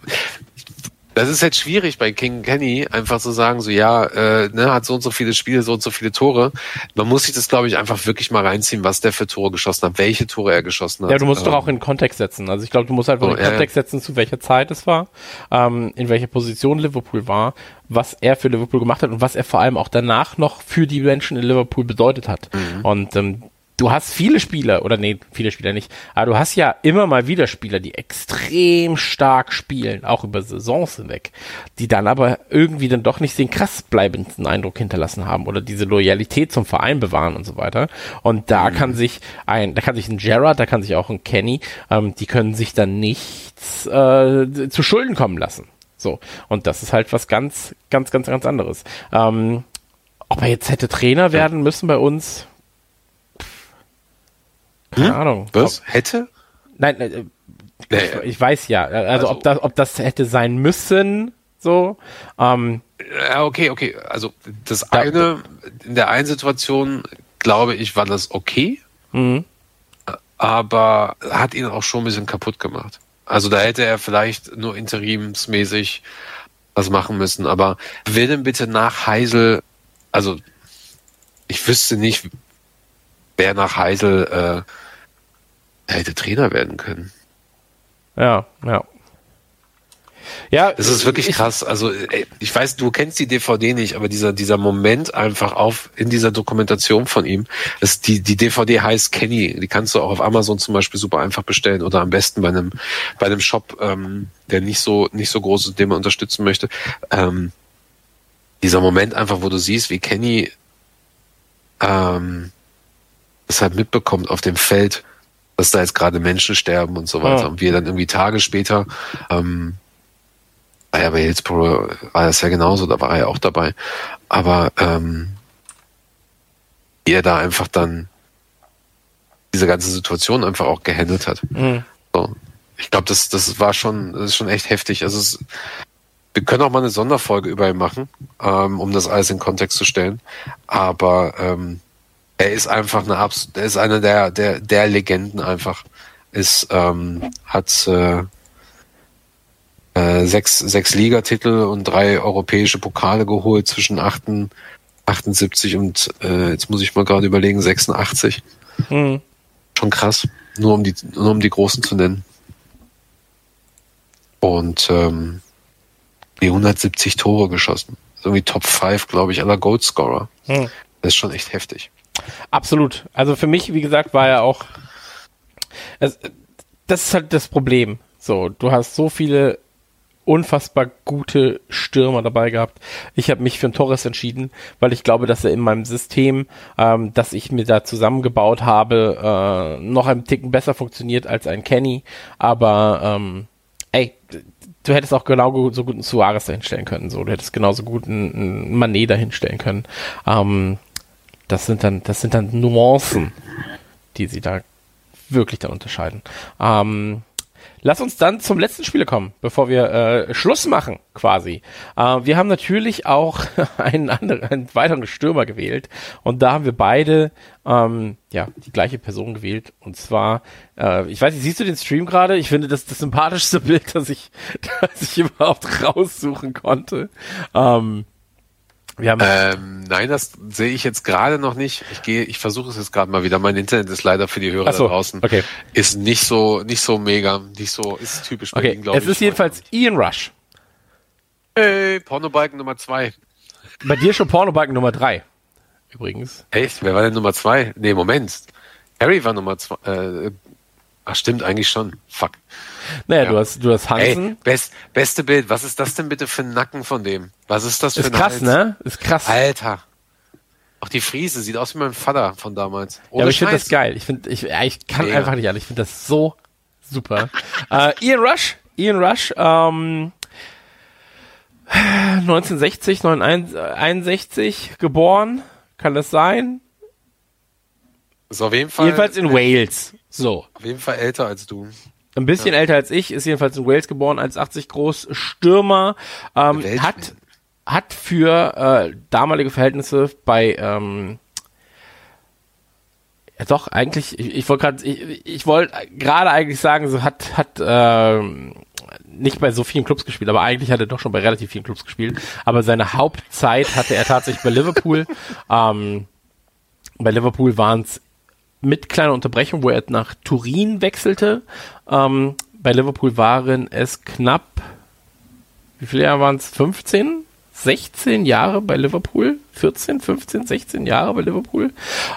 das ist jetzt schwierig bei King Kenny, einfach zu sagen, so ja, äh, ne, hat so und so viele Spiele, so und so viele Tore. Man muss sich das, glaube ich, einfach wirklich mal reinziehen, was der für Tore geschossen hat, welche Tore er geschossen hat. Ja, du musst doch Ähm, auch in Kontext setzen. Also ich glaube, du musst einfach Oh, in ja, Kontext setzen, zu welcher Zeit es war, ähm, in welcher Position Liverpool war, was er für Liverpool gemacht hat und was er vor allem auch danach noch für die Menschen in Liverpool bedeutet hat. Mhm. Und ähm, du hast viele Spieler, oder nee, viele Spieler nicht, aber du hast ja immer mal wieder Spieler, die extrem stark spielen, auch über Saisons hinweg, die dann aber irgendwie dann doch nicht den krass bleibenden Eindruck hinterlassen haben oder diese Loyalität zum Verein bewahren und so weiter. Und da kann sich ein, da kann sich ein Gerrard, da kann sich auch ein Kenny, ähm, die können sich dann nichts äh, zu Schulden kommen lassen. So. Und das ist halt was ganz, ganz, ganz, ganz anderes. Ähm, ob er jetzt hätte Trainer werden müssen bei uns, keine Ahnung. Was? Ob, Hätte? nein, äh, ich, ich weiß ja. Also, Also- ob das, ob das hätte sein müssen, so. Ähm, Ja, okay, okay. Also das Da- eine, in der einen Situation, glaube ich, war das okay, mhm. aber hat ihn auch schon ein bisschen kaputt gemacht. Also da hätte er vielleicht nur interimsmäßig was machen müssen. Aber will denn bitte nach Heisel, also ich wüsste nicht, wer nach Heisel äh, hätte Trainer werden können. Ja, ja. Ja, Das ist wirklich ich, krass. Also ich weiß, du kennst die DVD nicht, aber dieser dieser Moment einfach auf in dieser Dokumentation von ihm, das, die die DVD heißt Kenny, die kannst du auch auf Amazon zum Beispiel super einfach bestellen oder am besten bei einem bei einem Shop, ähm, der nicht so nicht so groß ist, den man unterstützen möchte. Ähm, dieser Moment einfach, wo du siehst, wie Kenny ähm, das halt mitbekommt auf dem Feld, dass da jetzt gerade Menschen sterben und so weiter Ja. und wir dann irgendwie Tage später ähm, da ja bei Hillsborough war das ja genauso, da war er ja auch dabei. Aber ähm, wie er da einfach dann diese ganze Situation einfach auch gehandelt hat. Mhm. So. Ich glaube, das, das war schon, das ist schon echt heftig. Also es, wir können auch mal eine Sonderfolge über ihn machen, ähm, um das alles in Kontext zu stellen. Aber ähm, er ist einfach eine Abs er ist einer der, der, der Legenden einfach. Ist, ähm, hat äh, äh, sechs, sechs Ligatitel und drei europäische Pokale geholt zwischen 8, 78 und äh, jetzt muss ich mal gerade überlegen, 86. Mhm. Schon krass. Nur um die, nur um die Großen zu nennen. Und ähm, die 170 Tore geschossen. So irgendwie Top 5, glaube ich, aller Goalscorer. Mhm. Das ist schon echt heftig. Absolut. Also für mich, wie gesagt, war er auch. Es, das ist halt das Problem. So, du hast so viele unfassbar gute Stürmer dabei gehabt. Ich habe mich für einen Torres entschieden, weil ich glaube, dass er in meinem System, ähm, das ich mir da zusammengebaut habe, äh, noch ein Ticken besser funktioniert als ein Kenny. Aber ähm, ey, du hättest auch genau so gut einen Suarez dahinstellen können. So, du hättest genauso gut einen, einen Manet dahinstellen können. Ähm, das sind dann, das sind dann Nuancen, die sie da wirklich dann unterscheiden. Ähm, Lass uns dann zum letzten Spieler kommen, bevor wir äh, Schluss machen, quasi. Äh, wir haben natürlich auch einen anderen, einen weiteren Stürmer gewählt und da haben wir beide ähm, ja die gleiche Person gewählt und zwar, äh, ich weiß nicht, siehst du den Stream gerade? Ich finde das das sympathischste Bild, das ich, das ich überhaupt raussuchen konnte. Ähm, Ähm, nein, das sehe ich jetzt gerade noch nicht. Ich gehe, ich versuche es jetzt gerade mal wieder. Mein Internet ist leider für die Hörer so, da draußen okay. ist nicht so, nicht so mega, nicht so, ist typisch bei okay, glaube es ich. ist jedenfalls Ian Rush. Hey, Pornobalken Nummer zwei. Bei dir schon Pornobalken Nummer drei. Übrigens. Echt? Wer war denn Nummer zwei? Nee, Moment. Harry war Nummer zwei. Äh, ach, stimmt eigentlich schon. Fuck. Naja, Ja. du hast, du hast Hansen. Ey, best, beste Bild. Was ist das denn bitte für ein Nacken von dem? Was ist das für ist ein krass, Hals? ne? Ist krass. Alter. Auch die Friese sieht aus wie mein Vater von damals. Ja, Ohne aber ich finde das geil. Ich finde, ich, ja, ich kann Mega. einfach nicht alle. Ich finde das so super. äh, Ian Rush, Ian Rush, ähm, 1960, 1961 geboren. Kann das sein? Ist auf jeden Fall, Jedenfalls in Wales. So. auf jeden Fall älter als du. Ein bisschen älter als ich, ist jedenfalls in Wales geboren, 1,80 groß, Stürmer, ähm, hat, hat für äh, damalige Verhältnisse bei, ähm, ja doch, eigentlich, ich, ich wollte gerade, ich, ich wollte gerade eigentlich sagen, so hat, hat, ähm, nicht bei so vielen Clubs gespielt, aber eigentlich hat er doch schon bei relativ vielen Clubs gespielt. Aber seine Hauptzeit hatte er tatsächlich bei Liverpool. ähm, bei Liverpool waren es mit kleiner Unterbrechung, wo er nach Turin wechselte. Ähm, bei Liverpool waren es knapp, wie viele Jahre waren es? 15? 16 Jahre bei Liverpool? 14, 15, 16 Jahre bei Liverpool?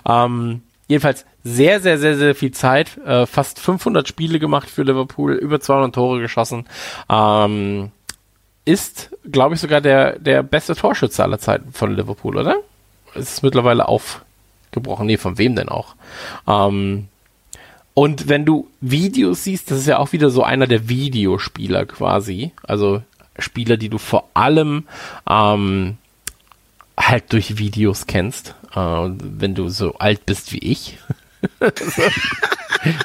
Ähm, jedenfalls sehr, sehr, sehr, sehr viel Zeit. Äh, fast 500 Spiele gemacht für Liverpool, über 200 Tore geschossen. Ähm, ist, glaube ich, sogar der, der beste Torschütze aller Zeiten von Liverpool, oder? Ist mittlerweile aufgebrochen. Nee, von wem denn auch? Ähm, und wenn du Videos siehst, das ist ja auch wieder so einer der Videospieler quasi. Also Spieler, die du vor allem ähm, halt durch Videos kennst. Äh, wenn du so alt bist wie ich.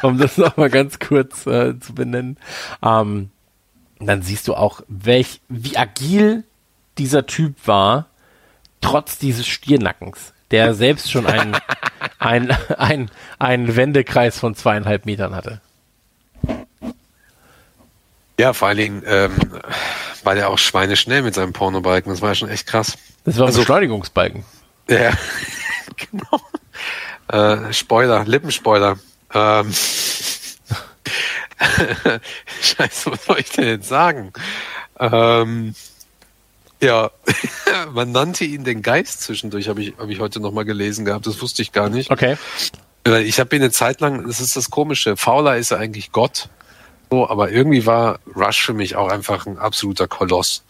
um das nochmal ganz kurz äh, zu benennen. Ähm, dann siehst du auch, welch, wie agil dieser Typ war, trotz dieses Stiernackens, der selbst schon einen, ein, ein, einen Wendekreis von zweieinhalb Metern hatte. Ja, vor allen Dingen ähm, war der auch schweineschnell mit seinem Pornobalken. Das war ja schon echt krass. Das war ein Also- Beschleunigungsbalken. Ja, genau. Äh, Spoiler, Lippenspoiler. Ähm, Scheiße, was soll ich denn jetzt sagen? Ähm, ja, man nannte ihn den Geist zwischendurch, habe ich, hab ich heute nochmal gelesen gehabt. Das wusste ich gar nicht. Okay. Ich habe ihn eine Zeit lang, das ist das Komische, Fowler ist ja eigentlich Gott. So, aber irgendwie war Rush für mich auch einfach ein absoluter Koloss.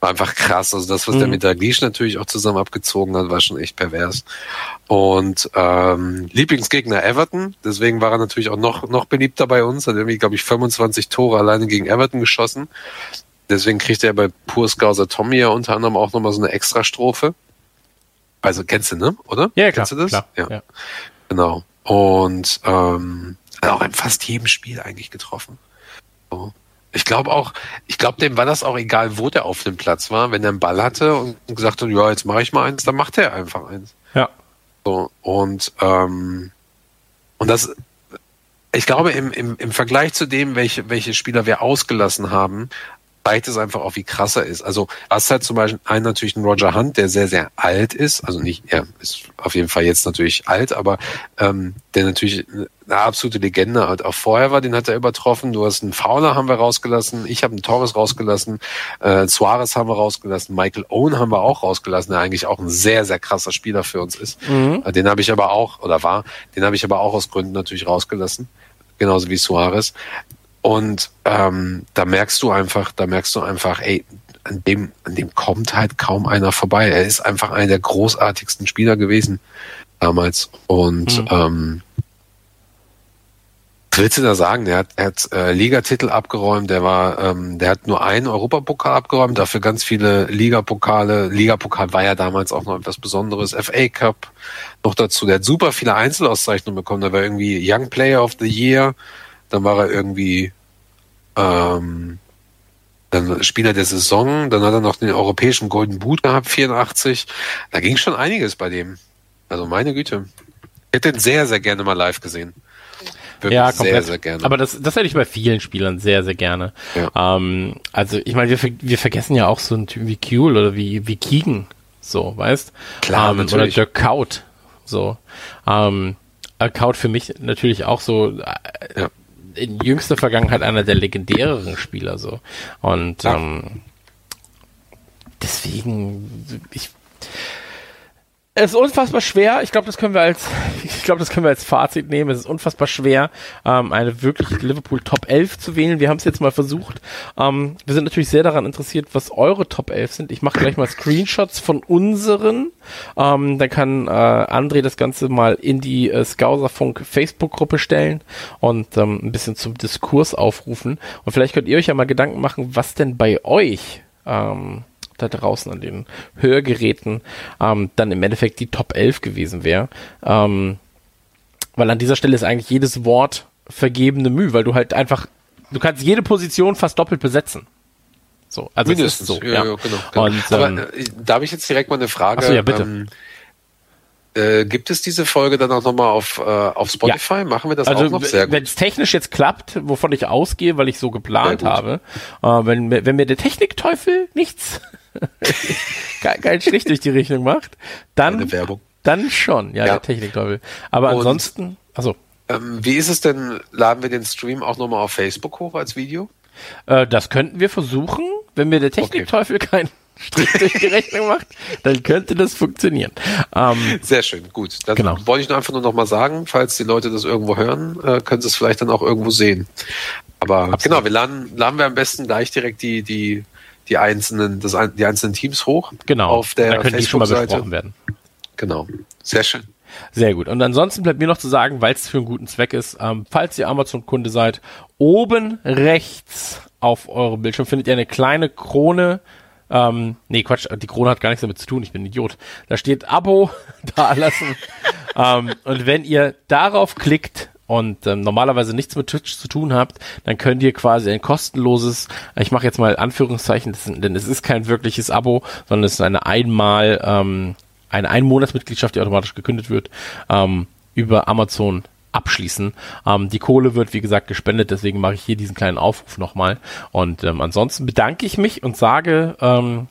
War einfach krass. Also das, was der Mhm. mit Daglish natürlich auch zusammen abgezogen hat, war schon echt pervers. Und ähm, Lieblingsgegner Everton, deswegen war er natürlich auch noch, noch beliebter bei uns, hat irgendwie, glaube ich, 25 Tore alleine gegen Everton geschossen. Deswegen kriegt er bei Pur Scouser Tommy ja unter anderem auch nochmal so eine Extra-Strophe. Also kennst du, ne? Oder? Ja, klar. Kennst du das? klar, ja. ja. Genau. Und ähm, hat auch in fast jedem Spiel eigentlich getroffen. So. Ich glaube auch, ich glaube, dem war das auch egal, wo der auf dem Platz war. Wenn er einen Ball hatte und gesagt hat, ja, jetzt mache ich mal eins, dann macht er einfach eins. ja. So, und, ähm, und das, ich glaube, im, im, im Vergleich zu dem, welche, welche Spieler wir ausgelassen haben, zeigt es einfach auch, wie krass er ist. Also, hast halt zum Beispiel einen natürlich einen Roger Hunt, der sehr, sehr alt ist. Also nicht, er ist auf jeden Fall jetzt natürlich alt, aber ähm, der natürlich eine absolute Legende halt auch vorher war, den hat er übertroffen. Du hast einen Fowler haben wir rausgelassen, ich habe einen Torres rausgelassen, äh, Suarez haben wir rausgelassen, Michael Owen haben wir auch rausgelassen, der eigentlich auch ein sehr, sehr krasser Spieler für uns ist. Äh, Den habe ich aber auch, oder war, den habe ich aber auch aus Gründen natürlich rausgelassen. Genauso wie Suarez. Und ähm, da merkst du einfach, da merkst du einfach, ey, an dem, an dem kommt halt kaum einer vorbei. Er ist einfach einer der großartigsten Spieler gewesen damals. Und ähm, was willst du da sagen? Der hat, er hat äh, Ligatitel abgeräumt, der war, ähm, der hat nur einen Europapokal abgeräumt, dafür ganz viele Ligapokale. Ligapokal war ja damals auch noch etwas Besonderes. FA Cup noch dazu. Der hat super viele Einzelauszeichnungen bekommen. Der war irgendwie Young Player of the Year. Dann war er irgendwie ähm, dann Spieler der Saison. Dann hat er noch den europäischen Golden Boot gehabt, 84. Da ging schon einiges bei dem. Also meine Güte. Ich hätte ihn sehr, sehr gerne mal live gesehen. Wirklich Ja, komplett. Sehr, sehr gerne. Aber das, das hätte ich bei vielen Spielern sehr, sehr gerne. Ja. Ähm, also ich meine, wir, wir vergessen ja auch so einen Typ wie Kuhl oder wie, wie Keegan, so, weißt? Klar, ähm, Oder natürlich. Dirk Kaut, so. Ähm, äh, Kaut für mich natürlich auch so äh, Ja. In jüngster Vergangenheit einer der legendäreren Spieler, so. Und Ja. ähm, deswegen, ich es ist unfassbar schwer. Ich glaube, das können wir als, ich glaube, das können wir als Fazit nehmen. Es ist unfassbar schwer, ähm, eine wirklich Liverpool Top 11 zu wählen. Wir haben es jetzt mal versucht. Ähm, wir sind natürlich sehr daran interessiert, was eure Top 11 sind. Ich mache gleich mal Screenshots von unseren. Ähm, dann kann äh, André das Ganze mal in die äh, Skauserfunk Facebook-Gruppe stellen und ähm, ein bisschen zum Diskurs aufrufen. Und vielleicht könnt ihr euch ja mal Gedanken machen, was denn bei euch ähm, da draußen an den Hörgeräten ähm, dann im Endeffekt die Top 11 gewesen wäre. Ähm, weil an dieser Stelle ist eigentlich jedes Wort vergebene Mühe, weil du halt einfach, du kannst jede Position fast doppelt besetzen. So, also es Mindestens. so. ja, ja. ja, genau. genau. Und, Aber ähm, äh, darf ich jetzt direkt mal eine Frage? Ach so, ja, bitte. Ähm, äh, gibt es diese Folge dann auch nochmal auf, äh, auf Spotify? Machen wir das also auch noch? Sehr wenn gut. es technisch jetzt klappt, wovon ich ausgehe, weil ich so geplant habe, äh, wenn, wenn mir der Technikteufel nichts, kein, Strich durch die Rechnung macht, dann, dann schon, ja, Ja. der Technikteufel. Aber Und- ansonsten, also Ähm, wie ist es denn? Laden wir den Stream auch nochmal auf Facebook hoch als Video? Äh, das könnten wir versuchen. Wenn mir der Technikteufel keinen Strich durch die Rechnung macht, dann könnte das funktionieren. Ähm, Sehr schön, gut. Dann Genau. wollte ich nur einfach nur noch mal sagen, falls die Leute das irgendwo hören, äh, können sie es vielleicht dann auch irgendwo sehen. Aber genau, wir laden, laden wir am besten gleich direkt die, die, die einzelnen, das, die einzelnen Teams hoch. genau. Auf der dann können die schon mal besprochen werden. Genau. Sehr schön. Sehr gut. Und ansonsten bleibt mir noch zu sagen, weil es für einen guten Zweck ist, ähm, falls ihr Amazon-Kunde seid, oben rechts auf eurem Bildschirm findet ihr eine kleine Krone. Ähm, nee, Quatsch, die Krone hat gar nichts damit zu tun, ich bin ein Idiot. Da steht Abo da lassen. ähm, und wenn ihr darauf klickt und ähm, normalerweise nichts mit Twitch zu tun habt, dann könnt ihr quasi ein kostenloses, ich mache jetzt mal Anführungszeichen, das denn es ist kein wirkliches Abo, sondern es ist eine einmal ähm, eine Einmonatsmitgliedschaft, die automatisch gekündigt wird, ähm, über Amazon abschließen. Ähm, die Kohle wird, wie gesagt, gespendet, deswegen mache ich hier diesen kleinen Aufruf nochmal. Und ähm, ansonsten bedanke ich mich und sage, ähm,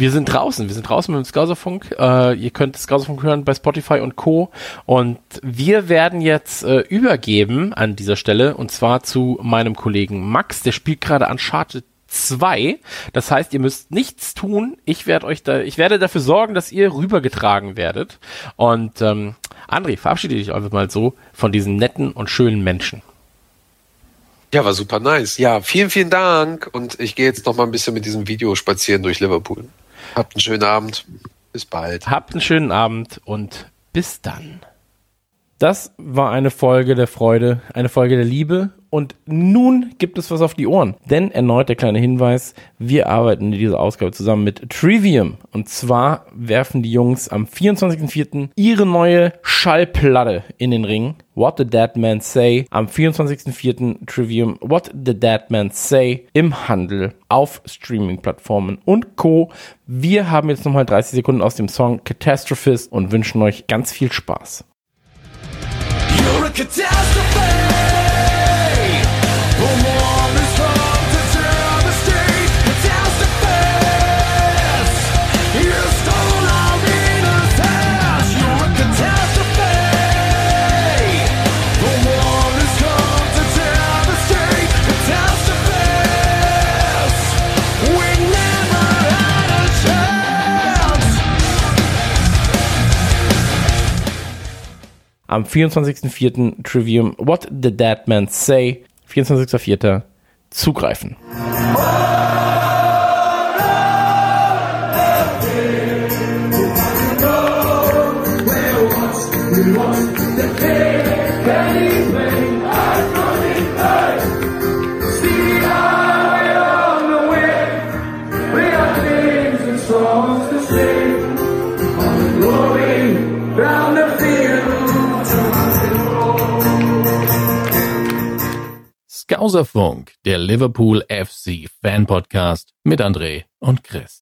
wir sind draußen, wir sind draußen mit dem Skauserfunk. Äh, ihr könnt Skauserfunk hören bei Spotify und Co. Und wir werden jetzt äh, übergeben an dieser Stelle und zwar zu meinem Kollegen Max, der spielt gerade Uncharted 2. Das heißt, ihr müsst nichts tun. Ich werde euch da, ich werde dafür sorgen, dass ihr rübergetragen werdet. Und ähm, André, verabschiede dich einfach mal so von diesen netten und schönen Menschen. Ja, war super nice. Ja, vielen, vielen Dank. Und ich gehe jetzt noch mal ein bisschen mit diesem Video spazieren durch Liverpool. Habt einen schönen Abend. Bis bald. Habt einen schönen Abend und bis dann. Das war eine Folge der Freude, eine Folge der Liebe Und nun gibt es was auf die Ohren. Denn erneut der kleine Hinweis, wir arbeiten in dieser Ausgabe zusammen mit Trivium. Und zwar werfen die Jungs am 24.04. ihre neue Schallplatte in den Ring. What the Dead Man Say am 24.04. Trivium What the Dead Man Say im Handel auf Streaming-Plattformen und Co. Wir haben jetzt nochmal 30 Sekunden aus dem Song Catastrophist und wünschen euch ganz viel Spaß. You're a catastrophe. Am 24.04. Trivium What the Dead Man Say. 24.04. Zugreifen. Skauserfunk, der Liverpool FC Fan Podcast mit André und Chris.